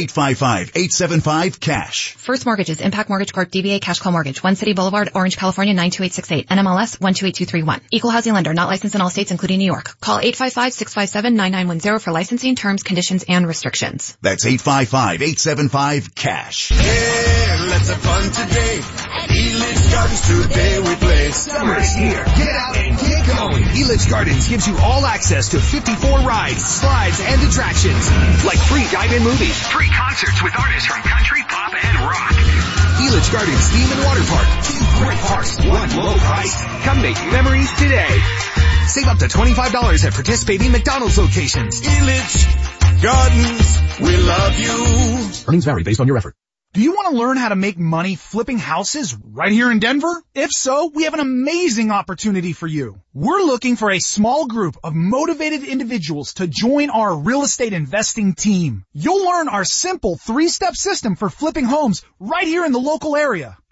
855-875-CASH. First Mortgages, Impac Mortgage Corp, DBA Cash Call Mortgage, One City Boulevard, Orange, California, 92868, NMLS 128231. Equal housing lender, not licensed in all states including New York. Call 855-657-9910 for licensing, terms, conditions, and restrictions. That's 855-875-CASH. Yeah, let's have fun today. At Elitch Gardens today we play. Summer is here. Get out and get going. Elitch Gardens gives you all access to 54 rides, slides, and attractions. Like free dive-in movies, free concerts with artists from country, pop, and rock. Elitch Gardens Steam and Water Park. Two great parks, one low price. Come make memories today. Save up to $25 at participating McDonald's locations. Elitch Gardens, we love you. Earnings vary based on your effort. Do you want to learn how to make money flipping houses right here in Denver? If so, we have an amazing opportunity for you. We're looking for a small group of motivated individuals to join our real estate investing team. You'll learn our simple three-step system for flipping homes right here in the local area.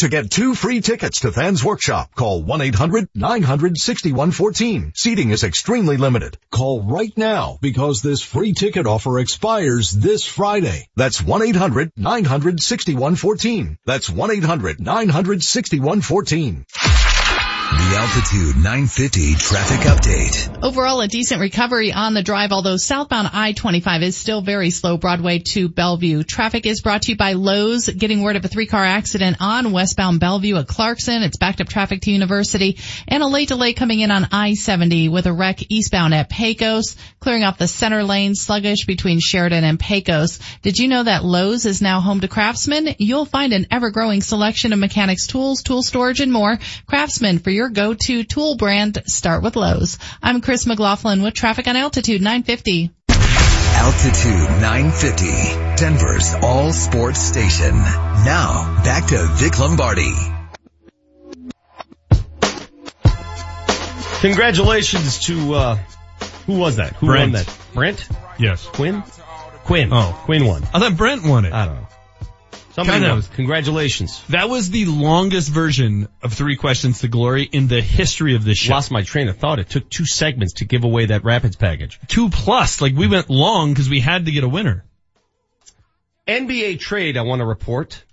To get two free tickets to Than's workshop, call 1-800-900-6114. Seating is extremely limited. Call right now because this free ticket offer expires this Friday. That's 1-800-900-6114. That's 1-800-900-6114. The Altitude 950 traffic update. Overall, a decent recovery on the drive, although southbound I-25 is still very slow Broadway to Bellevue. Traffic is brought to you by Lowe's, getting word of a three-car accident on westbound Bellevue at Clarkson. It's backed up traffic to University and a late delay coming in on I-70 with a wreck eastbound at Pecos, clearing off the center lane sluggish between Sheridan and Pecos. Did you know that Lowe's is now home to Craftsman? You'll find an ever-growing selection of mechanics tools, tool storage, and more. Craftsman for your go-to tool brand, start with Lowe's. I'm Chris McLaughlin with traffic on Altitude 950. Altitude 950, Denver's all sports station. Now, back to Vic Lombardi. Congratulations to, uh, who was that? Who Brent. won that? Brent? Yes. Quinn? Quinn. Oh. Quinn won. I thought Brent won it. I don't know. Somebody Kind of. knows. Congratulations. That was the longest version of Three Questions to Glory in the history of this show. Lost my train of thought. It took two segments to give away that Rapids package. Two plus. Like we went long because we had to get a winner. NBA trade, I want to report.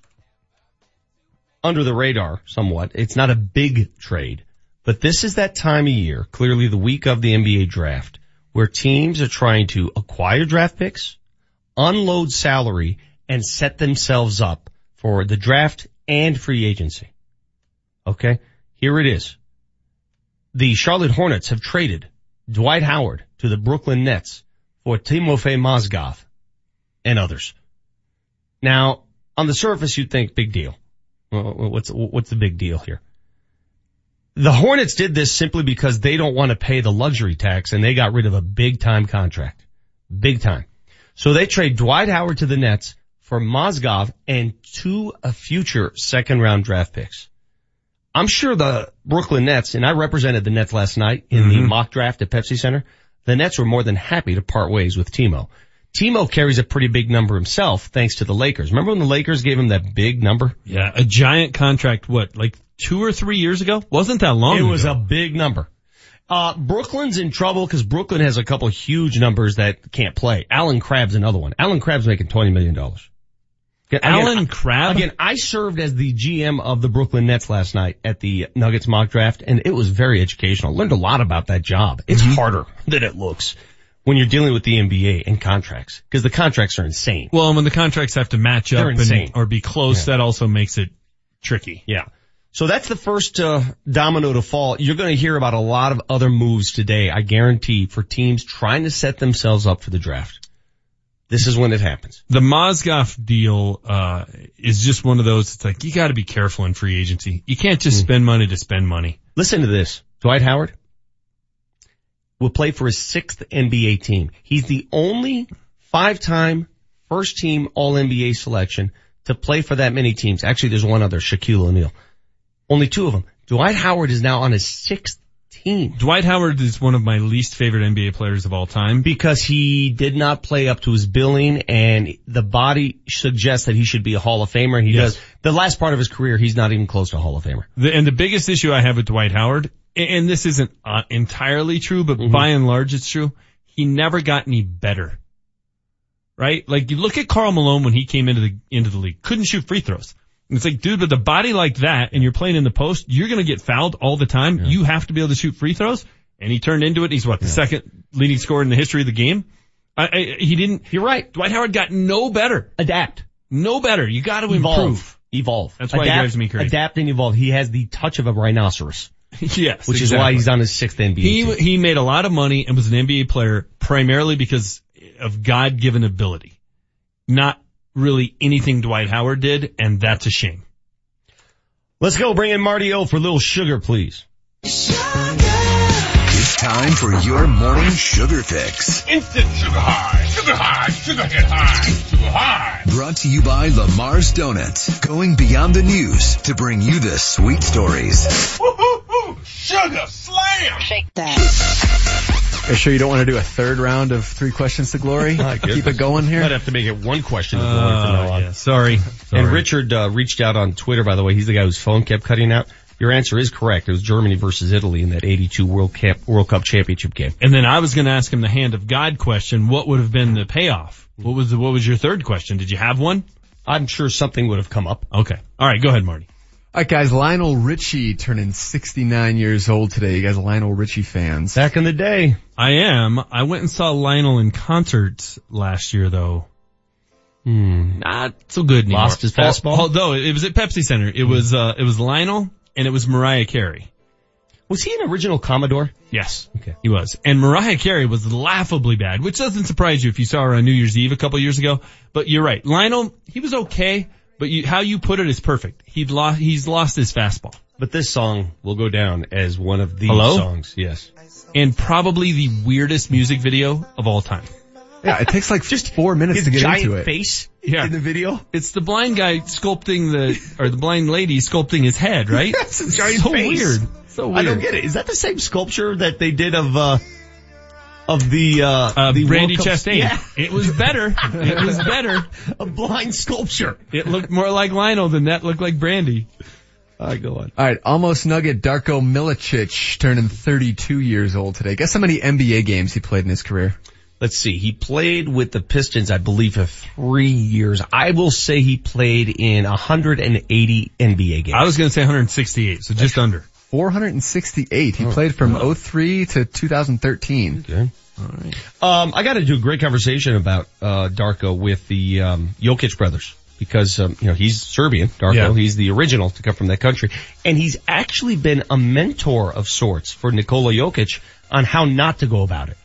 Under the radar somewhat. It's not a big trade, but this is that time of year, clearly the week of the NBA draft, where teams are trying to acquire draft picks, unload salary, and set themselves up for the draft and free agency. Okay? Here it is. The Charlotte Hornets have traded Dwight Howard to the Brooklyn Nets for Timofey Mozgov and others. Now, on the surface, you'd think big deal. What's, what's the big deal here? The Hornets did this simply because they don't want to pay the luxury tax and they got rid of a big time contract. Big time. So they trade Dwight Howard to the Nets for Mozgov and two future second round draft picks. I'm sure the Brooklyn Nets, and I represented the Nets last night in the Mhm. mock draft at Pepsi Center. The Nets were more than happy to part ways with Timo. Timo carries a pretty big number himself thanks to the Lakers. Remember when the Lakers gave him that big number? Yeah, a giant contract. What, like two or three years ago? Wasn't that long? It was ago. a big number. Uh, Brooklyn's in trouble because Brooklyn has a couple huge numbers that can't play. Allen Crabbe's another one. Allen Crabbe's making $20 million. Again, Allen Crabbe? Again, I served as the GM of the Brooklyn Nets last night at the Nuggets mock draft and it was very educational. Learned a lot about that job. It's Mm-hmm. harder than it looks when you're dealing with the NBA and contracts because the contracts are insane. Well, and when the contracts have to match They're up and, or be close, Yeah. that also makes it tricky. Yeah. So that's the first uh, domino to fall. You're going to hear about a lot of other moves today, I guarantee, for teams trying to set themselves up for the draft. This is when it happens. The Mozgov deal, uh, is just one of those, it's like, you gotta be careful in free agency. You can't just Hmm. spend money to spend money. Listen to this. Dwight Howard will play for his sixth NBA team. He's the only five-time first team All NBA selection to play for that many teams. Actually, there's one other, Shaquille O'Neal. Only two of them. Dwight Howard is now on his sixth team. Dwight Howard is one of my least favorite NBA players of all time. Because he did not play up to his billing and the body suggests that he should be a Hall of Famer. He Yes. does. The last part of his career, he's not even close to a Hall of Famer. The, and the biggest issue I have with Dwight Howard, and- this isn't uh, entirely true, but by and large it's true, he never got any better. Right? Like you look at Karl Malone when he came into the, into the league, couldn't shoot free throws. And It's like, dude, with a body like that and you're playing in the post, you're gonna get fouled all the time. You have to be able to shoot free throws. And he turned into it. He's what, the second leading scorer in the history of the game? I, I, he didn't. You're right. Dwight Howard got no better. Adapt. No better. You gotta Evolve. improve. Evolve. That's why adapt, he drives me crazy. Adapt and evolve. He has the touch of a rhinoceros. [LAUGHS] yes. Which is why he's on his sixth NBA He team. he made a lot of money and was an NBA player primarily because of God given ability, not really anything Dwight Howard did, and that's a shame. Let's go bring in Marty O for a Little Sugar, please. It's It's time for your morning sugar fix. Instant sugar high, sugar high, sugar hit high, sugar high. Brought to you by Lamar's Donuts, going beyond the news to bring you the sweet stories. Woo-hoo-hoo, sugar slam. Shake that. [LAUGHS] Are you sure you don't want to do a third round of three questions to glory? [LAUGHS] Keep it going here. Might have to make it one question to glory from now on. yeah, sorry. And Richard uh, reached out on Twitter, by the way. He's the guy whose phone kept cutting out. Your answer is correct. It was Germany versus Italy in that 82 World Cup, World Cup championship game. And then I was going to ask him the hand of God question. What would have been the payoff? What was the, what was your third question? Did you have one? I'm sure something would have come up. Okay. All right. Go ahead, Marty. All right, guys. Lionel Richie turning 69 years old today. You guys Lionel Richie fans? Back in the day. I am. I went and saw Lionel in concert last year though. Hmm. Not so good anymore. Lost his fastball? Although it was at Pepsi Center. It was, uh, it was Lionel and it was Mariah Carey. Was he an original Commodore? Yes. Okay. He was. And Mariah Carey was laughably bad, which doesn't surprise you if you saw her on New Year's Eve a couple years ago. But you're right. Lionel, he was okay, but you, how you put it is perfect. He'd lost, he's lost his fastball. But this song will go down as one of the Hello? songs. Yes. And probably the weirdest music video of all time. Yeah, it takes like just four minutes His to get giant into it. face Yeah. in the video. It's the blind guy sculpting the, or the blind lady sculpting his head, right? [LAUGHS] Yes, a giant so face. weird. So weird. I don't get it. Is that the same sculpture that they did of, uh, of the, uh, Uh, the Randy World Chastain. Yeah. It was better. It was [LAUGHS] better. a blind sculpture. It looked more like Lionel than that looked like Brandi. All right, go on. All right, almost nugget Darko Milicic turning 32 years old today. Guess how many NBA games he played in his career? Let's see. He played with the Pistons, I believe, for three years. I will say he played in 180 NBA games. I was going to say 168, so just under. 468. He played from 03 to 2013. Okay. Um, I got to do a great conversation about uh, Darko with the um, Jokic brothers because um, you know he's Serbian. Darko, Yeah. he's the original to come from that country, and he's actually been a mentor of sorts for Nikola Jokic on how not to go about it,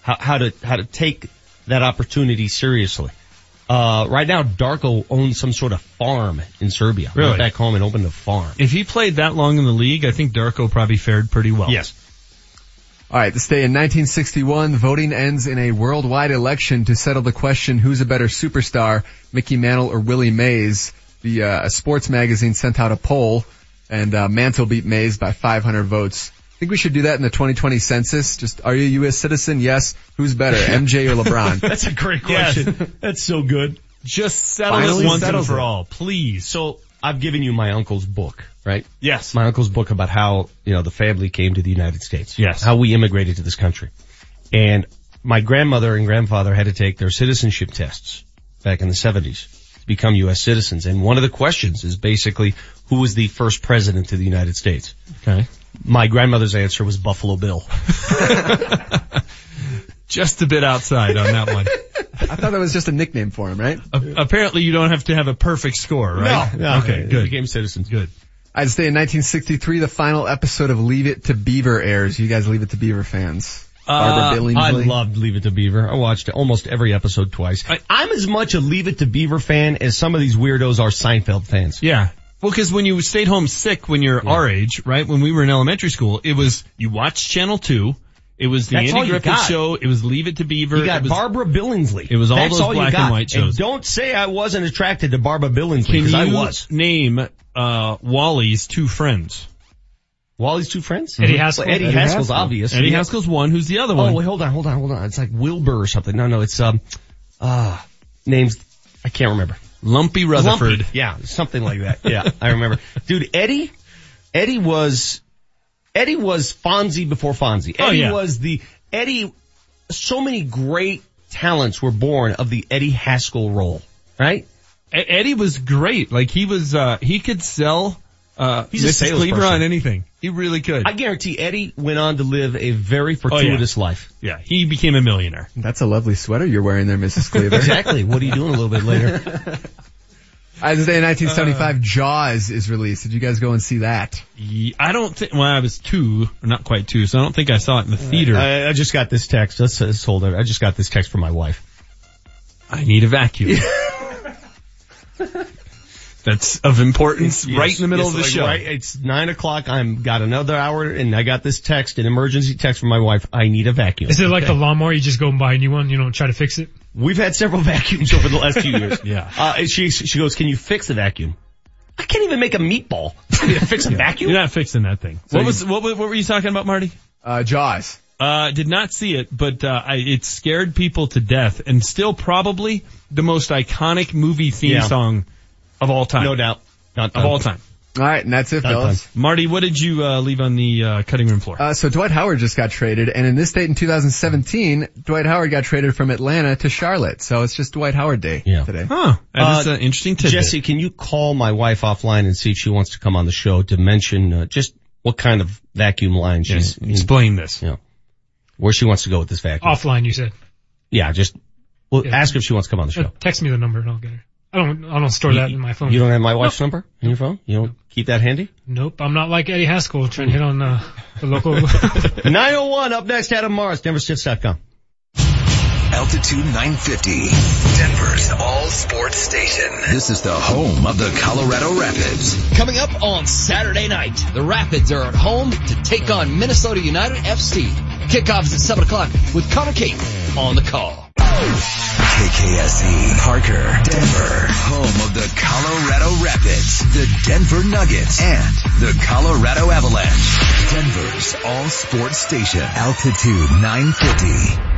how, how to how to take that opportunity seriously. Uh, right now, Darko owns some sort of farm in Serbia. Really? Went back home and opened a farm. If he played that long in the league, I think Darko probably fared pretty well. Yes. All right, this day in 1961, voting ends in a worldwide election to settle the question who's a better superstar, Mickey Mantle or Willie Mays. The uh, a sports magazine sent out a poll, and uh, Mantle beat Mays by 500 votes. Think we should do that in the 2020 census? Just are you a U.S. citizen? Yes. Who's better, [LAUGHS] MJ or LeBron? [LAUGHS] That's a great question. Yes. That's so good. Just settle Finally it once and for it. all, please. So I've given you my uncle's book, right? Yes. My uncle's book about how, you know, the family came to the United States. Yes. How we immigrated to this country. And my grandmother and grandfather had to take their citizenship tests back in the 70s to become U.S. citizens. And one of the questions is basically who was the first president of the United States? Okay. My grandmother's answer was Buffalo Bill. [LAUGHS] Just a bit outside on that one. I thought that was just a nickname for him, right? A- apparently you don't have to have a perfect score, right? No. Okay, good. Game citizens. Good. I'd say in 1963, the final episode of Leave It to Beaver airs. You guys Leave It to Beaver fans? Barbara Uh, Billingsley. I loved Leave It to Beaver. I watched almost every episode twice. I, am as much a Leave It to Beaver fan as some of these weirdos are Seinfeld fans. Yeah. Well, cause when you stayed home sick when you're our age, right? When we were in elementary school, it was, you watched Channel 2, it was the That's Andy Griffith show, it was Leave It to Beaver. You got it was, Barbara Billingsley. It was all That's those all black and white shows. And don't say I wasn't attracted to Barbara Billingsley Can because you I was. name, uh, Wally's two friends? Wally's two friends? Eddie Haskell. Well, Eddie, Eddie Haskell's Haskell. obvious. Eddie Yeah. Haskell's one, who's the other Oh, one? wait, hold on, hold on, hold on. It's like Wilbur or something. No, no, it's, um, uh, names, I can't remember. Lumpy Rutherford. Lumpy. Yeah, something like that. Yeah, I remember. [LAUGHS] Dude, Eddie, Eddie was, Eddie was Fonzie before Fonzie. Oh, Eddie yeah. was the, Eddie, so many great talents were born of the Eddie Haskell role, right? Eddie was great. Like he was, uh, he could sell, uh, He's a Mrs. Cleaver salesperson. on anything. He really could. I guarantee Eddie went on to live a very Oh, yeah. fortuitous life. yeah, he became a millionaire. That's a lovely sweater you're wearing there, Mrs. Cleaver. [LAUGHS] Exactly. What are you doing a little bit later? [LAUGHS] Uh, this day in 1975, Jaws is released. Did you guys go and see that? Ye- I don't think, well, I was two, or not quite two, so I don't think I saw it in the theater. I, I just got this text. Let's, let's hold it. I just got this text from my wife. I need a vacuum. [LAUGHS] that's of importance Yes, right in the middle yes, of the like show. Right, it's nine o'clock. I'm got another hour, and I got this text, an emergency text from my wife. I need a vacuum. Is it like the lawnmower? You just go and buy a new one. You don't try to fix it. We've had several [LAUGHS] vacuums over the last few years. [LAUGHS] Yeah. Uh, she she goes, "Can you fix the vacuum?" I can't even make a meatball. [LAUGHS] You want me to fix a vacuum? You're not fixing that thing. So what you- was what, what were you talking about, Marty? Uh, Jaws. Uh, did not see it, but uh, I, it scared people to death, and still probably the most iconic movie theme Yeah. song of all time. No doubt. Not of all time. All right, and that's it, Not fellas. Marty, what did you uh, leave on the uh, cutting room floor? Uh, so Dwight Howard just got traded, and in this date in 2017, Dwight Howard got traded from Atlanta to Charlotte. So it's just Dwight Howard Day today. Huh. That is Uh, an interesting tidbit. Jesse, can you call my wife offline and see if she wants to come on the show to mention uh, just what kind of vacuum line she's explain this. Yeah. Where she wants to go with this vacuum. Offline, you said. Yeah, just well, Yeah. ask her if she wants to come on the show. Uh, Text me the number and I'll get her. I don't. I don't store that in my phone. You don't have my wife's number in your phone? You don't keep that handy? Nope. I'm not like Eddie Haskell trying to hit on uh, the local. [LAUGHS] [LAUGHS] 901 up next, Adam Mares, DenverStiffs.com. Altitude 950, Denver's all sports station. This is the home of the Colorado Rapids. Coming up on Saturday night, the Rapids are at home to take on Minnesota United FC. Kickoff is at 7 o'clock with Connor Kate on the call. KKSE, Parker, Denver, home of the Colorado Rapids, the Denver Nuggets, and the Colorado Avalanche. Denver's all sports station, altitude 950.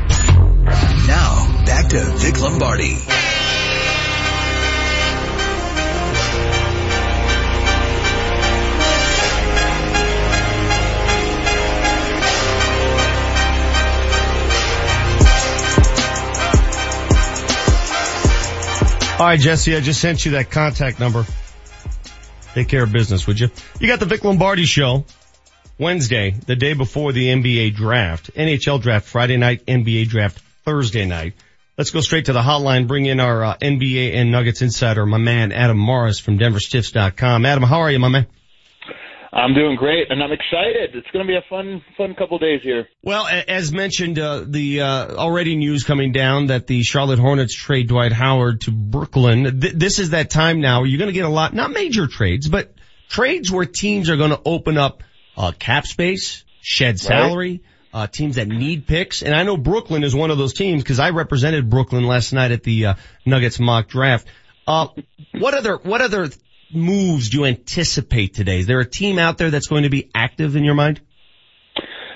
Now, back to Vic Lombardi. All right, Jesse, I just sent you that contact number. Take care of business, would you? You got the Vic Lombardi show Wednesday, the day before the NBA draft, NHL draft Friday night, NBA draft Thursday night. Let's go straight to the hotline, bring in our uh, NBA and Nuggets insider, my man Adam Mares from DenverStiffs.com. Adam, how are you, my man? I'm doing great, and I'm excited. It's going to be a fun, fun couple days here. Well, as mentioned, uh, the uh, already news coming down that the Charlotte Hornets trade Dwight Howard to Brooklyn. Th- this is that time now. where You're going to get a lot, not major trades, but trades where teams are going to open up uh, cap space, shed salary. Uh, teams that need picks, and I know Brooklyn is one of those teams because I represented Brooklyn last night at the uh, Nuggets mock draft. Uh, what other what other moves do you anticipate today? Is there a team out there that's going to be active in your mind?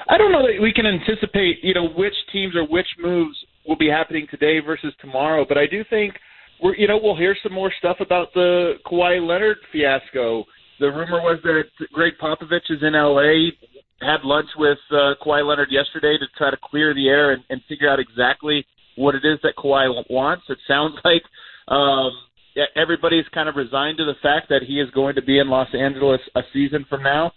I don't know that we can anticipate, you know, which teams or which moves will be happening today versus tomorrow, but I do think we're, you know, we'll hear some more stuff about the Kawhi Leonard fiasco. The rumor was that Gregg Popovich is in LA, had lunch with uh, Kawhi Leonard yesterday to try to clear the air and, and figure out exactly what it is that Kawhi wants. It sounds [LAUGHS] like um, everybody's kind of resigned to the fact that he is going to be in Los Angeles a season from now.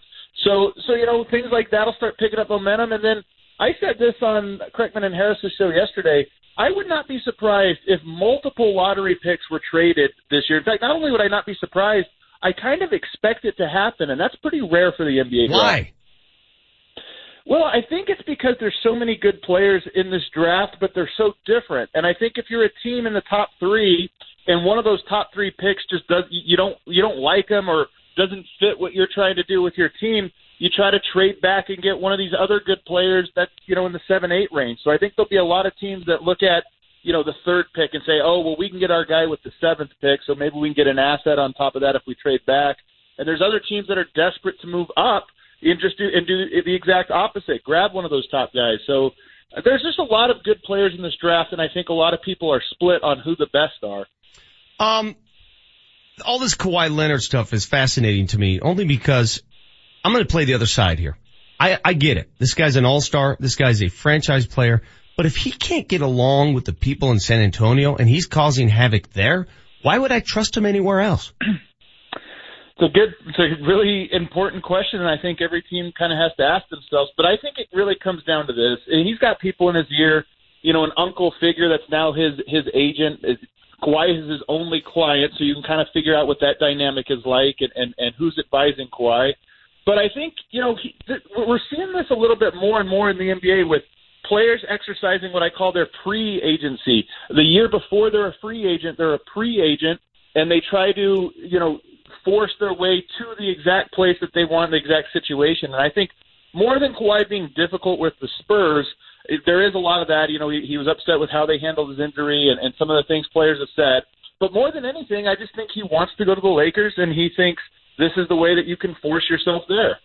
So, so you know, things like that'll start picking up momentum. And then I said this on Kreckman and Harris's show yesterday. I would not be surprised if multiple lottery picks were traded this year. In fact, not only would I not be surprised, I kind of expect it to happen, and that's pretty rare for the NBA. draft. Well, I think it's because there's so many good players in this draft, but they're so different. And I think if you're a team in the top three, and one of those top three picks just does you don't you don't like them or doesn't fit what you're trying to do with your team, you try to trade back and get one of these other good players that's you know in the seven eight range. So I think there'll be a lot of teams that look at you know the third pick and say, oh well, we can get our guy with the seventh pick, so maybe we can get an asset on top of that if we trade back. And there's other teams that are desperate to move up and just do and do the exact opposite, grab one of those top guys. So there's just a lot of good players in this draft, and I think a lot of people are split on who the best are. Um, all this Kawhi Leonard stuff is fascinating to me only because I'm going to play the other side here. I, I get it. This guy's an all-star. This guy's a franchise player. But if he can't get along with the people in San Antonio and he's causing havoc there, why would I trust him anywhere else? [CLEARS THROAT] A good, it's a really important question, and I think every team kind of has to ask themselves. But I think it really comes down to this: and he's got people in his ear, you know, an uncle figure that's now his his agent. Is Kawhi is his only client, so you can kind of figure out what that dynamic is like, and and, and who's advising Kawhi. But I think you know he, th- we're seeing this a little bit more and more in the NBA with players exercising what I call their pre-agency. The year before they're a free agent, they're a pre-agent and they try to, you know, force their way to the exact place that they want, the exact situation. And I think more than Kawhi being difficult with the Spurs, there is a lot of that. You know, he, he was upset with how they handled his injury and, and some of the things players have said. But more than anything, I just think he wants to go to the Lakers, and he thinks this is the way that you can force yourself there.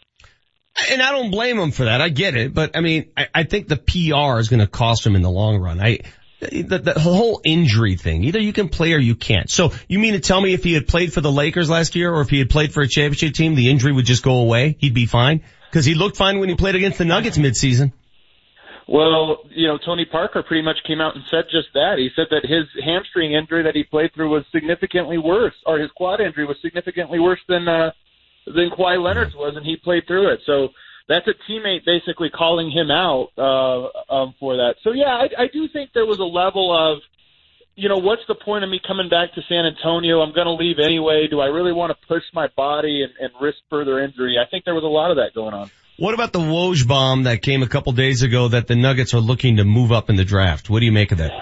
And I don't blame him for that. I get it, but I mean, I, I think the PR is going to cost him in the long run. I, the, the whole injury thing, either you can play or you can't. So you mean to tell me if he had played for the Lakers last year or if he had played for a championship team, the injury would just go away? He'd be fine? Cause he looked fine when he played against the Nuggets midseason. Well, you know, Tony Parker pretty much came out and said just that. He said that his hamstring injury that he played through was significantly worse, or his quad injury was significantly worse than, uh, than Kawhi Leonard's was, and he played through it. So that's a teammate basically calling him out uh, um, for that. So yeah, I, I do think there was a level of, you know, what's the point of me coming back to San Antonio? I'm going to leave anyway. Do I really want to push my body and, and risk further injury? I think there was a lot of that going on. What about the Woj bomb that came a couple days ago that the Nuggets are looking to move up in the draft? What do you make of that?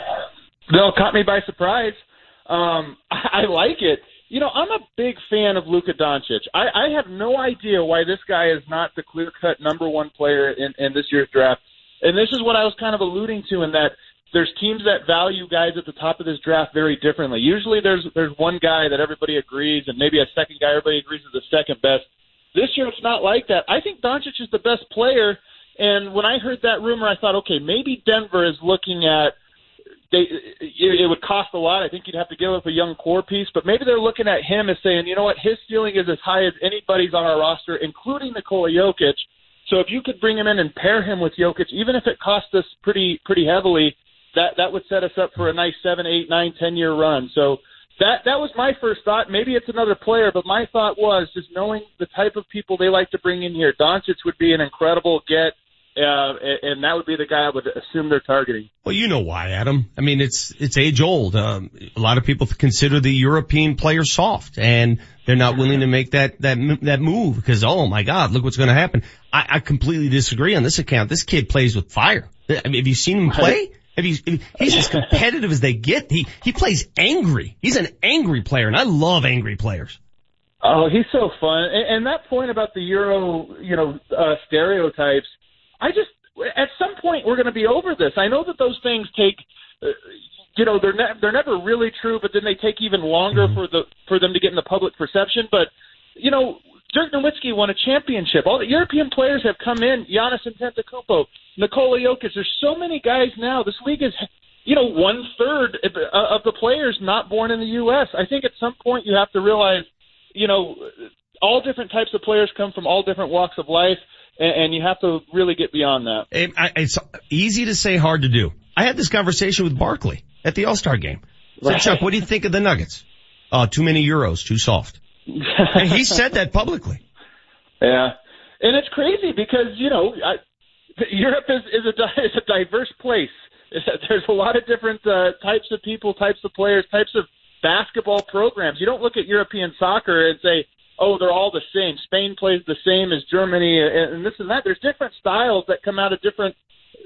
No, caught me by surprise. Um, I, [LAUGHS] I like it. You know, I'm a big fan of Luka Doncic. I, I have no idea why this guy is not the clear cut number one player in, in this year's draft. And this is what I was kind of alluding to in that there's teams that value guys at the top of this draft very differently. Usually there's there's one guy that everybody agrees and maybe a second guy everybody agrees is the second best. This year it's not like that. I think Doncic is the best player and when I heard that rumor I thought, okay, maybe Denver is looking at they it would cost a lot. I think you'd have to give up a young core piece, but maybe they're looking at him as saying, you know what, his ceiling is as high as anybody's on our roster, including Nikola Jokic. So if you could bring him in and pair him with Jokic, even if it cost us pretty pretty heavily, that that would set us up for a nice seven, eight, nine, ten year run. So that that was my first thought. Maybe it's another player, but my thought was just knowing the type of people they like to bring in here. Doncic would be an incredible get uh, and that would be the guy I would assume they're targeting. Well, you know why, Adam. I mean, it's it's age old. Um, a lot of people consider the European player soft, and they're not willing to make that that that move because oh my God, look what's going to happen. I, I completely disagree on this account. This kid plays with fire. I mean, have you seen him play? Have you? He's as competitive as they get. He he plays angry. He's an angry player, and I love angry players. Oh, he's so fun. And, and that point about the Euro, you know, uh, stereotypes I just at some point we're going to be over this. I know that those things take, uh, you know, they're ne- they're never really true, but then they take even longer mm-hmm. for the for them to get in the public perception. But you know, Dirk Nowitzki won a championship. All the European players have come in. Giannis Antetokounmpo, Nikola Jokic. There's so many guys now. This league is, you know, one third of the players not born in the U.S. I think at some point you have to realize, you know, all different types of players come from all different walks of life and, and you have to really get beyond that. It's easy to say, hard to do. I had this conversation with Barkley at the All-Star game. I said, right. Chuck, what do you think of the Nuggets? Uh, too many Euros, too soft. [LAUGHS] and he said that publicly. Yeah. And it's crazy because, you know, I, Europe is, is a, [LAUGHS] is a diverse place. There's a lot of different uh, types of people, types of players, types of basketball programs. You don't look at European soccer and say, oh, they're all the same. Spain plays the same as Germany, and, this and that. There's different styles that come out of different,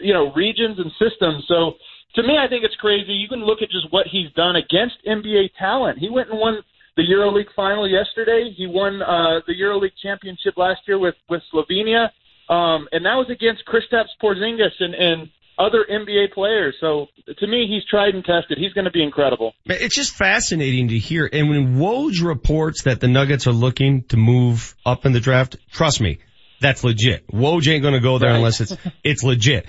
you know, regions and systems. So to me, I think it's crazy. You can look at just what he's done against NBA talent. He went and won the EuroLeague final yesterday. He won uh, the EuroLeague championship last year with with Slovenia, um, and that was against Kristaps Porzingis and and other NBA players. So to me, he's tried and tested. He's going to be incredible. It's just fascinating to hear. And when Woj reports that the Nuggets are looking to move up in the draft, trust me, that's legit. Woj ain't going to go there right. unless it's [LAUGHS] it's legit.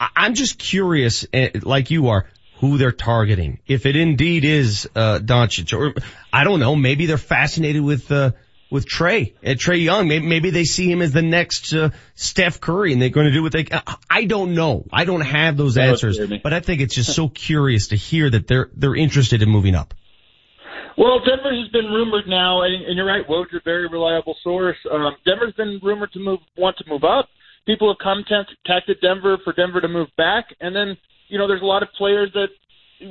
I'm just curious, eh, like you are, who they're targeting. If it indeed is uh Doncic, or I don't know, maybe they're fascinated with. uh with Trae, uh, Trae Young. Maybe, maybe they see him as the next uh, Steph Curry, and they're going to do what they. I don't know. I don't have those answers, but I think it's just [LAUGHS] so curious to hear that they're they're interested in moving up. Well, Denver has been rumored now, and, and you're right. Woj's a very reliable source. Um, Denver's been rumored to move, want to move up. People have come contacted Denver for Denver to move back, and then you know there's a lot of players that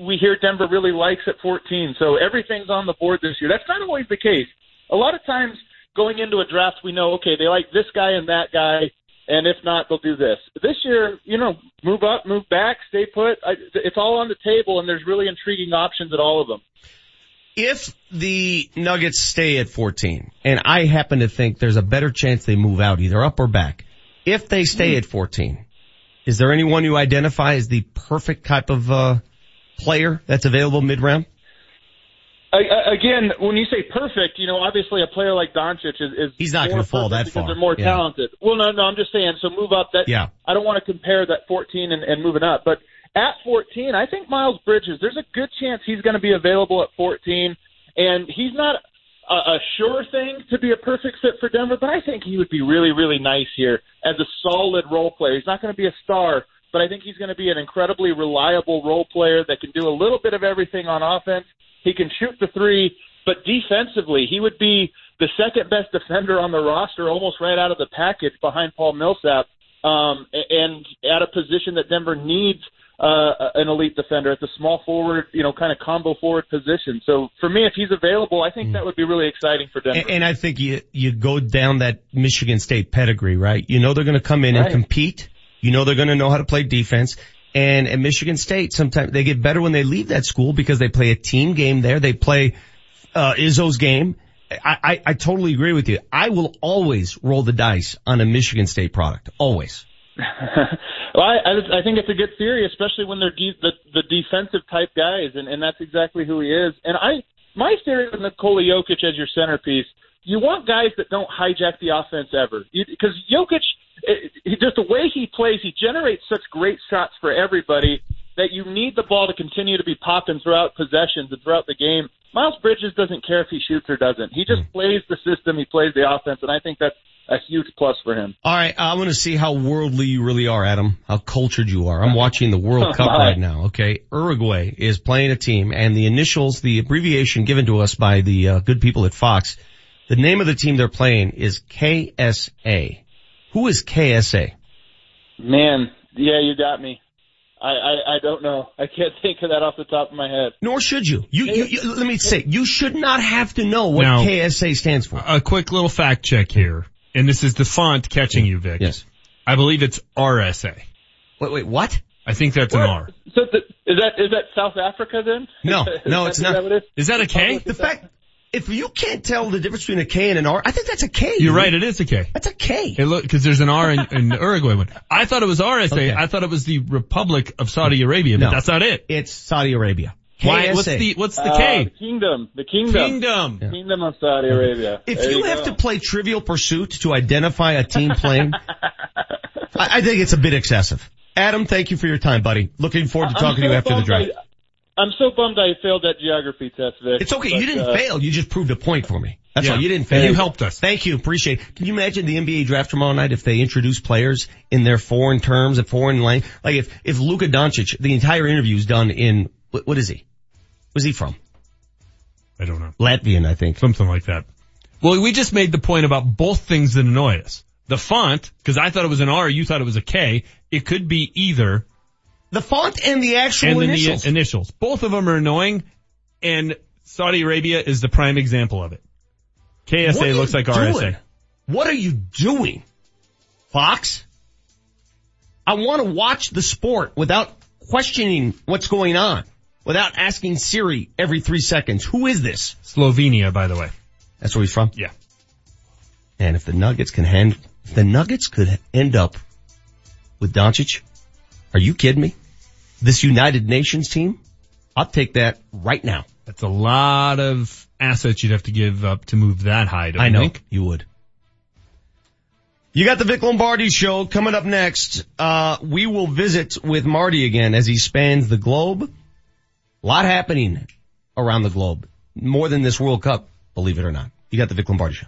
we hear Denver really likes at 14. So everything's on the board this year. That's not always the case a lot of times going into a draft, we know, okay, they like this guy and that guy, and if not, they'll do this. This year, you know, move up, move back, stay put. I, it's all on the table, and there's really intriguing options at all of them. If the Nuggets stay at 14, and I happen to think there's a better chance they move out either up or back. If they stay at 14, is there anyone you identify as the perfect type of, uh, player that's available mid-round? Again, when you say perfect, you know, obviously a player like Doncic is, is He's not gonna fall perfect that because far. They're more Yeah. talented. Well, no, no, I'm just saying. So move up. That Yeah. I don't want to compare that 14 and, and moving up, but at 14, I think Miles Bridges. There's a good chance he's going to be available at 14, and he's not a, a sure thing to be a perfect fit for Denver, but I think he would be really, really nice here as a solid role player. He's not going to be a star, but I think he's going to be an incredibly reliable role player that can do a little bit of everything on offense. He can shoot the three, but defensively, he would be the second best defender on the roster, almost right out of the package behind Paul Millsap, um, and at a position that Denver needs uh, an elite defender at the small forward, you know, kind of combo forward position. So for me, if he's available, I think that would be really exciting for Denver. And, and I think you, you go down that Michigan State pedigree, right? You know they're going to come in Right. and compete. You know they're going to know how to play defense. And at Michigan State, sometimes they get better when they leave that school because they play a team game there. They play, uh, Izzo's game. I, I, I totally agree with you. I will always roll the dice on a Michigan State product. Always. [LAUGHS] well, I, I, I think it's a good theory, especially when they're de- the, the defensive type guys, and, and that's exactly who he is. And I, my theory with Nikola Jokic as your centerpiece, you want guys that don't hijack the offense ever, because Jokic, it, it, just the way he plays, he generates such great shots for everybody that you need the ball to continue to be popping throughout possessions and throughout the game. Miles Bridges doesn't care if he shoots or doesn't. He just plays the system, he plays the offense, and I think that's a huge plus for him. All right, I want to see how worldly you really are, Adam. How cultured you are. I'm watching the World [LAUGHS] Cup right now. Okay, Uruguay is playing a team, and the initials, the abbreviation given to us by the uh, good people at Fox, the name of the team they're playing is KSA. Who is KSA? Man, yeah, you got me. I, I, I don't know. I can't think of that off the top of my head. Nor should you. You, you, you let me say, you should not have to know what Now- KSA stands for. A quick little fact check here, and this is the font catching you, Vic. Yes. I believe it's RSA. Wait, wait, what? I think that's an R. So the, is that is that South Africa then? No, [LAUGHS] no, that- it's is not. that what it is? Is that a K? The fact, if you can't tell the difference between a K and an R, I think that's a K. You're right, it is a K. That's a K. It look, cause there's an R in, in the Uruguay one. I thought it was RSA. Okay. I thought it was the Republic of Saudi Arabia, but No. that's not it. It's Saudi Arabia. Why, what's the, what's the Uh, K? the kingdom, the kingdom, Kingdom. kingdom of Saudi Arabia. If There you, you have go. to play Trivial Pursuit to identify a team playing, [LAUGHS] I, I think it's a bit excessive. Adam, thank you for your time, buddy. Looking forward to I'm talking to you so after the draft. I, I'm so bummed I failed that geography test, Vic. It's okay. But, you didn't uh, fail. You just proved a point for me. That's Yeah. all. You didn't fail. You helped us. Thank you. Appreciate it. Can you imagine the NBA draft tomorrow night if they introduce players in their foreign terms and foreign language? Like if, if Luka Doncic, the entire interview is done in, what, what is he? Where's he from? I don't know. Latvian, I think. Something like that. Well, we just made the point about both things that annoy us. The font, cause I thought it was an R, you thought it was a K. It could be either. The font and the actual and initials. the initials. Both of them are annoying, and Saudi Arabia is the prime example of it. KSA looks like doing? RSA. What are you doing? Fox? I want to watch the sport without questioning what's going on, without asking Siri every three seconds, who is this? Slovenia, by the way. That's where he's from? Yeah. And if the Nuggets can hand, if the Nuggets could end up with Doncic, are you kidding me? This United Nations team? I'll take that right now. That's a lot of assets you'd have to give up to move that high, don't I you know. think? You would. You got the Vic Lombardi show coming up next. Uh, we will visit with Marty again as he spans the globe. A lot happening around the globe. More than this World Cup, believe it or not. You got the Vic Lombardi show.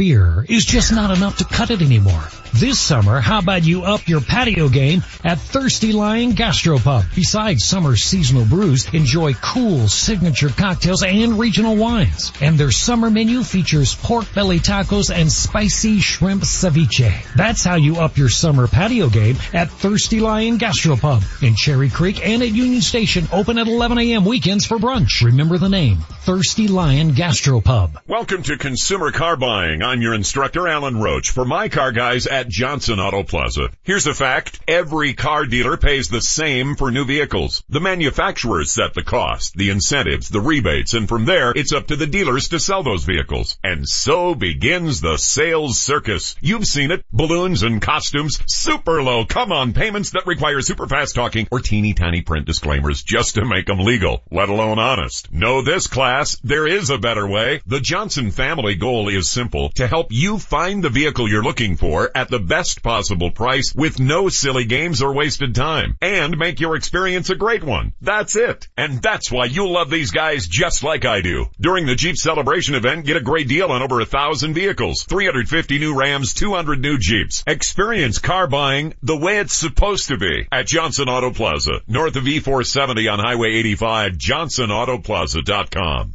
beer is just not enough to cut it anymore. This summer, how about you up your patio game at Thirsty Lion Gastropub? Besides summer seasonal brews, enjoy cool signature cocktails and regional wines. And their summer menu features pork belly tacos and spicy shrimp ceviche. That's how you up your summer patio game at Thirsty Lion Gastropub in Cherry Creek and at Union Station, open at 11 a.m. weekends for brunch. Remember the name, Thirsty Lion Gastropub. Welcome to Consumer Car Buying. I'm your instructor, Alan Roach, for my car guys at Johnson Auto Plaza. Here's a fact. Every car dealer pays the same for new vehicles. The manufacturers set the cost, the incentives, the rebates, and from there, it's up to the dealers to sell those vehicles. And so begins the sales circus. You've seen it. Balloons and costumes, super low, come on payments that require super fast talking or teeny tiny print disclaimers just to make them legal, let alone honest. Know this class, there is a better way. The Johnson family goal is simple, to help you find the vehicle you're looking for at the best possible price with no silly games or wasted time and make your experience a great one. That's it. And that's why you'll love these guys just like I do. During the Jeep celebration event, get a great deal on over a thousand vehicles, 350 new Rams, 200 new Jeeps. Experience car buying the way it's supposed to be at Johnson Auto Plaza, north of E470 on Highway 85, johnsonautoplaza.com.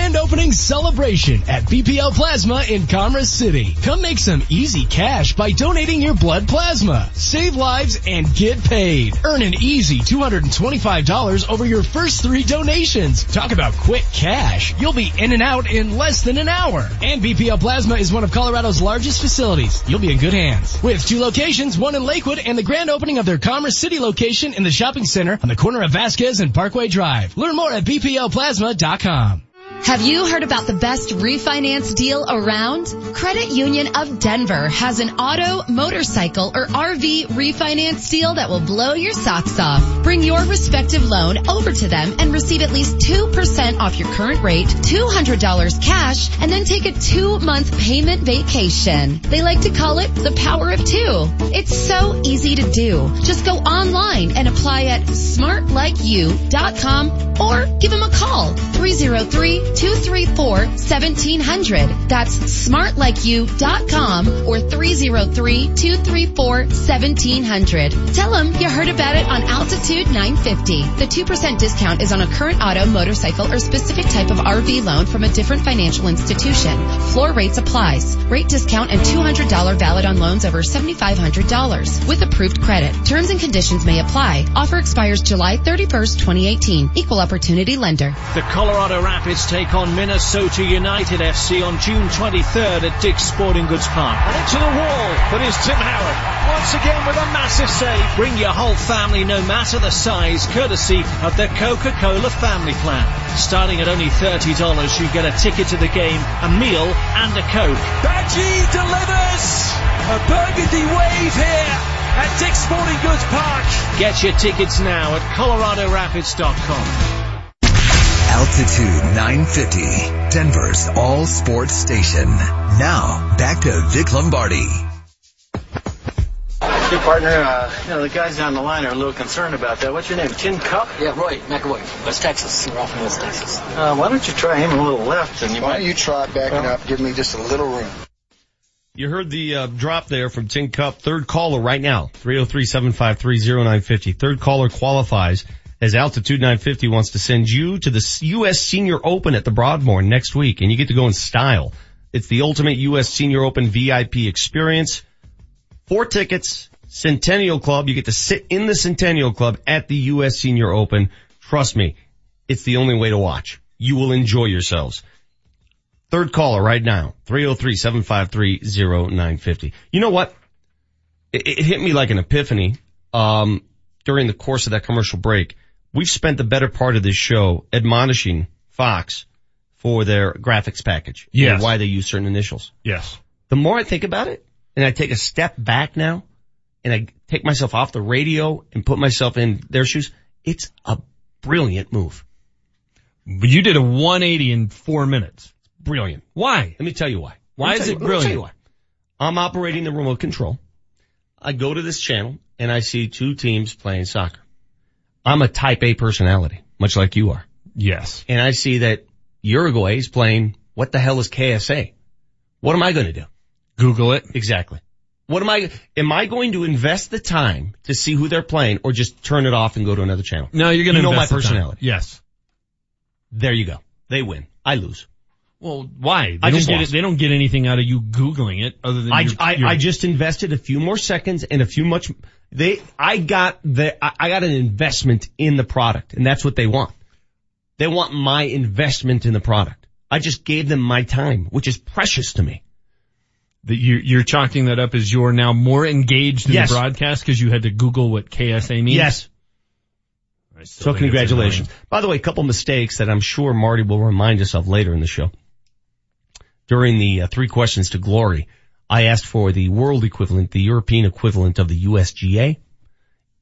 grand opening celebration at BPL Plasma in Commerce City. Come make some easy cash by donating your blood plasma. Save lives and get paid. Earn an easy $225 over your first three donations. Talk about quick cash. You'll be in and out in less than an hour. And BPL Plasma is one of Colorado's largest facilities. You'll be in good hands. With two locations, one in Lakewood and the grand opening of their Commerce City location in the shopping center on the corner of Vasquez and Parkway Drive. Learn more at bplplasma.com. Have you heard about the best refinance deal around? Credit Union of Denver has an auto, motorcycle, or RV refinance deal that will blow your socks off. Bring your respective loan over to them and receive at least 2% off your current rate, $200 cash, and then take a two month payment vacation. They like to call it the power of two. It's so easy to do. Just go online and apply at smartlikeyou.com or give them a call 303 234 1700. That's smartlikeyou.com or 303 234 1700. Tell them you heard about it on Altitude 950. The 2% discount is on a current auto, motorcycle, or specific type of RV loan from a different financial institution. Floor rates applies. Rate discount and $200 valid on loans over $7,500 with approved credit. Terms and conditions may apply. Offer expires July 31st, 2018. Equal opportunity lender. The Colorado Rapids take on Minnesota United FC on June 23rd at Dick's Sporting Goods Park. And into the wall, but is Tim Howard. Once again with a massive save. Bring your whole family no matter the size, courtesy of the Coca-Cola Family Plan. Starting at only $30, you get a ticket to the game, a meal, and a Coke. Badji delivers a burgundy wave here at Dick's Sporting Goods Park. Get your tickets now at coloradorapids.com. Altitude 950, Denver's all sports station. Now, back to Vic Lombardi. Hey, partner, uh, you know, the guys down the line are a little concerned about that. What's your name? Tin Cup? Yeah, Roy McAvoy, West Texas. We're off in West Texas. Uh, why don't you try him a little left and you Why don't you try backing up, give me just a little room. You heard the uh, drop there from Tin Cup. Third caller right now, 303-753-0950. Third caller qualifies as Altitude 950 wants to send you to the U.S. Senior Open at the Broadmoor next week and you get to go in style. It's the ultimate U.S. Senior Open VIP experience. Four tickets, Centennial Club. You get to sit in the Centennial Club at the U.S. Senior Open. Trust me, it's the only way to watch. You will enjoy yourselves. Third caller right now, 303-753-0950. You know what? It, it hit me like an epiphany, um, during the course of that commercial break. We've spent the better part of this show admonishing Fox for their graphics package. Yes. And why they use certain initials. Yes. The more I think about it, and I take a step back now and I take myself off the radio and put myself in their shoes, it's a brilliant move. But you did a 180 in four minutes. Brilliant. Why? Let me tell you why. Why is it you- let me tell brilliant? why. I'm operating the remote control. I go to this channel and I see two teams playing soccer. I'm a type A personality, much like you are. Yes. And I see that Uruguay is playing, what the hell is KSA? What am I going to do? Google it. Exactly. What am I, am I going to invest the time to see who they're playing or just turn it off and go to another channel? No, you're going to You know my invest the time. personality. Yes. There you go. They win. I lose. Well, why? They I don't just get it, they don't get anything out of you googling it other than I, your- I, your- I just invested a few more seconds and a few much, they, I got the, I got an investment in the product and that's what they want. They want my investment in the product. I just gave them my time, which is precious to me. that you, you're chalking that up as you're now more engaged in Yes. the broadcast because you had to Google what KSA means. Yes. So congratulations. By the way, a couple mistakes that I'm sure Marty will remind us of later in the show. During the uh, three questions to glory, I asked for the world equivalent, the European equivalent of the USGA.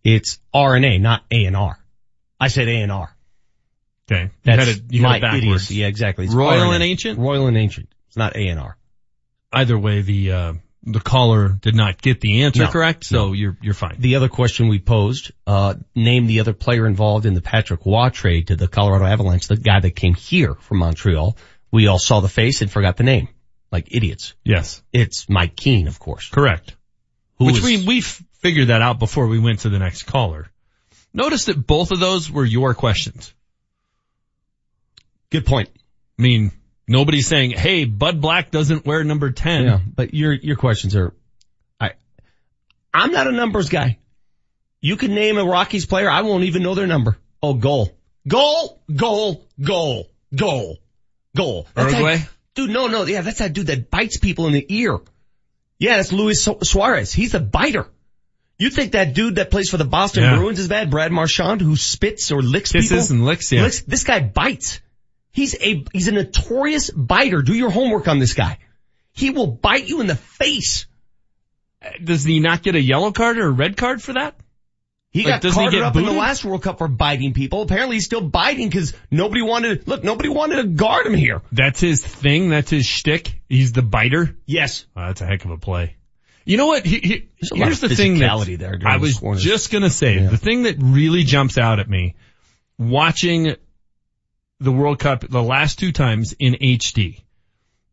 It's RNA, not A and R. I said A and R. Okay. You That's had it, you had my it backwards. idiocy. Yeah, exactly. It's Royal RNA. and ancient? Royal and ancient. It's not A and R. Either way, the, uh, the caller did not get the answer No. correct, so you're, you're fine. The other question we posed, uh, name the other player involved in the Patrick Roy trade to the Colorado Avalanche, the guy that came here from Montreal. We all saw the face and forgot the name. Like idiots. Yes. It's Mike Keane, of course. Correct. Who Which is- we, we f- figured that out before we went to the next caller. Notice that both of those were your questions. Good point. I mean, nobody's saying, hey, Bud Black doesn't wear number 10. Yeah, but your, your questions are, I, I'm not a numbers guy. You can name a Rockies player. I won't even know their number. Oh, goal. Goal, goal, goal, goal, goal. That's Uruguay? that- dude, no, no, yeah, that's that dude that bites people in the ear. Yeah, that's Luis Suarez. He's a biter. You think that dude that plays for the Boston Yeah. Bruins is bad? Brad Marchand, who spits or licks Kisses people? and licks, yeah. This guy bites. He's a, he's a notorious biter. Do your homework on this guy. He will bite you in the face. Uh, does he not get a yellow card or a red card for that? He Like, got doesn't he up in the last World Cup for biting people. Apparently he's still biting because nobody wanted, look, nobody wanted to guard him here. That's his thing. That's his shtick. He's the biter. Yes. Oh, that's a heck of a play. You know what? He, he, There's a lot here's the thing that there I was corners. just gonna say Yeah. the thing that really jumps out at me watching the World Cup the last two times in HD.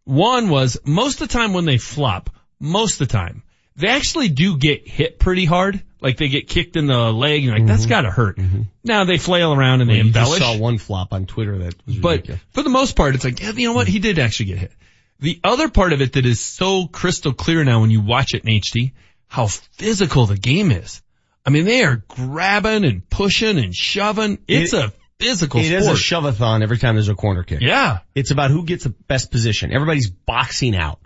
One was most of the time when they flop, most of the time they actually do get hit pretty hard. Like they get kicked in the leg and you're like that's gotta hurt. Now they flail around and they Mm-hmm. You just embellish. saw one flop on Twitter that was But ridiculous. for the most part, it's like, yeah, you know what? He did actually get hit. The other part of it that is so crystal clear now when you watch it in HD, how physical the game is. I mean, they are grabbing and pushing and shoving. It's It- a physical It is sport. a shove-a-thon every time there's a corner kick. yeah. It's about who gets the best position. Everybody's boxing out.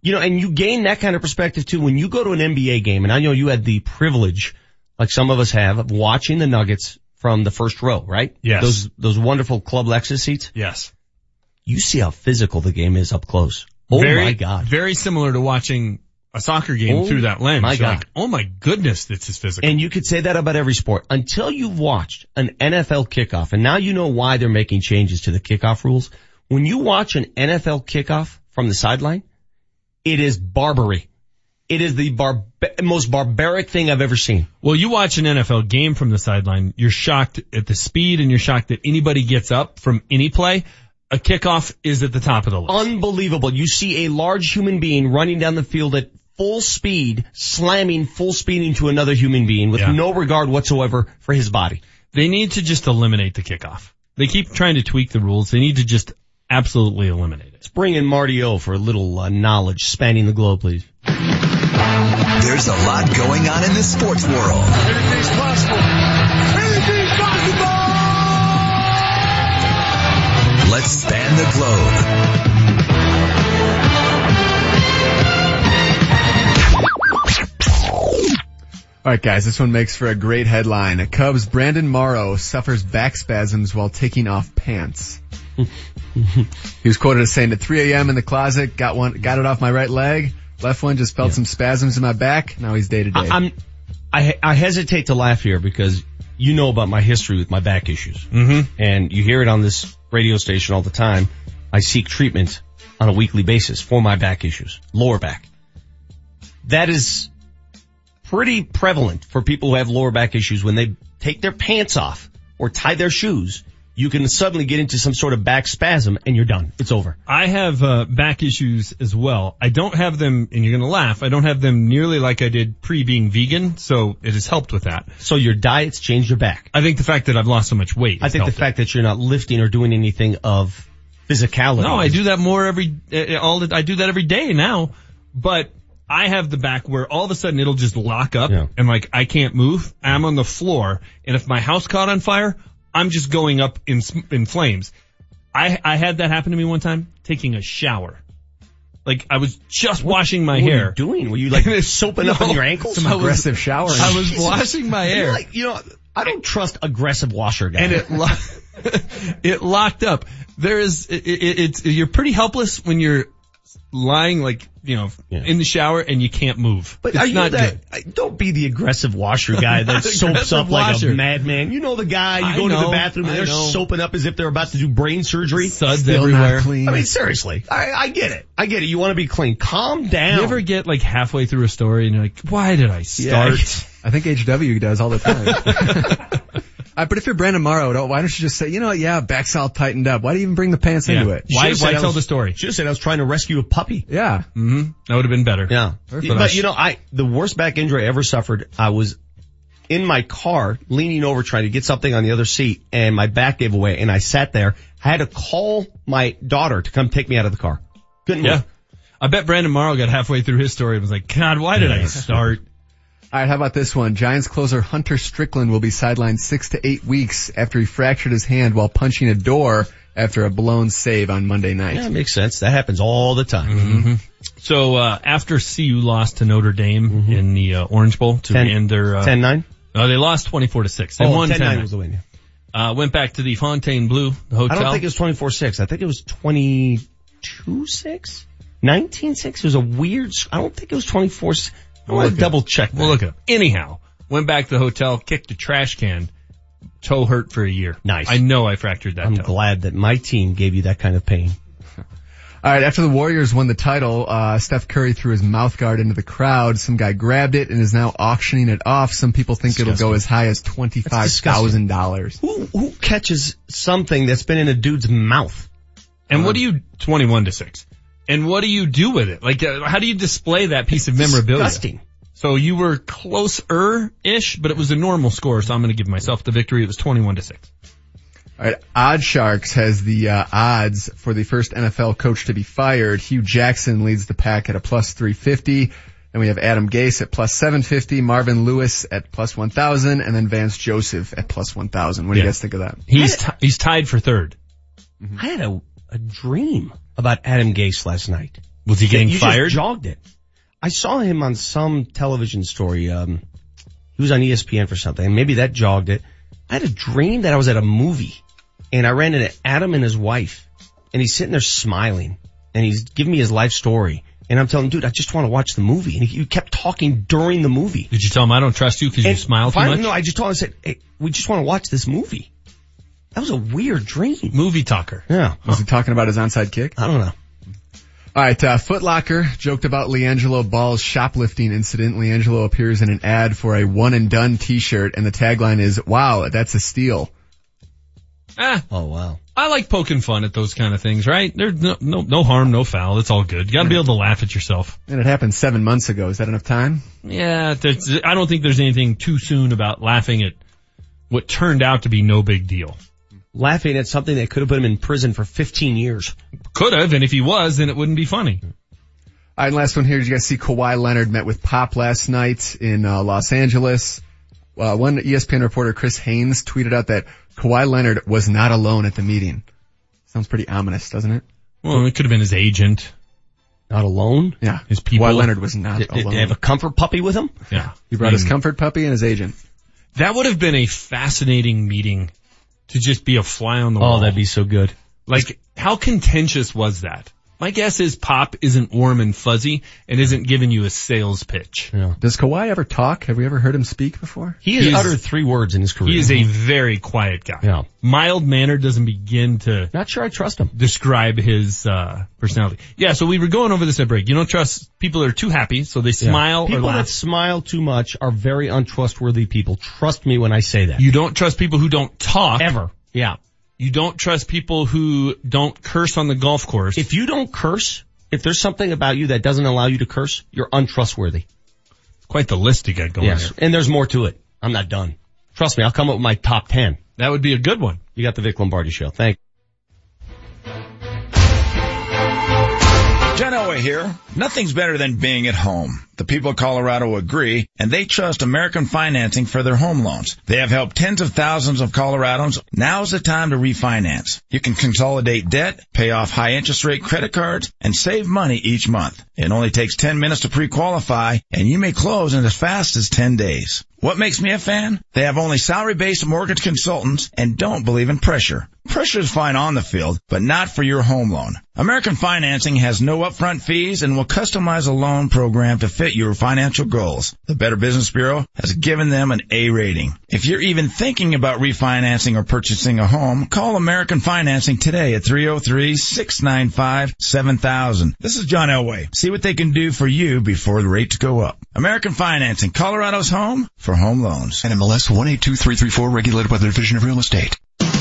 You know, and you gain that kind of perspective too when you go to an NBA game, and I know you had the privilege, like some of us have, of watching the Nuggets from the first row, right? Yes. Those, those wonderful Club Lexus seats. Yes. You see how physical the game is up close. Oh very, my God. Very similar to watching a soccer game Oh through that lens. my God. like, oh my goodness, this is physical. And you could say that about every sport until you've watched an NFL kickoff. And now you know why they're making changes to the kickoff rules. When you watch an NFL kickoff from the sideline, it is barbary. It is the bar- most barbaric thing I've ever seen. Well, you watch an NFL game from the sideline, you're shocked at the speed and you're shocked that anybody gets up from any play. A kickoff is at the top of the list. Unbelievable. You see a large human being running down the field at full speed, slamming full speed into another human being with Yeah. no regard whatsoever for his body. They need to just eliminate the kickoff. They keep trying to tweak the rules. They need to just absolutely eliminate it. Let's bring in Marty O for a little uh, knowledge spanning the globe, please. There's a lot going on in the sports world. Anything's possible. Anything's possible. Let's span the globe. All right, guys, this one makes for a great headline. Cubs Brandon Morrow suffers back spasms while taking off pants. [LAUGHS] he was quoted as saying, at 3 a.m. in the closet, got one, got it off my right leg, Left one just felt some spasms in my back. Now he's day to day. I, I'm, I, I hesitate to laugh here because you know about my history with my back issues. Mm-hmm. And you hear it on this radio station all the time. I seek treatment on a weekly basis for my back issues, lower back. That is pretty prevalent for people who have lower back issues when they take their pants off or tie their shoes. You can suddenly get into some sort of back spasm and you're done. It's over. I have uh, back issues as well. I don't have them, and you're going to laugh. I don't have them nearly like I did pre being vegan, so it has helped with that. So your diet's changed your back. I think the fact that I've lost so much weight. I think the helped it. fact that you're not lifting or doing anything of physicality. No, I do that more every uh, all. The, I do that every day now, but I have the back where all of a sudden it'll just lock up and like I can't move. I'm on the floor, and if my house caught on fire, I'm just going up in in flames. I I had that happen to me one time taking a shower. Like I was just washing my what were you hair. doing? Were you [LAUGHS] like soaping up on your ankles? Some I was- aggressive showering. I was washing my You're hair. like, you know, I don't trust aggressive washer guys. and it lo- [LAUGHS] it locked up. There is it, it, it's you're pretty helpless when you're lying like you know in the shower and you can't move. But it's are you not that, good. I- don't be the aggressive washer guy that [LAUGHS] soaps Aggressive up like a madman. You know the guy, you I go into the bathroom and I they're know. soaping up as if they're about to do brain surgery. Suds Still everywhere. not clean. I mean, seriously. I, I get it. I get it. You want to be clean. Calm down. You ever get like halfway through a story and you're like, why did I Yeah, start? [LAUGHS] I think HW does all the time. [LAUGHS] Uh, but if you're Brandon Morrow, don't- why don't you just say, you know yeah, back's all tightened up. Why do you even bring the pants into it? Why, why tell was- the story? Should have said I was trying to rescue a puppy. Yeah. hmm That would have been better. Yeah. But But, you know, I, the worst back injury I ever suffered, I was in my car leaning over trying to get something on the other seat and my back gave away and I sat there. I had to call my daughter to come take me out of the car. Couldn't Yeah. move. I bet Brandon Morrow got halfway through his story and was like, God, why did I start? All right, how about this one? Giants closer Hunter Strickland will be sidelined six to eight weeks after he fractured his hand while punching a door after a blown save on Monday night. Yeah, makes sense. That happens all the time. Mm-hmm. So, uh, after CU lost to Notre Dame in the, uh, Orange Bowl to Ten- end their, uh, 10-9? uh, they lost 24 to 6. They Oh, won 10-9 10 was the win. Uh, went back to the Fontainebleau, the hotel. I don't think it was 24-6. I think it was 22-6? 19-6? It was a weird, I don't think it was 24 I want to double check. We'll look it up. Anyhow, went back to the hotel, kicked a trash can, toe hurt for a year. Nice. I know I fractured that I'm toe. glad that my team gave you that kind of pain. [LAUGHS] All right, after the Warriors won the title, uh, Steph Curry threw his mouth guard into the crowd. Some guy grabbed it and is now auctioning it off. Some people think it'll go as high as twenty-five thousand dollars. Who, who catches something that's been in a dude's mouth? And what do you, 21 to 6. And what do you do with it? Like, uh, how do you display that piece of memorabilia? Disgusting. So you were closer-ish, but it was a normal score, so I'm gonna give myself the victory. It was 21 to 6. All right, Odd Sharks has the uh, odds for the first NFL coach to be fired. Hue Jackson leads the pack at a plus 350. And we have Adam Gase at plus 750, Marvin Lewis at plus 1000, and then Vance Joseph at plus 1000. What do Yeah. you guys think of that? He's, t- he's tied for third. I had a, a dream about Adam Gase last night. Was he getting you fired? Just jogged it. I saw him on some television story. Um, he was on ESPN for something, and maybe that jogged it. I had a dream that I was at a movie, and I ran into Adam and his wife, and he's sitting there smiling, and he's giving me his life story. And I'm telling him, dude, I just want to watch the movie. And he, he kept talking during the movie. Did you tell him I don't trust you because you smile too much? No, I just told him, I said, hey, we just want to watch this movie. That was a weird dream. Movie talker. Yeah. Was he talking about his onside kick? I don't know. All right, uh, Foot Locker joked about LiAngelo Ball's shoplifting incident. LiAngelo appears in an ad for a one and done t-shirt and the tagline is, wow, that's a steal. Ah, Oh, wow. I like poking fun at those kind of things, right? There's no, no, no harm, no foul. It's all good. You gotta be able to laugh at yourself. And it happened seven months ago. Is that enough time? Yeah, I don't think there's anything too soon about laughing at what turned out to be no big deal. Laughing at something that could have put him in prison for 15 years. Could have, and if he was, then it wouldn't be funny. All right, last one here. Did you guys see Kawhi Leonard met with Pop last night in uh, Los Angeles? Uh, one ESPN reporter, Chris Haynes, tweeted out that Kawhi Leonard was not alone at the meeting. Sounds pretty ominous, doesn't it? Well, it could have been his agent. Not alone? Yeah. His people. Kawhi Leonard was not Did, did alone. they have a comfort puppy with him? Yeah. he brought his Mm. comfort puppy and his agent. That would have been a fascinating meeting to just be a fly on the oh, wall. Oh, that'd be so good. Like, how contentious was that? My guess is Pop isn't warm and fuzzy and isn't giving you a sales pitch. Does Kawhi ever talk? Have we ever heard him speak before? He has uttered three words in his career. He is a very quiet guy. Yeah. Mild manner doesn't begin to. Not sure I trust him. Describe his uh, personality. Yeah. So we were going over this at break. You don't trust people that are too happy, so they Yeah. smile or People that smile too much are very untrustworthy people. Trust me when I say that. You don't trust people who don't talk ever. Yeah. You don't trust people who don't curse on the golf course. If you don't curse, if there's something about you that doesn't allow you to curse, you're untrustworthy. Quite the list you got going yes. here. And there's more to it. I'm not done. Trust me, I'll come up with my top 10. That would be a good one. You got the Vic Lombardi show. Thank John Elway here. Nothing's better than being at home. The people of Colorado agree, and they trust American Financing for their home loans. They have helped tens of thousands of Coloradans. Now's the time to refinance. You can consolidate debt, pay off high interest rate credit cards, and save money each month. It only takes 10 minutes to pre-qualify, and you may close in as fast as 10 days. What makes me a fan? They have only salary-based mortgage consultants and don't believe in pressure. Pressure is fine on the field, but not for your home loan. American Financing has no upfront fees and will customize a loan program to fit your financial goals. The Better Business Bureau has given them an A rating. If you're even thinking about refinancing or purchasing a home, call American Financing today at 303-695-7000. This is John Elway. See what they can do for you before the rates go up. American Financing, Colorado's home for home loans. NMLS 182334 regulated by the Division of Real Estate.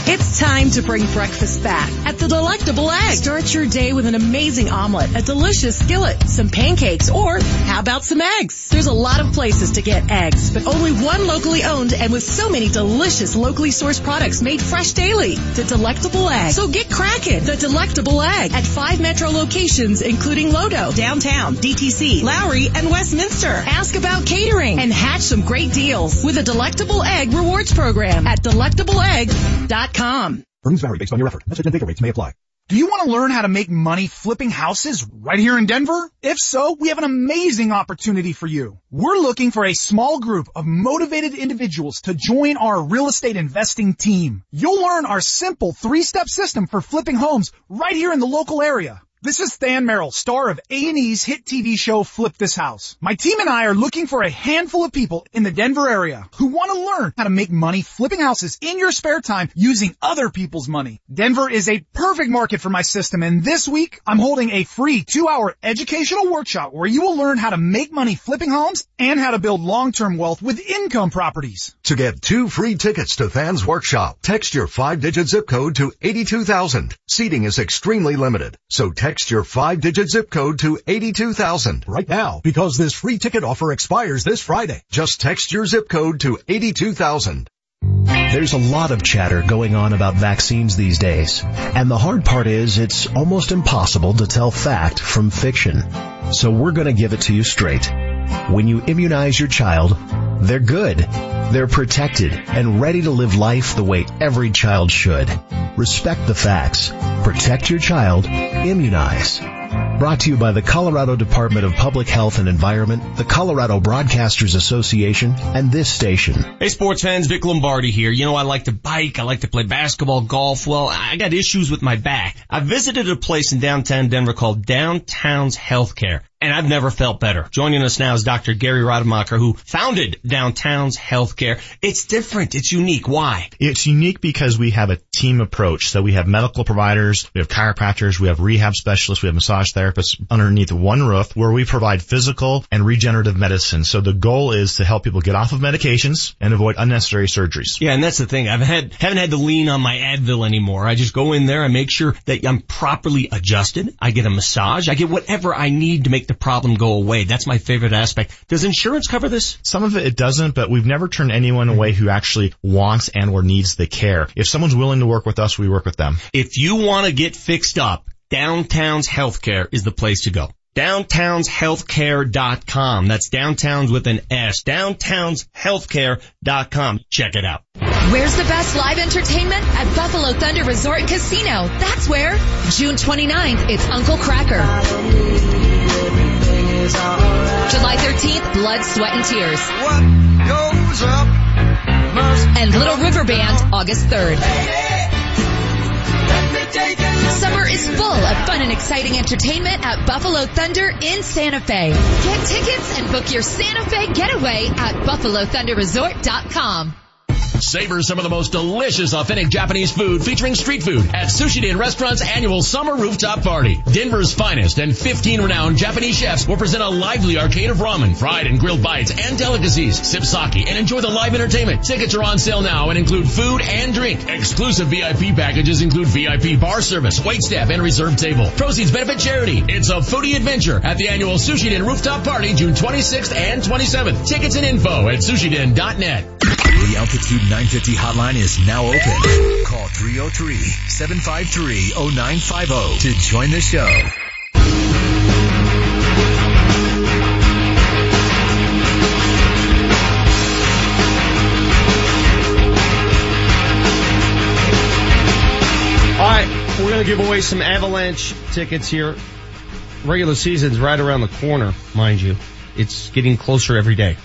It's time to bring breakfast back at the Delectable Egg. Start your day with an amazing omelet, a delicious skillet, some pancakes, or how about some eggs? There's a lot of places to get eggs, but only one locally owned and with so many delicious locally sourced products made fresh daily. The Delectable Egg. So get cracking. The Delectable Egg at five metro locations, including Lodo, downtown, DTC, Lowry, and Westminster. Ask about catering and hatch some great deals with a Delectable Egg rewards program at delectableegg.com. Earnings vary based on your effort. Message and data rates may apply. Do you want to learn how to make money flipping houses right here in Denver? If so, we have an amazing opportunity for you. We're looking for a small group of motivated individuals to join our real estate investing team. You'll learn our simple three-step system for flipping homes right here in the local area. This is Than Merrill, star of A&E's hit TV show Flip This House. My team and I are looking for a handful of people in the Denver area who want to learn how to make money flipping houses in your spare time using other people's money. Denver is a perfect market for my system and this week I'm holding a free two hour educational workshop where you will learn how to make money flipping homes and how to build long-term wealth with income properties. To get two free tickets to Than's Workshop, text your five-digit zip code to 82,000. Seating is extremely limited, so text your five-digit zip code to 82,000 right now because this free ticket offer expires this Friday. Just text your zip code to 82,000. There's a lot of chatter going on about vaccines these days. And the hard part is it's almost impossible to tell fact from fiction. So we're to give it to you straight. When you immunize your child, they're good. They're protected and ready to live life the way every child should. Respect the facts. Protect your child. Immunize. Brought to you by the Colorado Department of Public Health and Environment, the Colorado Broadcasters Association, and this station. Hey sports fans, Vic Lombardi here. You know I like to bike, I like to play basketball, golf. Well, I got issues with my back. I visited a place in downtown Denver called Downtown's Healthcare. And I've never felt better. Joining us now is Dr. Gary Rademacher who founded Downtown's Healthcare. It's different. It's unique. Why? It's unique because we have a team approach. So we have medical providers, we have chiropractors, we have rehab specialists, we have massage therapists underneath one roof where we provide physical and regenerative medicine. So the goal is to help people get off of medications and avoid unnecessary surgeries. Yeah, and that's the thing. I've had, haven't had to lean on my Advil anymore. I just go in there, and make sure that I'm properly adjusted. I get a massage. I get whatever I need to make the problem go away. That's my favorite aspect. Does insurance cover this? Some of it it doesn't, but we've never turned anyone away who actually wants and or needs the care. If someone's willing to work with us, we work with them. If you want to get fixed up, Downtown's Healthcare is the place to go. Downtownshealthcare.com. That's downtowns with an S. Downtownshealthcare.com. Check it out. Where's the best live entertainment? At Buffalo Thunder Resort and Casino. That's where. June 29th, it's Uncle Kracker. July 13th, Blood, Sweat, and Tears. And Little River Band, August 3rd. Is full of fun and exciting entertainment at Buffalo Thunder in Santa Fe. Get tickets and book your Santa Fe getaway at BuffaloThunderResort.com. Savor some of the most delicious authentic Japanese food featuring street food at Sushi Den Restaurant's annual summer rooftop party. Denver's finest and 15 renowned Japanese chefs will present a lively arcade of ramen, fried and grilled bites, and delicacies. Sip sake and enjoy the live entertainment. Tickets are on sale now and include food and drink. Exclusive VIP packages include VIP bar service, wait staff, and reserved table. Proceeds benefit charity. It's a foodie adventure at the annual Sushi Den rooftop party June 26th and 27th. Tickets and info at sushiden.net. The Altitude 950 hotline is now open. Call 303-753-0950 to join the show. All right, we're going to give away some Avalanche tickets here. Regular season's right around the corner, mind you. It's getting closer every day.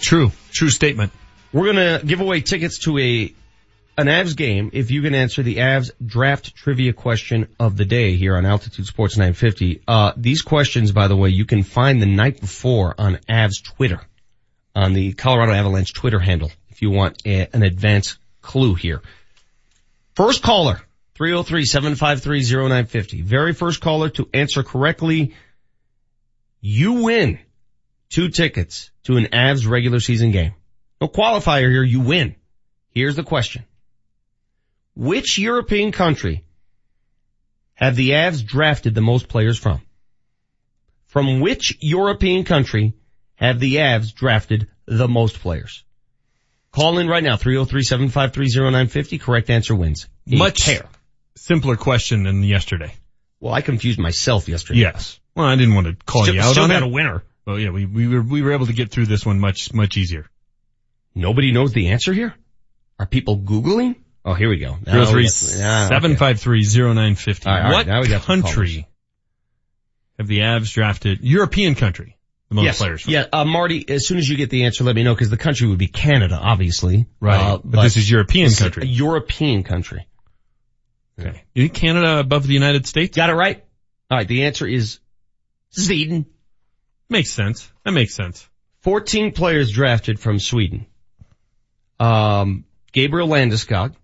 True. True statement. We're going to give away tickets to a an Avs game if you can answer the Avs draft trivia question of the day here on Altitude Sports 950. Uh, these questions, by the way, you can find the night before on Avs Twitter, on the Colorado Avalanche Twitter handle, if you want a, an advance clue here. First caller, 303-753-0950. Very first caller to answer correctly, you win two tickets to an Avs regular season game. No qualifier here, you win. Here's the question. Which European country have the Avs drafted the most players from? From which European country have the Avs drafted the most players? Call in right now, 303-753-0950. Correct answer wins. A Much pair. simpler question than yesterday. Well, I confused myself yesterday. Yes. Well, I didn't want to call Still- you out still on it. a winner. Well, yeah, we, we were, we were able to get through this one much, much easier. Nobody knows the answer here? Are people Googling? Oh, here we go. Zero three we got- okay. seven five three zero nine fifty. All right, all right, What now we got some country have the Avs drafted? European country. The most yes. players. From. Yeah, uh, Marty, as soon as you get the answer, let me know because the country would be Canada, obviously. Right. Uh, But this is European this is country. A European country. Okay. You think Canada above the United States? Got it right? All right. The answer is Sweden. Makes sense. That makes sense. 14 players drafted from Sweden. Um, Gabriel Landeskog.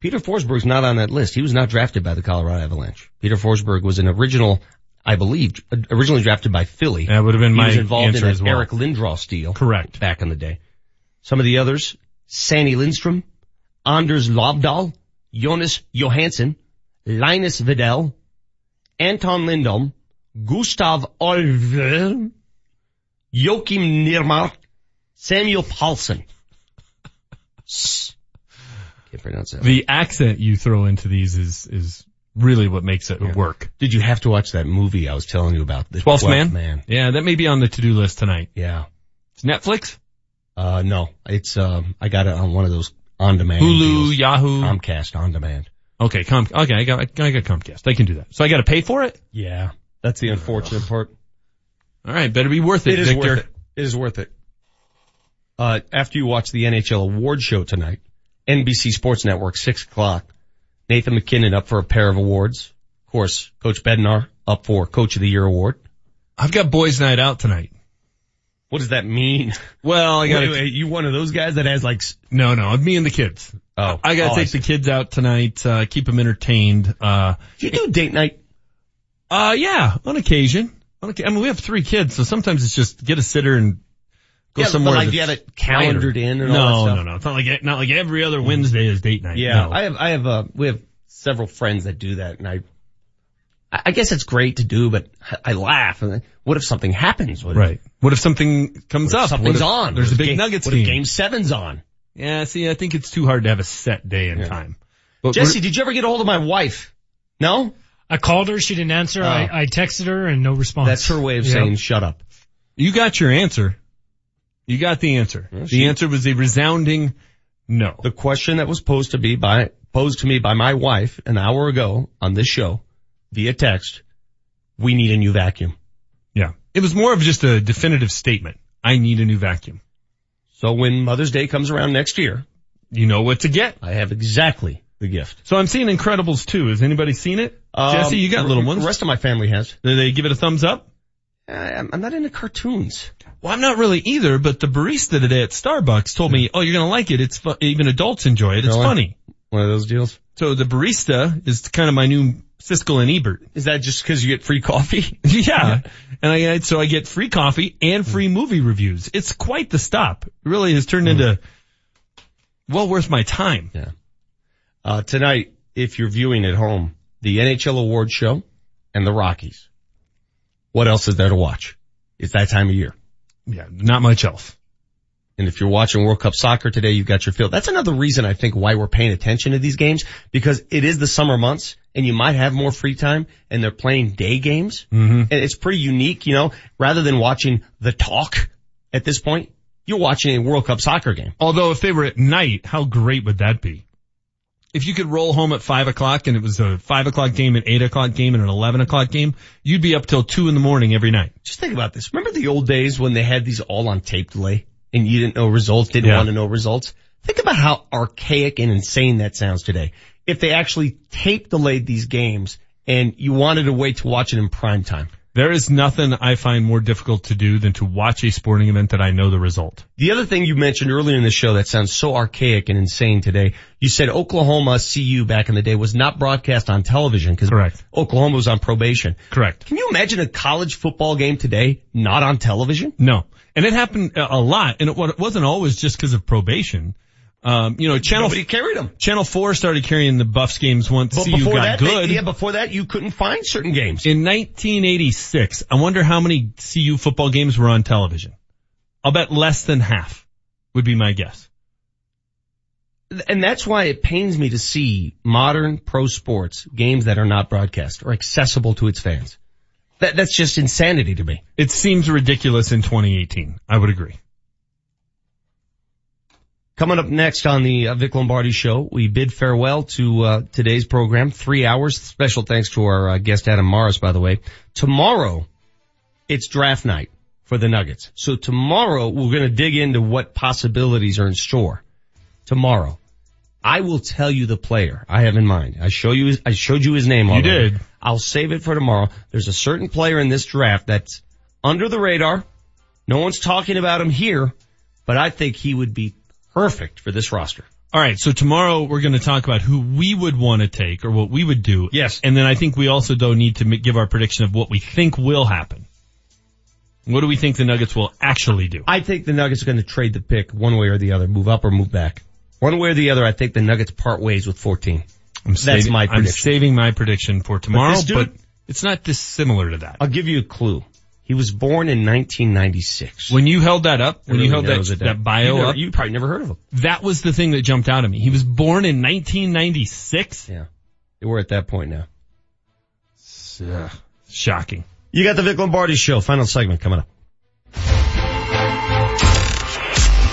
Peter Forsberg's not on that list. He was not drafted by the Colorado Avalanche. Peter Forsberg was an original, I believe, originally drafted by Philly. That would have been he my was involved in as well. Eric Lindros deal. Correct. Back in the day. Some of the others, Sandy Lindstrom, Anders Lobdal, Jonas Johansson, Linus Vidal, Anton Lindholm, Gustav Olver, Joachim Nirmark, Samuel Can't pronounce that. The accent you throw into these is, is really what makes it work. Did you have to watch that movie I was telling you about? The Twelfth Twelfth man? Yeah, that may be on the to-do list tonight. Yeah. It's Netflix? Uh, no, it's, um, I got it on one of those on-demand. Hulu, deals. Yahoo. Comcast on demand. Okay, Com- okay, I got, I got Comcast. I can do that. So I gotta pay for it? Yeah. That's the unfortunate part. Alright, better be worth it, It is Victor. worth it. It is worth it. Uh, after you watch the NHL award show tonight, NBC Sports Network, six o'clock, Nathan MacKinnon up for a pair of awards. Of course, Coach Bednar up for Coach of the Year award. I've got boys night out tonight. What does that mean? Well, I Wait, wait, you one of those guys that has like, no, no, me and the kids. oh, I gotta oh, take the kids out tonight, uh, keep them entertained. Uh, You do date night? uh, yeah, on occasion. On I mean, we have three kids, so sometimes it's just get a sitter and go Yeah, but somewhere. like you have it calendared lighter. in and no, all that no, stuff? no. It's not like not like every other Wednesday is date night. Yeah, No. I have, I have, uh, we have several friends that do that and I, I I guess it's great to do, but I laugh. And What if something happens? What if- right. What if something comes what if up? Something's What if on. There's What a big game, Nuggets what team. if game seven's on? Yeah, see, I think it's too hard to have a set day and time. But Jesse, did you ever get a hold of my wife? No? I called her. She didn't answer. Oh. I, I texted her and no response. That's her way of Yep. saying shut up. you got your answer. You got the answer. the answer was a resounding no. The question that was posed to be by, posed to me by my wife an hour ago on this show via text, we need a new vacuum. Yeah. It was more of just a definitive statement. I need a new vacuum. So when Mother's Day comes around next year, You know what to get. I have exactly the gift. So I'm seeing Incredibles 2. Has anybody seen it? Um, Jesse, you got little ones. The rest of my family has. Do they give it a thumbs up? Uh, I'm I'm not into cartoons. Well, I'm not really either, but the barista today at Starbucks told me, oh, you're going to like it. It's fu- even adults enjoy it. It's Really? funny. One of those deals. So the barista is kind of my new Siskel and Ebert. Is that just because you get free coffee? [LAUGHS] yeah. And I, so I get free coffee and free hmm. movie reviews. It's quite the stop. It really has turned hmm. into well worth my time. Yeah. Uh, tonight, if you're viewing at home, the NHL award show and the Rockies. What else is there to watch? It's that time of year. Yeah, not much else. And if you're watching World Cup soccer today, you've got your field. That's another reason I think why we're paying attention to these games because it is the summer months and you might have more free time and they're playing day games. Mm-hmm. And it's pretty unique, you know, rather than watching the talk at this point, you're watching a World Cup soccer game. Although if they were at night, how great would that be? If you could roll home at five o'clock and it was a five o'clock game, an eight o'clock game, and an eleven o'clock game, you'd be up till two in the morning every night. Just think about this. Remember the old days when they had these all on tape delay and you didn't know results, didn't Yeah. want to know results? Think about how archaic and insane that sounds today. If they actually tape delayed these games and you wanted to wait to watch it in prime time. There is nothing I find more difficult to do than to watch a sporting event that I know the result. The other thing you mentioned earlier in the show that sounds so archaic and insane today, you said Oklahoma CU back in the day was not broadcast on television because Oklahoma was on probation. Correct. Can you imagine a college football game today not on television? No. And it happened a a lot, and it wasn't always just because of probation. Um, you know, Channel Nobody carried them. Channel Four started carrying the Buffs games once But CU got that, they- good. yeah, before that you couldn't find certain games. In 1986, I wonder how many CU football games were on television. I'll bet less than half would be my guess. And that's why it pains me to see modern pro sports games that are not broadcast or accessible to its fans. That, that's just insanity to me. It seems ridiculous in 2018. I would agree. Coming up next on the uh, Vic Lombardi show, we bid farewell to uh, today's program. Three hours. Special thanks to our uh, guest Adam Mares, by the way. Tomorrow, it's draft night for the Nuggets. So tomorrow, we're going to dig into what possibilities are in store. Tomorrow, I will tell you the player I have in mind. I show you. His, I showed you his name You already. did. I'll save it for tomorrow. There's a certain player in this draft that's under the radar. No one's talking about him here, but I think he would be perfect for this roster. All right, so tomorrow we're going to talk about who we would want to take or what we would do. Yes. And then I think we also though need to give our prediction of what we think will happen. What do we think the Nuggets will actually do? I think the Nuggets are going to trade the pick one way or the other, move up or move back. One way or the other, I think the Nuggets part ways with 14. I'm That's saving, my I'm prediction. saving my prediction for tomorrow, but, dude- it's not dissimilar to that. I'll give you a clue. He was born in 1996. When you held that up, when you held that, that bio you never- up, you probably never heard of him. that was the thing that jumped out at me. He was born in 1996. Yeah. We're at that point now. Yeah. Shocking. You got the Vic Lombardi show. Final segment coming up.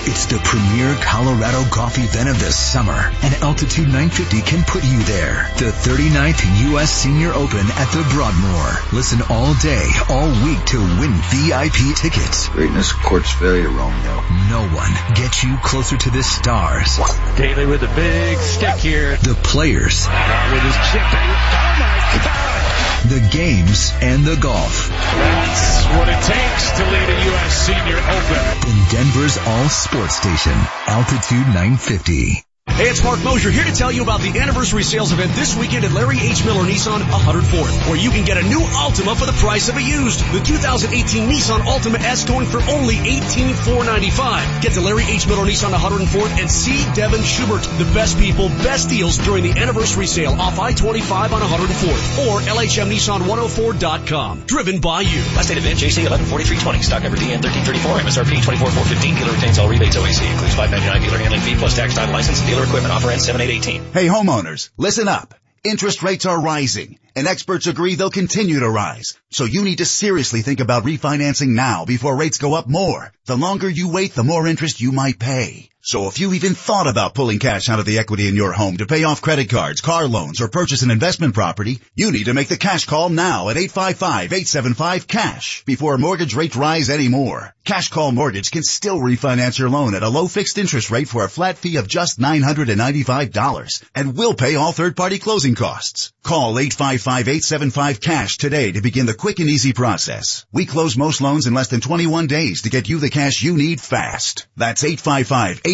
It's the premier Colorado golf event of the summer, and Altitude 950 can put you there. The 39th U.S. Senior Open at the Broadmoor. Listen all day, all week to win VIP tickets. Greatness courts failure, Romeo. No one gets you closer to the stars. Daly with a big stick here. The players, With his chipping. Oh my God. The games, and the golf. That's what it takes to lead a U.S. Senior Open. In Denver's all sports station, Altitude 950. Hey, it's Marc Moser here to tell you about the anniversary sales event this weekend at Larry H. Miller Nissan 104th, where you can get a new Altima for the price of a used. The 2018 Nissan Altima S going for only 18,495. Get to Larry H. Miller Nissan 104th and see Devin Schubert. The best people, best deals during the anniversary sale off I-25 on 104th or LHMNissan104.com. Driven by you. Last date event, JC 114320. Stock number DN 1334. MSRP 24415. Dealer retains all rebates OAC. Includes 599 dealer handling fee plus tax time license. Dealer equipment offer ends 7818. Hey homeowners, listen up. Interest rates are rising and experts agree they'll continue to rise. So you need to seriously think about refinancing now before rates go up more. The longer you wait, the more interest you might pay. So if you even thought about pulling cash out of the equity in your home to pay off credit cards, car loans, or purchase an investment property, you need to make the cash call now at 855-875-CASH before mortgage rates rise anymore. Cash Call Mortgage can still refinance your loan at a low fixed interest rate for a flat fee of just $995 and will pay all third-party closing costs. Call 855-875-CASH today to begin the quick and easy process. We close most loans in less than 21 days to get you the cash you need fast. That's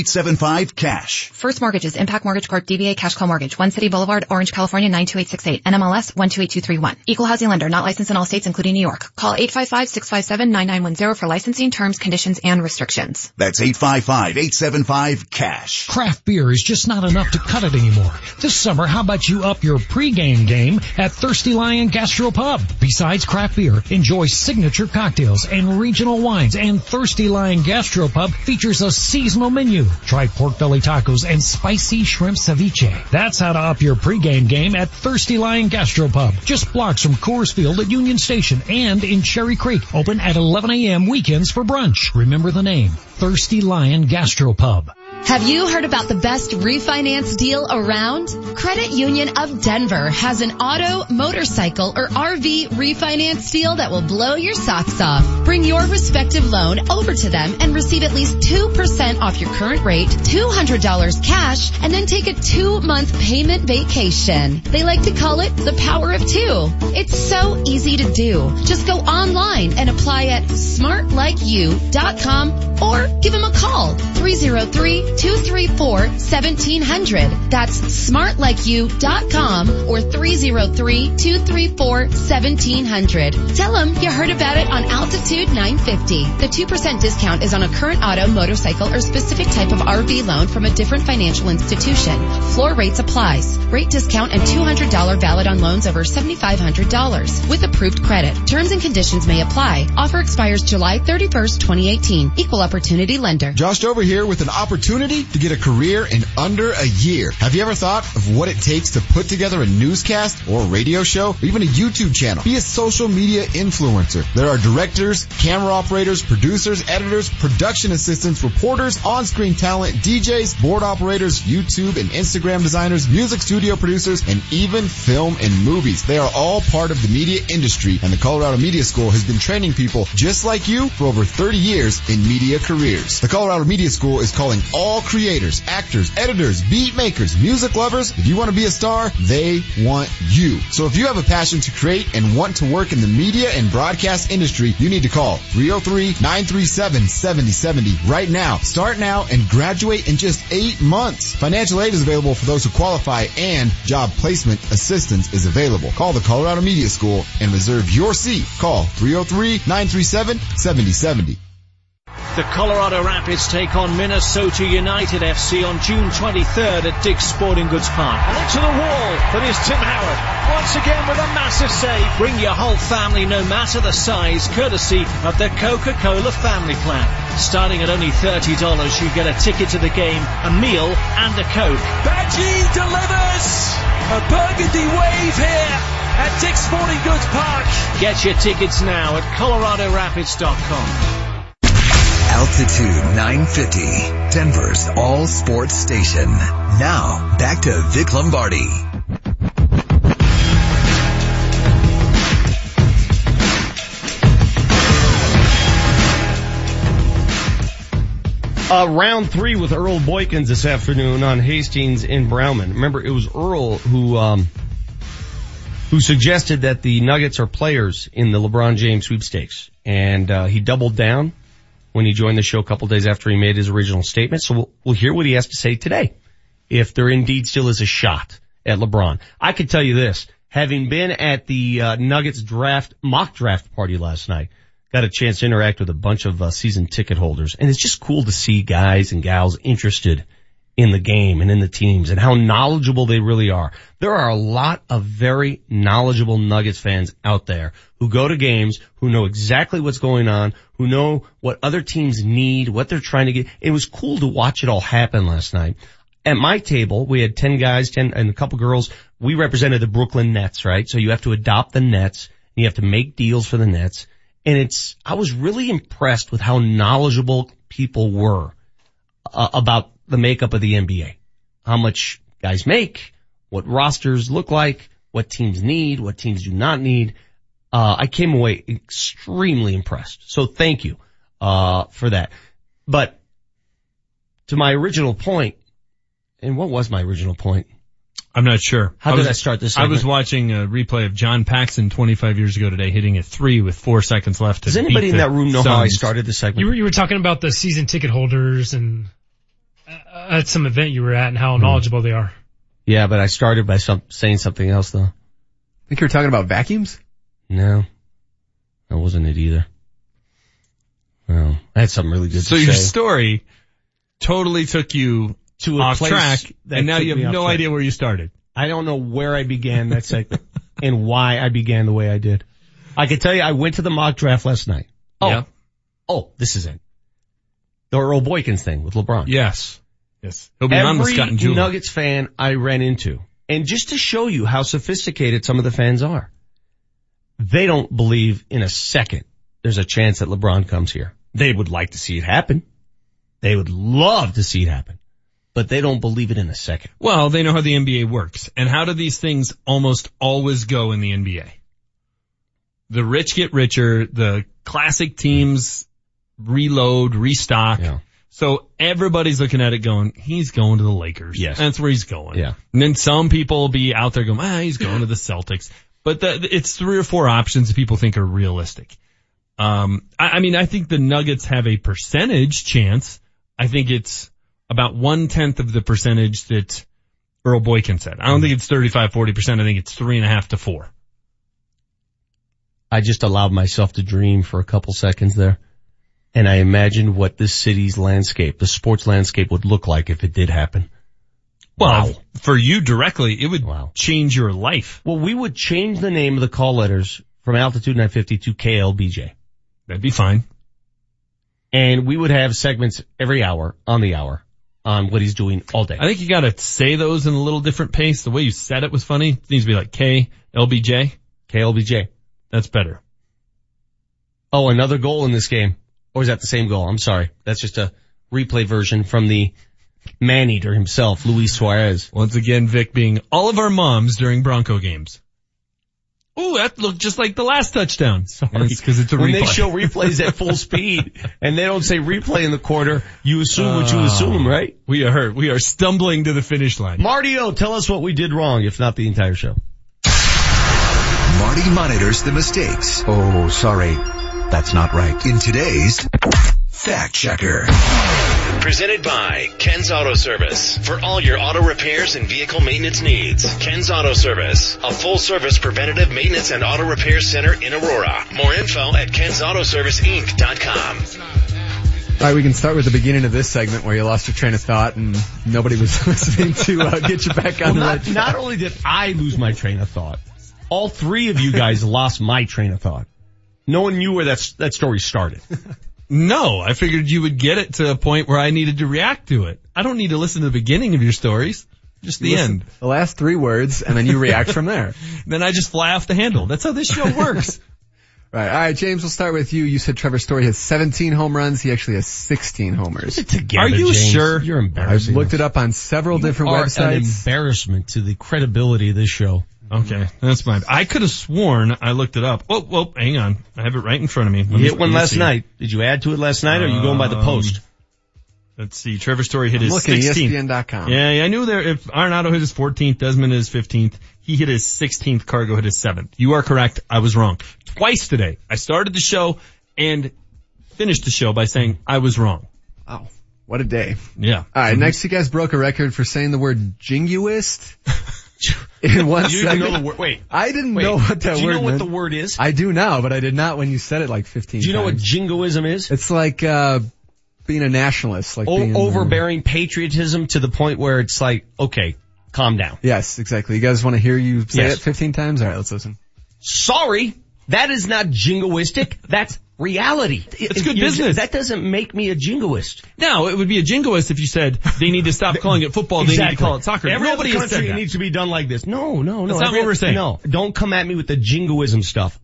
855-875-CASH. First Mortgages, Impac Mortgage Corp, DBA Cash Call Mortgage, One City Boulevard, Orange, California 92868, NMLS 128231. Equal housing lender, not licensed in all states including New York. Call 855-657-9910 for licensing terms, conditions, and restrictions. That's 855-875-CASH. Craft beer is just not enough to cut it anymore. This summer, how about you up your pregame game at Thirsty Lion Gastropub? Besides craft beer, enjoy signature cocktails and regional wines and Thirsty Lion Gastropub features a seasonal menu. Try pork belly tacos and spicy shrimp ceviche. That's how to up your pregame game at Thirsty Lion Gastropub. Just blocks from Coors Field at Union Station and in Cherry Creek. Open at 11 a.m. weekends for brunch. Remember the name, Thirsty Lion Gastropub. Have you heard about the best refinance deal around? Credit Union of Denver has an auto, motorcycle, or RV refinance deal that will blow your socks off. Bring your respective loan over to them and receive at least 2% off your current rate, $200 cash, and then take a two month payment vacation. They like to call it the power of two. It's so easy to do. Just go online and apply at smartlikeyou.com or give them a call 303 234 1700. That's smartlikeyou.com or 303 234 1700. Tell them you heard about it on Altitude 950. The 2% discount is on a current auto, motorcycle, or specific type of RV loan from a different financial institution. Floor rates applies. Rate discount and $200 valid on loans over $7,500 with approved credit. Terms and conditions may apply. Offer expires July 31st, 2018. Equal opportunity lender. Josh Dover here with an opportunity to get a career in under a year. Have you ever thought of what it takes to put together a newscast or radio show or even a YouTube channel? Be a social media influencer. There are directors, camera operators, producers, editors, production assistants, reporters, on-screen talent, DJs, board operators, YouTube and Instagram designers, music studio producers, and even film and movies. They are all part of the media industry and the Colorado Media School has been training people just like you for over 30 years in media careers. The Colorado Media School is calling all creators, actors, editors, beat makers, music lovers. If you want to be a star, they want you. So if you have a passion to create and want to work in the media and broadcast industry, you need to call 303-937-7070 right now. Start now and graduate in just eight months. Financial aid is available for those who qualify and job placement assistance is available. Call the Colorado Media School and reserve your seat. Call 303-937-7070. The Colorado Rapids take on Minnesota United FC on June 23rd at Dick's Sporting Goods Park. And into the wall, but is Tim Howard. Once again with a massive save. Bring your whole family no matter the size, courtesy of the Coca-Cola Family Plan. Starting at only $30, you get a ticket to the game, a meal, and a Coke. Badji delivers! A burgundy wave here at Dick's Sporting Goods Park. Get your tickets now at coloradorapids.com. Altitude 950, Denver's all sports station. Now, back to Vic Lombardi. Uh, round three with Earl Boykins this afternoon on Hastings in Browman. Remember, it was Earl who, um, who suggested that the Nuggets are players in the LeBron James sweepstakes. And, uh, he doubled down when he joined the show a couple days after he made his original statement. So we'll, we'll hear what he has to say today. If there indeed still is a shot at LeBron. I can tell you this, having been at the uh, Nuggets draft, mock draft party last night, got a chance to interact with a bunch of uh, season ticket holders and it's just cool to see guys and gals interested in the game and in the teams and how knowledgeable they really are. There are a lot of very knowledgeable Nuggets fans out there who go to games, who know exactly what's going on, who know what other teams need, what they're trying to get. It was cool to watch it all happen last night. At my table, we had 10 guys, 10 and a couple girls. We represented the Brooklyn Nets, right? So you have to adopt the Nets. and You have to make deals for the Nets. And it's, I was really impressed with how knowledgeable people were uh, about the makeup of the NBA. How much guys make, what rosters look like, what teams need, what teams do not need. Uh, I came away extremely impressed. So thank you, uh, for that. But to my original point, and what was my original point? I'm not sure. How I did was, I start this I was watching a replay of John Paxson 25 years ago today hitting a three with four seconds left. to Does anybody beat in the that room know how I started the segment? You were, you were talking about the season ticket holders and Uh, at some event you were at and how knowledgeable they are. Yeah, but I started by some, saying something else though. I think you were talking about vacuums? No, that wasn't it either. No, I had something really good So to your say. story totally took you To a off place track, that and now took you me have off no track. idea where you started. I don't know where I began that segment [LAUGHS] and why I began the way I did. I can tell you I went to the mock draft last night. Oh, Yeah. oh, this is it. The Earl Boykins thing with LeBron. Yes. Yes. He'll be on with Scott and Julie. Nuggets fan I ran into, and just to show you how sophisticated some of the fans are, they don't believe in a second there's a chance that LeBron comes here. They would like to see it happen. They would love to see it happen, but they don't believe it in a second. Well, they know how the NBA works. And how do these things almost always go in the NBA? The rich get richer, the classic teams reload, restock. So everybody's looking at it going, he's going to the Lakers. Yes. That's where he's going. Yeah. And then some people will be out there going, ah, he's going to the Celtics. But the, it's three or four options that people think are realistic. Um, I, I mean, I think the Nuggets have a percentage chance. I think it's about one tenth of the percentage that Earl Boykin said. I don't think it's 35, 40%. I think it's three and a half to four. I just allowed myself to dream for a couple seconds there. And I imagined what this city's landscape, the sports landscape would look like if it did happen. Well, Wow. for you directly, it would wow. change your life. Well, we would change the name of the call letters from Altitude 950 to KLBJ. That'd be fine. And we would have segments every hour on the hour on what he's doing all day. I think you gotta say those in a little different pace. The way you said it was funny. It needs to be like K, LBJ. KLBJ. That's better. Oh, another goal in this game. Or is that the same goal? I'm sorry. That's just a replay version from the man eater himself, Luis Suarez. Once again, Vic being all of our moms during Bronco games. Ooh, that looked just like the last touchdown. [LAUGHS] Sorry. It's cause it's a when replay. they show replays at full [LAUGHS] speed and they don't say replay in the quarter, you assume what you oh. assume, right? We are, we are stumbling to the finish line. Marty O, tell us what we did wrong, if not the entire show. Marty monitors the mistakes. Oh, sorry. That's not right. In today's Fact Checker. Presented by Ken's Auto Service. For all your auto repairs and vehicle maintenance needs. Ken's Auto Service. A full service preventative maintenance and auto repair center in Aurora. More info at kensautoserviceinc.com. All right, we can start with the beginning of this segment where you lost your train of thought and nobody was [LAUGHS] listening to uh, get you back on Well, the not, right not only did I lose my train of thought, all three of you guys [LAUGHS] lost my train of thought. No one knew where that, that story started. [LAUGHS] No, I figured you would get it to a point where I needed to react to it. I don't need to listen to the beginning of your stories. Just the Listen, end. The last three words and then you react from there. [LAUGHS] Then I just fly off the handle. That's how this show works. [LAUGHS] Right. All right, James, we'll start with you. You said Trevor Story has 17 home runs. He actually has 16 homers. Together, Are you James. sure? You're embarrassing. I've embarrassing. looked it up on several different are an websites. embarrassment to the credibility of this show. Okay, that's fine. I could have sworn I looked it up. Oh, whoa, hang on. I have it right in front of me. Let You me- hit one last see. night. Did you add to it last night or are you going by the Um, post? Let's see. Trevor Story hit I'm his looking at E 16th. ESPN.com. Yeah, yeah, I knew there. If Arenado hit his 14th, Desmond his 15th. He hit his 16th. CarGo hit his 7th. You are correct. I was wrong twice today. I started the show and finished the show by saying I was wrong. Wow. What a day. Yeah. All right, next you guys broke a record for saying the word jingoist [LAUGHS] in one [LAUGHS] You didn't know [LAUGHS] the word. Wait. I didn't Wait, know what that word. do you know what meant. the word is? I do now, but I did not when you said it like 15 Do you know what jingoism is? It's like, uh, being a nationalist, like O- being, uh, overbearing patriotism to the point where it's like, okay, calm down. Yes, exactly. You guys want to hear you say Yes. it 15 times? All right, let's listen. Sorry, that is not jingoistic. That's reality. It's good You're- business. That doesn't make me a jingoist. No, it would be a jingoist if you said they need to stop [LAUGHS] calling it football, they need to call it soccer. Every Nobody other has said country that. needs to be done like this. No, no, no. That's not Every- what we're saying. No, don't come at me with the jingoism stuff.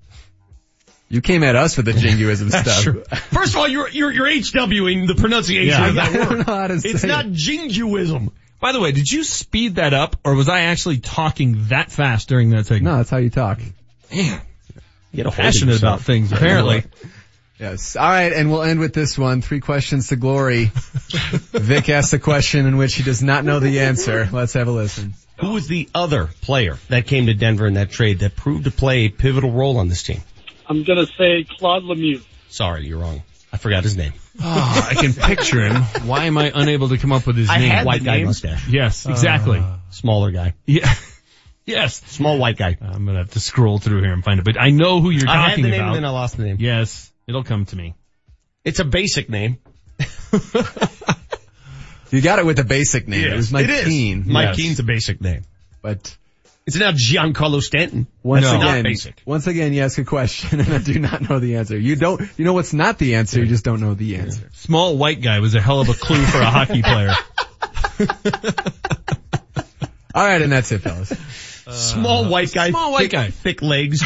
You came at us with the jingoism [LAUGHS] That's stuff. true. First of all, you're, you're, you're HWing the pronunciation Yeah, of that [LAUGHS] I don't word. know how to It's say not it. jingoism. By the way, did you speed that up or was I actually talking that fast during that segment? No, that's how you talk. Man, Get a passionate about things apparently. Yes. All right, and we'll end with this one. Three questions to glory. Vic asked a question in which he does not know the answer. Let's have a listen. Who was the other player that came to Denver in that trade that proved to play a pivotal role on this team? I'm gonna say Claude Lemieux. Sorry, you're wrong. I forgot his name. Oh, I can picture him. Why am I unable to come up with his I name? had White the guy name? mustache. Yes, ah. exactly. Smaller guy. yeah. [LAUGHS] Yes. Small white guy. I'm gonna have to scroll through here and find it, but I know who you're I had talking the name about. and then I lost the name. Yes, it'll come to me. It's a basic name. [LAUGHS] You got it with a basic name. It was Mike it is. Keane. Mike Yes. Keane's a basic name. But It's now Giancarlo Stanton. once That's again, not basic. once again, you ask a question and I do not know the answer. You don't, you know what's not the answer, you just don't know the answer. Small white guy was a hell of a clue for a hockey player. [LAUGHS] [LAUGHS] All right, and that's it, fellas. small uh, white guy. small white thick, guy. Thick legs.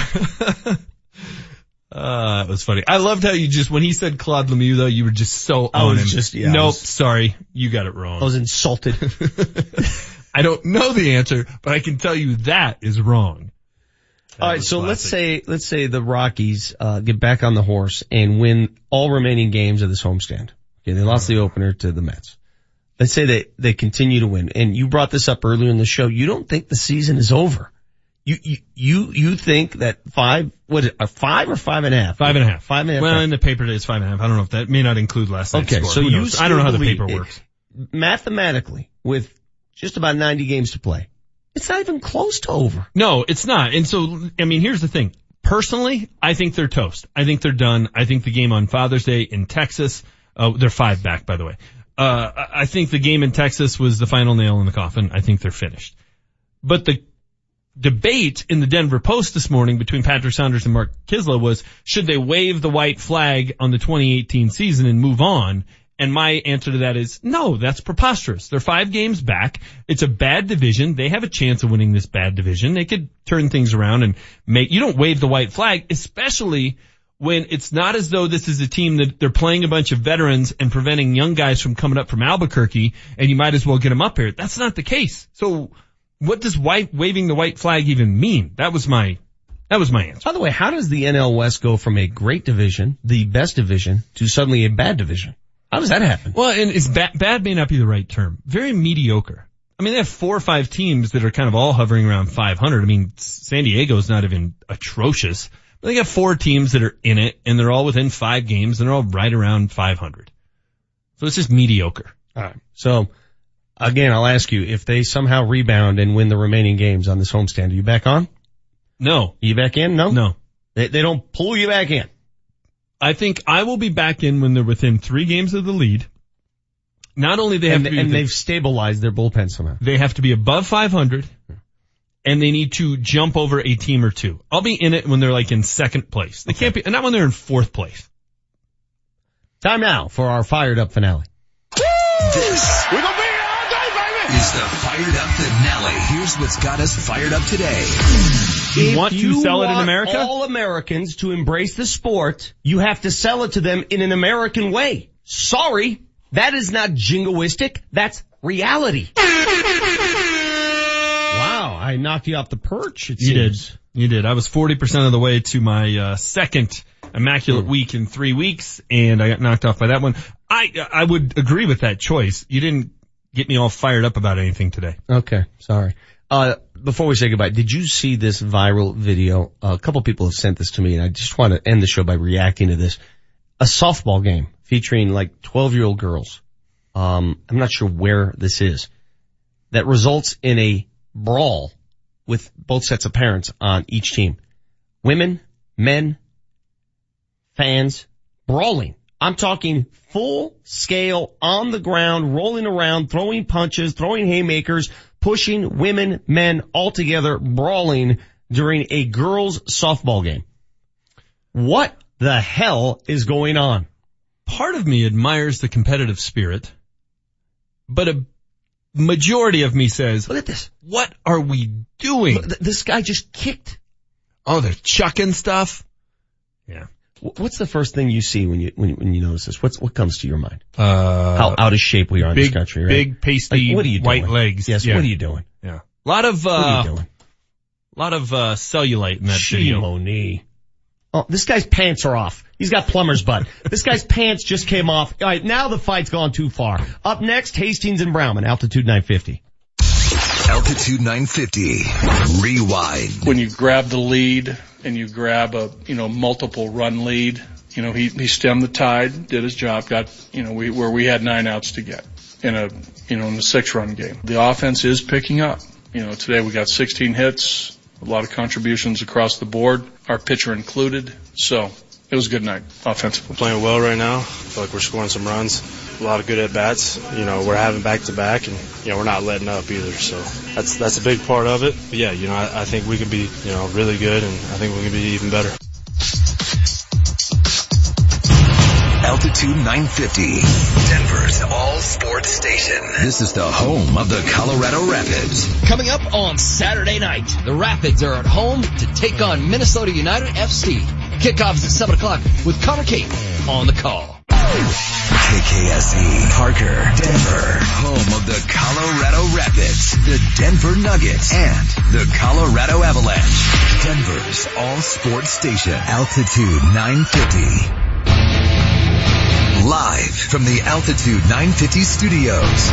Uh, that was funny. I loved how you just, when he said Claude Lemieux though, you were just so I on was him. just- yeah, I nope, was- sorry. You got it wrong. I was insulted. [LAUGHS] I don't know the answer, but I can tell you that is wrong. All right, was so let's say let's say the Rockies uh, get back on the horse and win all remaining games of this homestand. Okay, they lost the opener to the Mets. Let's say they they continue to win, and you brought this up earlier in the show. You don't think the season is over. You you you, you think that five what it, a five or five and a half? Five and a half. Five and a half. Well, in the paper today it's five and a half. I don't know if that may not include last night's Okay, score. so Who you knows? I don't know how the paper believe- works. mathematically with just about 90 games to play. It's not even close to over. No, it's not. And so, I mean, here's the thing. Personally, I think they're toast. I think they're done. I think the game on Father's Day in Texas, uh, they're five back, by the way. Uh, I I think the game in Texas was the final nail in the coffin. I think they're finished. But the debate in the Denver Post this morning between Patrick Saunders and Mark Kiszla was, should they wave the white flag on the 2018 season and move on? And my answer to that is no, that's preposterous. They're five games back. It's a bad division. They have a chance of winning this bad division. They could turn things around and make, you don't wave the white flag, especially when it's not as though this is a team that they're playing a bunch of veterans and preventing young guys from coming up from Albuquerque and you might as well get them up here. That's not the case. So what does white, waving the white flag even mean? That was my, that was my answer. By the way, how does the NL West go from a great division, the best division, to suddenly a bad division? How does that happen? Well, and it's bad, bad may not be the right term. Very mediocre. I mean, they have four or five teams that are kind of all hovering around 500. I mean, San Diego's not even atrocious. But they got four teams that are in it and they're all within five games and they're all right around 500. So it's just mediocre. All right. So again, I'll ask you if they somehow rebound and win the remaining games on this homestand, are you back on? No. Are you back in? No. No. They, they don't pull you back in. I think I will be back in when they're within three games of the lead. Not only they have and, to be and within- they've stabilized their bullpen somehow. They have to be above 500 and they need to jump over a team or two. I'll be in it when they're like in second place. They can't be, not when they're in fourth place. Time now for our fired up finale. This is the fired up finale. Here's what's got us fired up today. You If want to sell it in America? All Americans to embrace the sport, you have to sell it to them in an American way. Sorry, that is not jingoistic. That's reality. wow, I knocked you off the perch. It You did. You did. I was 40% of the way to my uh, second immaculate week in three weeks and I got knocked off by that one. I, I would agree with that choice. You didn't get me all fired up about anything today. Okay, sorry. Uh, before we say goodbye, did you see this viral video? a couple people have sent this to me and I just want to end the show by reacting to this. A softball game featuring like 12 year old girls. Um, I'm not sure where this is that results in a brawl with both sets of parents on each team. Women, men, fans, brawling. I'm talking full scale on the ground, rolling around, throwing punches, throwing haymakers, pushing women, men all together, brawling during a girls softball game. What the hell is going on? Part of me admires the competitive spirit, but a majority of me says, look at this. What are we doing? This guy just kicked. Oh, they're chucking stuff. Yeah. Wh- What's the first thing you see when you when you, when you notice this? What's what comes to your mind? Uh, How out of shape we are in big, this country, right? Big, pasty, Like, what are you white doing? legs. Yes. Yeah. What are you doing? Yeah. A lot of, What are uh, you doing? lot of, uh, cellulite in that video. Shimoni. Oh, this guy's pants are off. He's got plumber's butt. [LAUGHS] this guy's pants just came off. All right, now the fight's gone too far. Up next, Hastings and Brownman, altitude 950. Altitude 950. Rewind. When you grab the lead and you grab a, you know, multiple run lead, you know, he, he stemmed the tide, did his job, got, you know, we, where we had nine outs to get in a, you know, in a six run game. The offense is picking up. You know, today we got 16 hits, a lot of contributions across the board, our pitcher included. So it was a good night offensively. playing well right now. I feel like we're scoring some runs. A lot of good at bats. You know, we're having back to back, and you know we're not letting up either. So that's that's a big part of it. But yeah, you know, I, I think we could be you know really good, and I think we can be even better. Altitude 950. Denver's all sports station. This is the home of the Colorado Rapids. Coming up on Saturday night, the Rapids are at home to take on Minnesota United FC. Kickoff is at 7 o'clock with Connor Cape on the call. KKSE, Parker, Denver, home of the Colorado Rapids, the Denver Nuggets, and the Colorado Avalanche. Denver's all sports station, altitude 950. Live from the Altitude 950 studios.